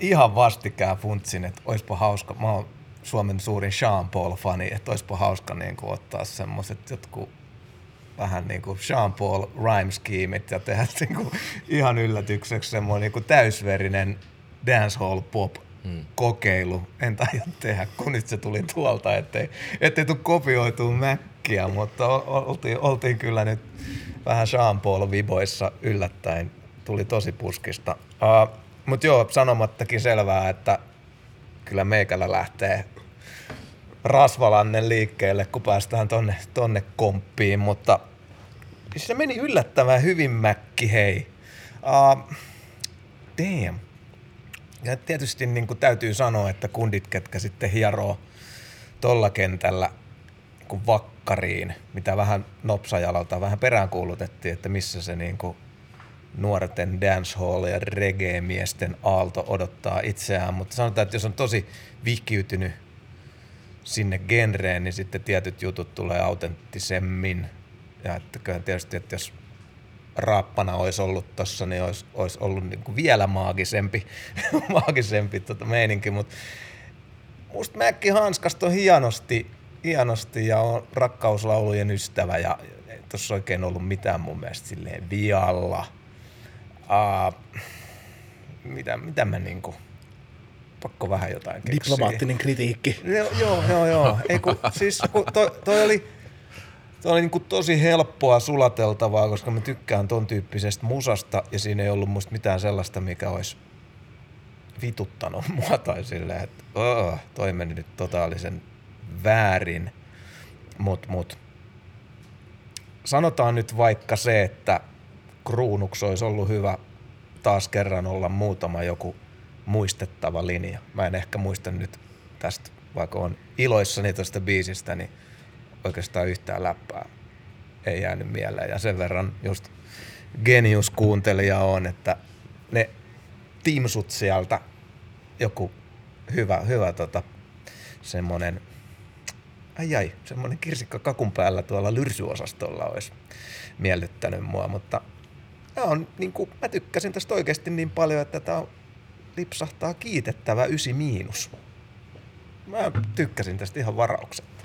ihan vastikään funtsin, että oispa hauska. Mä oon Suomen suurin Sean Paul-fani, että oispa hauska niin kuin, ottaa semmoset jotkut vähän niin kuin Sean Paul rhyme schemeit ja tehdä niin kuin, ihan yllätykseksi semmoinen niin kuin täysverinen dancehall pop kokeilu. En taida tehdä, kun nyt se tuli tuolta, ettei, ettei tule kopioitua mäkkiä, mutta oltiin, oltiin kyllä nyt vähän Sean Paul viboissa yllättäen. Tuli tosi puskista. Uh, mutta joo, sanomattakin selvää, että kyllä meikällä lähtee rasvalannen liikkeelle, kun päästään tonne, tonne komppiin, mutta se meni yllättävän hyvin mäkki, hei. Uh, damn. Ja tietysti niin kuin täytyy sanoa, että kundit, ketkä sitten hieroo tolla kentällä kuin vakkariin, mitä vähän nopsajalalta vähän peräänkuulutettiin, että missä se niin kuin nuorten dancehall ja reggae-miesten aalto odottaa itseään, mutta sanotaan, että jos on tosi vihkiytynyt sinne genreen, niin sitten tietyt jutut tulee autenttisemmin. Ja että tietysti, että jos raappana olisi ollut tossa, niin olisi, olisi ollut niin kuin vielä maagisempi, maagisempi tota meininki, mutta musta Mäkki hanskasta on hienosti, hienosti ja on rakkauslaulujen ystävä ja ei tuossa oikein ollut mitään mun mielestä silleen vialla. Uh, mitä, mitä mä niinku, pakko vähän jotain keksiä. Diplomaattinen kritiikki. Joo, joo, joo. joo. Ei, kun, siis, kun toi, toi oli, toi oli niinku tosi helppoa sulateltavaa, koska mä tykkään ton tyyppisestä musasta ja siinä ei ollut musta mitään sellaista, mikä olisi vituttanut mua tai silleen, että oh, toi meni nyt totaalisen väärin. Mut, mut. sanotaan nyt vaikka se, että kruunuksi olisi ollut hyvä taas kerran olla muutama joku muistettava linja. Mä en ehkä muista nyt tästä, vaikka on iloissani tuosta biisistä, niin oikeastaan yhtään läppää ei jäänyt mieleen. Ja sen verran just genius-kuuntelija on, että ne timsut sieltä, joku hyvä, hyvä tota, semmonen, ai ai, semmonen kirsikka kakun päällä tuolla lyrsyosastolla olisi miellyttänyt mua, mutta on, niin kuin, mä tykkäsin tästä oikeasti niin paljon, että tämä lipsahtaa kiitettävä ysi miinus. Mä tykkäsin tästä ihan varauksetta.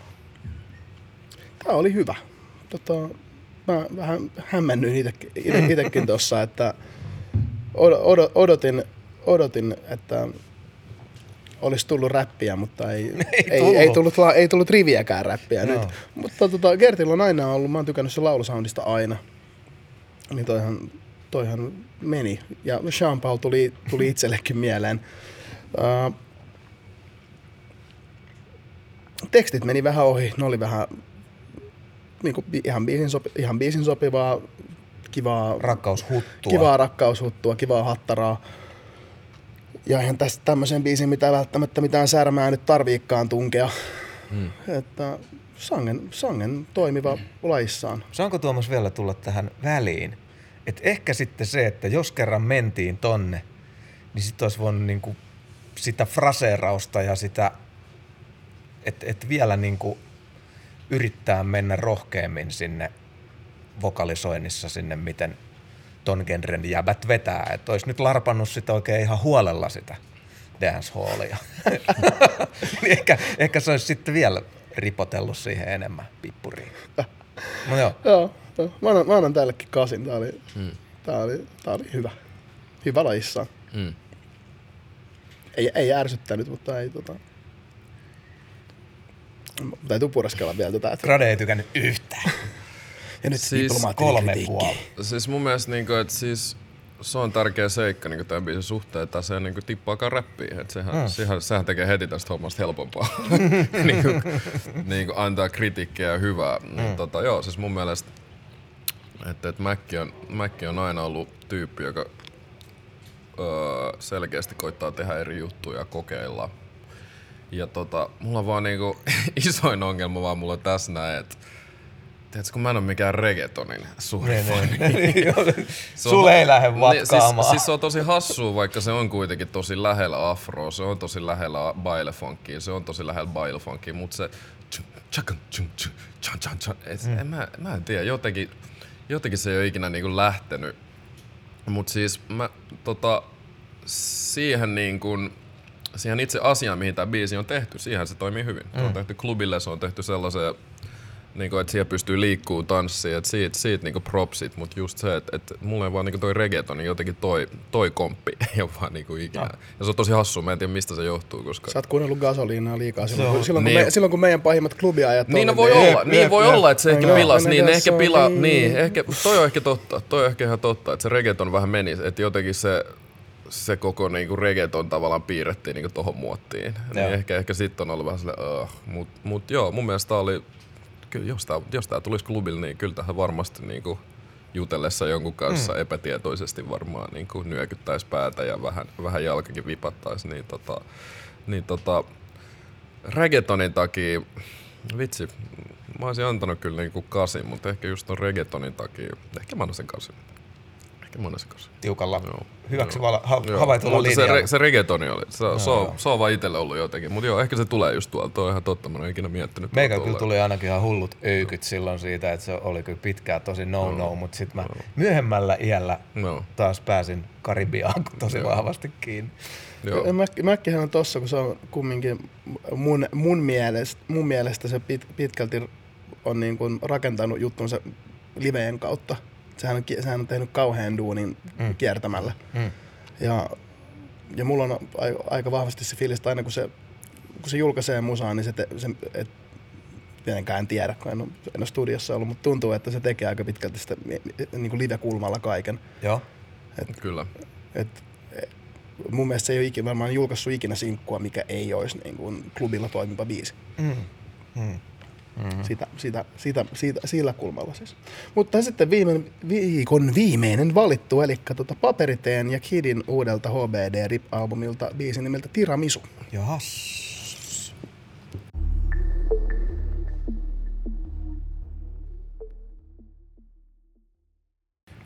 Tämä oli hyvä. Tota, mä vähän hämmennyin itsekin, itsekin tuossa, että odotin, odotin, että olisi tullut räppiä, mutta ei, Ei ei, tullut. ei, tullut, ei tullut riviäkään räppiä Joo. nyt. Mutta tota, Gertillä on aina ollut, mä oon tykännyt sen laulusoundista aina. Niin toihan, toihan meni. Ja Sean Paul tuli, tuli itsellekin mieleen. Uh, tekstit meni vähän ohi, ne oli vähän niin kuin, ihan, biisin sopi, ihan biisin sopivaa, kivaa, Rakkaushuttua. kivaa rakkaushuttua, kivaa hattaraa. Ja eihän tästä tämmöisen biisin mitä välttämättä mitään särmää nyt tarviikkaan tunkea. Hmm. Että sangen, sangen toimiva laissaan. Saanko Tuomas vielä tulla tähän väliin? Et ehkä sitten se, että jos kerran mentiin tonne, niin sitten olisi voinut niinku sitä fraseerausta ja sitä, että et vielä niinku yrittää mennä rohkeammin sinne vokalisoinnissa sinne, miten ton genren jäbät vetää. Että olisi nyt larpannut sitä oikein ihan huolella sitä dancehallia. niin ehkä, ehkä se olisi sitten vielä ripotellut siihen enemmän pippuriin. No joo. Joo, joo. Mä, annan, mä annan tällekin kasin. Tää oli, hmm. tää oli, tää oli hyvä. Hyvä lajissaan. Mm. Ei, ei ärsyttänyt, mutta ei tota... Täytyy pureskella vielä tätä. Että... Rade ei tykännyt yhtään. Ja nyt Siis Kolme puoli. Siis mun mielestä niinku, että siis se on tärkeä seikka niinku tämän biisin suhteen, että se ei niinku tippaakaan räppiin. Et sehän, mm. sehän, sehän, tekee heti tästä hommasta helpompaa. niinku, niinku antaa kritiikkiä ja hyvää. Mm. Tota, joo, siis mun mielestä että et Mäkki, on, Mäkki on aina ollut tyyppi, joka öö, selkeästi koittaa tehdä eri juttuja ja kokeilla. Ja tota, mulla on vaan niinku isoin ongelma vaan mulla tässä näin, että Tiedätkö, kun mä en ole mikään reggaetonin suuri fani. Se on- Sulle ei lähde Niin, vatkaamaan. Siis, siis se on tosi hassua, vaikka se on kuitenkin tosi lähellä afroa, se on tosi lähellä bailefunkia, se on tosi lähellä bailefunkia, mutta se tchum, tchum, tchum, et, en, mä, mä en tiedä, jotenkin, jotenkin se ei ole ikinä niinku lähtenyt. Mutta siis mä tota, siihen niin kuin, siihen itse asiaan, mihin tämä biisi on tehty, siihen se toimii hyvin. Se on tehty klubille, se on tehty sellaiseen, niin kuin, että siellä pystyy liikkuu tanssiin, että siitä, siitä niin propsit, mutta just se, että, että mulle ei vaan niin toi reggaeton, niin jotenkin toi, toi komppi ei ole vaan niin kuin ikinä. Ja se on tosi hassua, mä en tiedä mistä se johtuu, koska... Sä oot kuunnellut gasoliinaa liikaa silloin, kun, silloin, kun Niin. me, silloin kun meidän pahimmat klubiajat Niin no voi olla, niin voi olla, että se ehkä pilas, niin ne ehkä pilaa, niin, ehkä, toi on ehkä totta, toi on ehkä ihan totta, että se reggaeton vähän meni, että jotenkin se, se koko niinku reggaeton tavallaan piirrettiin niinku tohon muottiin. Niin ehkä, ehkä sitten on ollut vähän silleen, uh, mut, mut joo, mun mielestä oli, kyllä jos tää, jos tää tulisi klubille, niin kyllä tähän varmasti niinku jutellessa jonkun kanssa mm. epätietoisesti varmaan niinku nyökyttäisi päätä ja vähän, vähän jalkakin vipattaisi, niin tota, niin tota, reggaetonin takia, vitsi, mä olisin antanut kyllä niinku kasin, mutta ehkä just ton reggaetonin takia, ehkä mä annan sen kasin. Ehkä mä sen kasin. Tiukalla Joo. hyväksi Joo. ha- Joo. havaitulla Mutta se, linjalla. re, se reggaetoni oli, se, se, on, se on vaan itselle ollut jotenkin, mutta joo, ehkä se tulee just tuolta, toi on ihan totta, mä en ikinä miettinyt. Meikä kyllä tuli ainakin ihan hullut öykyt silloin siitä, että se oli kyllä pitkään tosi no-no, mutta sitten mä myöhemmällä iällä No, taas pääsin Karibiaan tosi Joo. vahvasti kiinni. joo. Mäkki, Mäkkihän on tossa, kun se on kumminkin mun, mun, mielestä, mun mielestä se pit, pitkälti on niin kuin rakentanut juttunsa liveen kautta. Sehän on, sehän on tehnyt kauhean duunin mm. kiertämällä. Mm. Ja, ja mulla on ai- aika vahvasti se fiilis, että aina kun se, kun se julkaisee musaa, niin se, te, se et, tietenkään en tiedä, kun en ole, en ole studiossa ollut, mutta tuntuu, että se tekee aika pitkälti sitä niin kuin live-kulmalla kaiken. Joo. Kyllä. Et, e, mun mielestä se ei ole ikinä, varmaan julkaissut ikinä sinkkua, mikä ei olisi niin kuin klubilla toimiva biisi. Mm. Mm. Mm-hmm. Sitä, sitä, sitä, siitä, sillä kulmalla siis. Mutta sitten viimeinen, viikon viimeinen valittu, eli tota Paperiteen ja Kidin uudelta HBD Rip-albumilta biisin nimeltä Tiramisu. Jahas.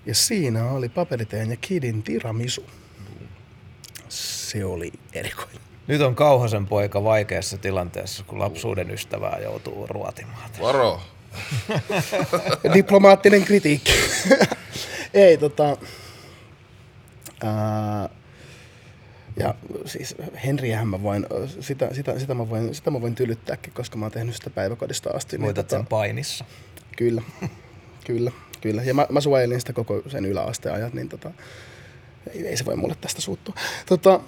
Ja siinä oli Paperiteen ja Kidin Tiramisu. Se oli erikoinen. Nyt on Kauhasen poika vaikeassa tilanteessa, kun lapsuuden ystävää joutuu ruotimaan. Varo! Diplomaattinen kritiikki. Ei tota... Ää, ja siis Henriähän mä voin, sitä, sitä, sitä, mä voin, sitä mä voin tylyttääkin, koska mä oon tehnyt sitä päiväkodista asti. Voitat niin, sen painissa. Kyllä, kyllä, kyllä. Ja mä, mä suojelin sitä koko sen yläasteajat, niin tota, ei, ei se voi mulle tästä suuttua. Tota,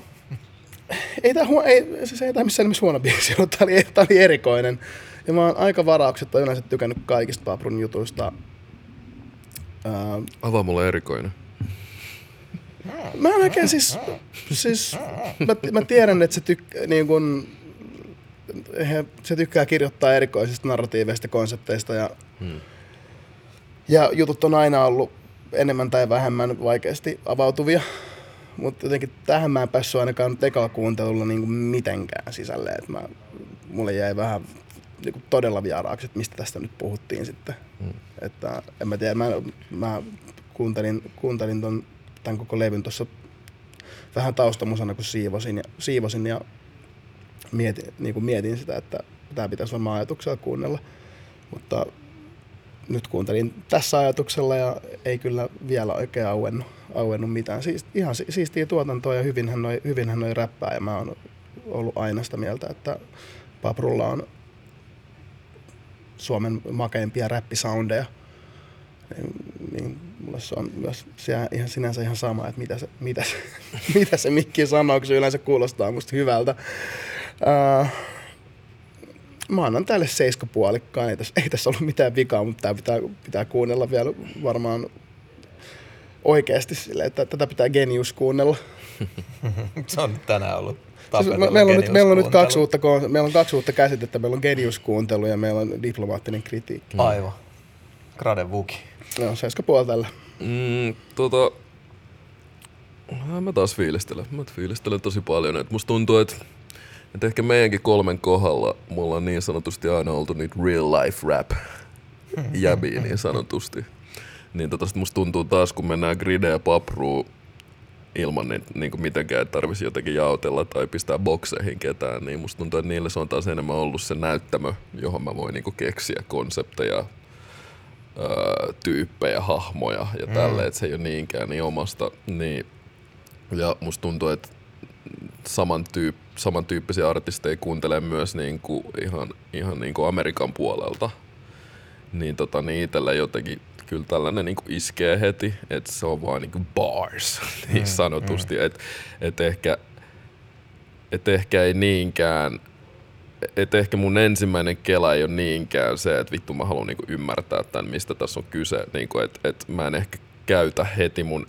ei tämä huo, ei, siis ei tää missään nimessä huono biisi ollut, tää oli, tää oli erikoinen. Ja mä oon aika varauksetta yleensä tykännyt kaikista Paprun jutuista. Ää, Avaa mulle erikoinen. Mä en oikein siis, siis mä, mä tiedän, että se, tyk, niin kun, he, se tykkää kirjoittaa erikoisista narratiiveista konsepteista ja, hmm. ja jutut on aina ollut enemmän tai vähemmän vaikeasti avautuvia. Mutta jotenkin tähän mä en päässyt ainakaan tekalla kuuntelulla niin mitenkään sisälle. Et mä, mulle jäi vähän niin kuin todella vieraaksi, että mistä tästä nyt puhuttiin sitten. Hmm. Että en mä tiedä, mä, mä kuuntelin, kuuntelin ton tämän koko levyn tuossa vähän taustamusana, kun siivosin ja, siivosin ja mietin, niin kuin mietin sitä, että tämä pitäisi varmaan ajatuksella kuunnella. Mutta nyt kuuntelin tässä ajatuksella ja ei kyllä vielä oikein auennut, auennut mitään. Siis, ihan siistiä tuotantoa ja hyvinhän noi, hyvinhän noi räppää ja mä oon ollut aina sitä mieltä, että Paprulla on Suomen makeimpia räppisoundeja. Niin, niin mulle se on myös se ihan sinänsä ihan sama, että mitä se, mitä se, mitä se mikki sanoo, kun se yleensä kuulostaa musta hyvältä. Uh, mä annan tälle seiskapuolikkaan, ei tässä, ei tässä ollut mitään vikaa, mutta tämä pitää, pitää kuunnella vielä varmaan oikeasti sille, että tätä pitää genius kuunnella. se on tänään ollut Siis me, meillä, on nyt, meillä, on nyt kaksi uutta, meillä on kaksi uutta käsitettä. Meillä on genius-kuuntelu ja meillä on diplomaattinen kritiikki. Aivan. Grade Vuki. No, seiska puoli tällä. Mm, tota, mä taas fiilistelen. Mä fiilistelen tosi paljon. Et musta tuntuu, että et ehkä meidänkin kolmen kohdalla mulla on niin sanotusti aina oltu niitä real life rap jäbiä niin sanotusti. Niin tota musta tuntuu taas, kun mennään grideen ja papruun ilman niin, niin kuin mitenkään, että tarvisi jotenkin jaotella tai pistää bokseihin ketään, niin musta tuntuu, että niille se on taas enemmän ollut se näyttämö, johon mä voin niin kuin keksiä konsepteja, öö, tyyppejä, hahmoja ja mm. tälleen, että se ei ole niinkään niin omasta. Niin, ja musta tuntuu, että samantyyp, samantyyppisiä artisteja kuuntelee myös niin kuin ihan, ihan niin kuin Amerikan puolelta. Niin, tota, niin itsellä jotenkin kyllä tällainen niin kuin iskee heti, että se on vaan niin kuin bars niin mm, sanotusti. Mm. Että et ehkä, et ehkä ei niinkään että ehkä mun ensimmäinen kela ei ole niinkään se, että vittu mä haluan niinku ymmärtää tämän, mistä tässä on kyse. Niinku, että et mä en ehkä käytä heti mun,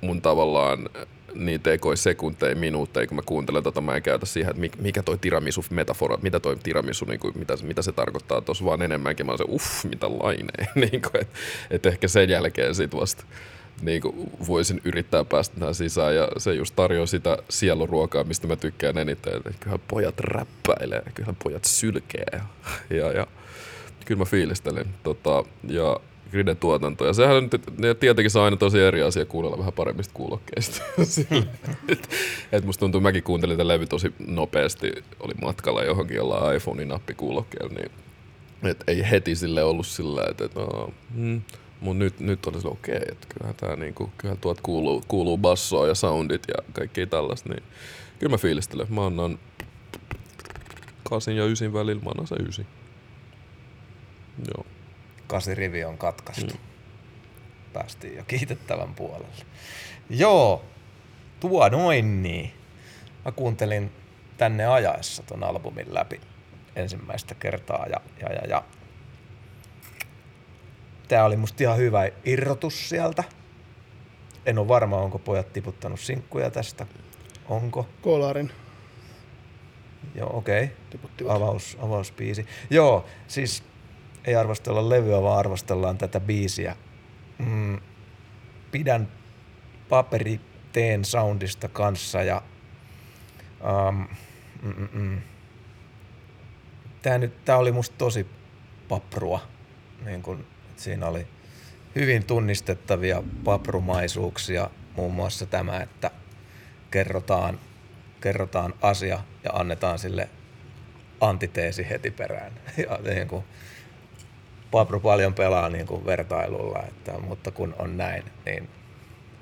mun tavallaan niitä ekoi sekunteja, minuutteja, kun mä kuuntelen tota, mä en käytä siihen, että mikä toi tiramisu metafora, mitä toi tiramisu, niin kuin, mitä, mitä se tarkoittaa tuossa, vaan enemmänkin mä se, uff, mitä laineen, niin että et ehkä sen jälkeen sit vasta niin kuin voisin yrittää päästä tähän sisään ja se just tarjoaa sitä sieluruokaa, mistä mä tykkään eniten. Kyllähän pojat räppäilee, kyllähän pojat sylkee ja, ja kyllä mä fiilistelen. Tota, ja Griden tuotanto. Ja sehän nyt, tietenkin saa aina tosi eri asia kuunnella vähän paremmista kuulokkeista. et, et musta tuntuu, mäkin kuuntelin tämän levy tosi nopeasti. Oli matkalla johonkin jollain iPhonein nappikuulokkeella, niin et ei heti sille ollut sillä, että et, no, hmm, Mut nyt, nyt olisi okei, okay, että kyllähän, tää niinku, kyllähän tuot kuuluu, kuuluu bassoa ja soundit ja kaikki tällaista, niin kyllä mä fiilistelen. Mä annan kasin ja ysin välillä, mä annan se ysi. Joo. Kasi rivi on katkaistu. Mm. Päästiin jo kiitettävän puolelle. Joo, tuo noin niin. Mä kuuntelin tänne ajaessa ton albumin läpi ensimmäistä kertaa ja, ja, ja, ja Tää oli musta ihan hyvä irrotus sieltä. En ole varma, onko pojat tiputtanut sinkkuja tästä. Onko? Kolarin. Joo, okei. Okay. tiputtivat. Avaus, avausbiisi. Joo, siis ei arvostella levyä, vaan arvostellaan tätä biisiä. Mm, pidän paperiteen soundista kanssa ja um, mm, mm. Tää, nyt, tää oli musta tosi paprua. Niin kun, siinä oli hyvin tunnistettavia paprumaisuuksia, muun muassa tämä, että kerrotaan, kerrotaan asia ja annetaan sille antiteesi heti perään. Ja niin kuin, Papru paljon pelaa niin kuin vertailulla, että, mutta kun on näin, niin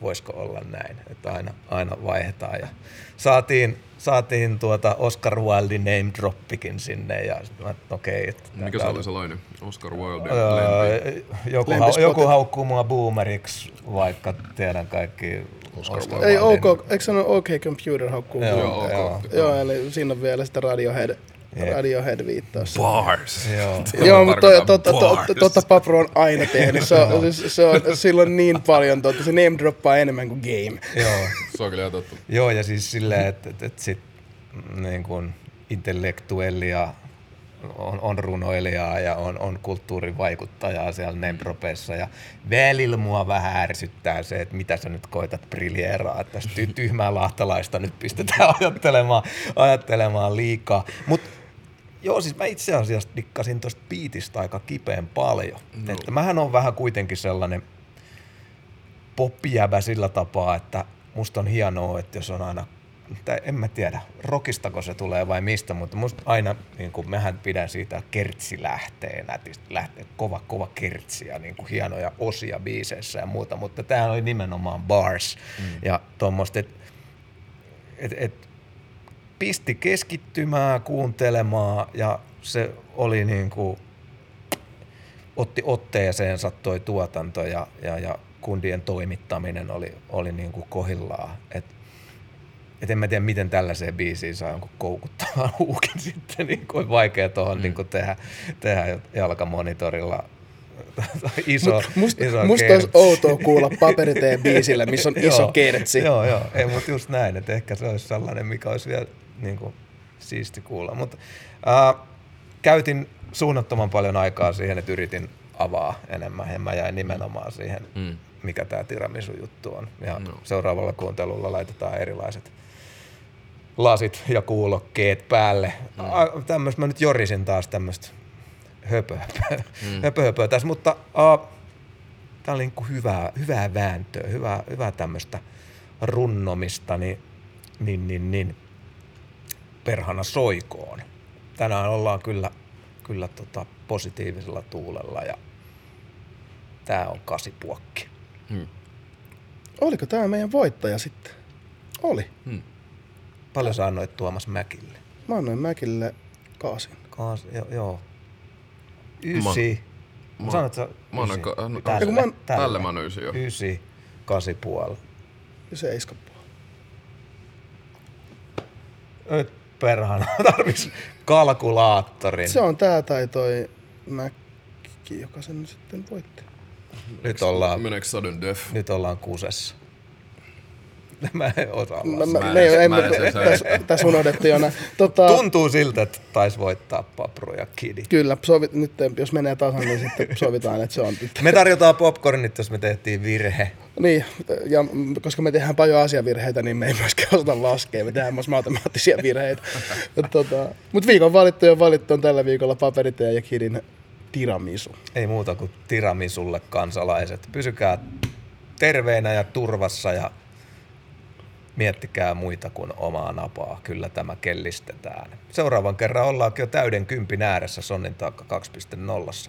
voisiko olla näin, että aina, aina vaihdetaan. Ja saatiin, saatiin tuota Oscar Wilde name droppikin sinne ja mä, että okei. Että Mikä se oli se lainen? Oscar Wilde. Öö, joku, spotti. joku haukkuu mua boomeriksi, vaikka tiedän kaikki Oscar. Ei OK, eikö sano OK Computer haukkuu? Joo, Joo, ok. joo. Joo, eli siinä on vielä sitä Radiohead, Jep. Radiohead viittaus. Bars. Joo. Joo, mutta tarkoitan totta, totta, bars. totta Papro on aina tehnyt. Se on, siis, se on, sillä on niin paljon, totta, se name droppaa enemmän kuin game. Joo. Se on kyllä ihan totta. Joo, ja siis silleen, että et, et sit niin kuin intellektuellia on, on runoilijaa ja on, on kulttuurivaikuttajaa siellä Nempropessa ja välillä mua vähän ärsyttää se, että mitä sä nyt koitat briljeeraa, että tästä ty- tyhmää lahtalaista nyt pistetään ajattelemaan, ajattelemaan liikaa. Mutta Joo, siis mä itse asiassa dikkasin tosta biitistä aika kipeän paljon. No. Että mähän on vähän kuitenkin sellainen poppijäbä sillä tapaa, että musta on hienoa, että jos on aina, tai en mä tiedä, rokistako se tulee vai mistä, mutta musta aina, niin kuin mehän pidän siitä kertsi lähtee nätistä, lähtee kova, kova kertsi ja niin kuin hienoja osia biiseissä ja muuta, mutta tämä oli nimenomaan bars mm. ja tuommoista, että et, et, pisti keskittymään, kuuntelemaan ja se oli niin kuin, otti otteeseensa toi tuotanto ja, ja, ja kundien toimittaminen oli, oli niin kuin kohillaan. Et, et en mä tiedä, miten tällaiseen biisiin saa jonkun koukuttavan huukin sitten, niin kuin vaikea tuohon mm. niin kuin tehdä, tehdä jalkamonitorilla iso, Mut musta, iso musta kertsi. olisi outoa kuulla paperiteen biisillä, missä on iso kertsi. Joo, joo. Ei, mutta just näin, että ehkä se olisi sellainen, mikä olisi vielä niin kuin, siisti kuulla. Mutta äh, käytin suunnattoman paljon aikaa siihen, että yritin avaa enemmän ja mä jäin nimenomaan siihen, Mm. mikä tämä tiramisu-juttu on. Ja No. seuraavalla kuuntelulla laitetaan erilaiset lasit ja kuulokkeet päälle. Mm. Tämmöistä, mä nyt jorisin taas tämmöistä höpö, höpö, mm. höpö, höpö tässä, mutta uh, tämä oli niinku hyvää, hyvää vääntöä, hyvää, hyvää tämmöistä runnomista, niin, niin, niin, niin perhana soikoon. Tänään ollaan kyllä, kyllä tota positiivisella tuulella ja tämä on kasipuokki. Hmm. Oliko tämä meidän voittaja sitten? Oli. Hmm. Paljon sä annoit Tuomas Mäkille? Mä annoin Mäkille kaasin. Kaas, jo, joo. Ysi. Mä- Mä, Sanoit sä mä ka- an- Tälle, mä an- Tälle mä annan ysi jo. Ysi, kasi puoli. Ja se iskapua. Perhana, tarvis kalkulaattorin. Se on tää tai toi Mäkki, joka sen sitten voitti. Nyt ollaan, Meneekö sudden death? nyt ollaan kusessa. Mä en osaa Mä, mä, Mä me ei, en- mä en tässä, tässä unohdettiin jo nää. Tota, Tuntuu siltä, että tais voittaa Papru ja Kidi. Kyllä, sovit, nyt jos menee tasan, niin sitten sovitaan, että se on. Me tarjotaan popcornit, jos me tehtiin virhe. Niin, ja koska me tehdään paljon asiavirheitä, niin me ei myöskään osata laskea. Me tehdään myös matemaattisia virheitä. tota, Mutta viikon valittu ja valittu on tällä viikolla paperiteen ja Kidin tiramisu. Ei muuta kuin tiramisulle kansalaiset. Pysykää terveinä ja turvassa ja miettikää muita kuin omaa napaa. Kyllä tämä kellistetään. Seuraavan kerran ollaankin jo täyden kympin ääressä Sonnin taakka 2.0.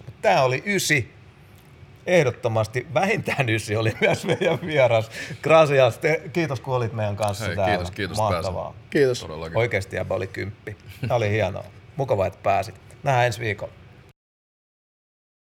Mutta tämä oli ysi. Ehdottomasti vähintään ysi oli myös meidän vieras. Gracias. Te, kiitos kun olit meidän kanssa Hei, täällä. kiitos, kiitos, Mahtavaa. Kiitos. Todellakin. Oikeasti jäbä oli kymppi. Tämä oli hienoa. Mukava, että pääsit. Nähdään ensi viikolla.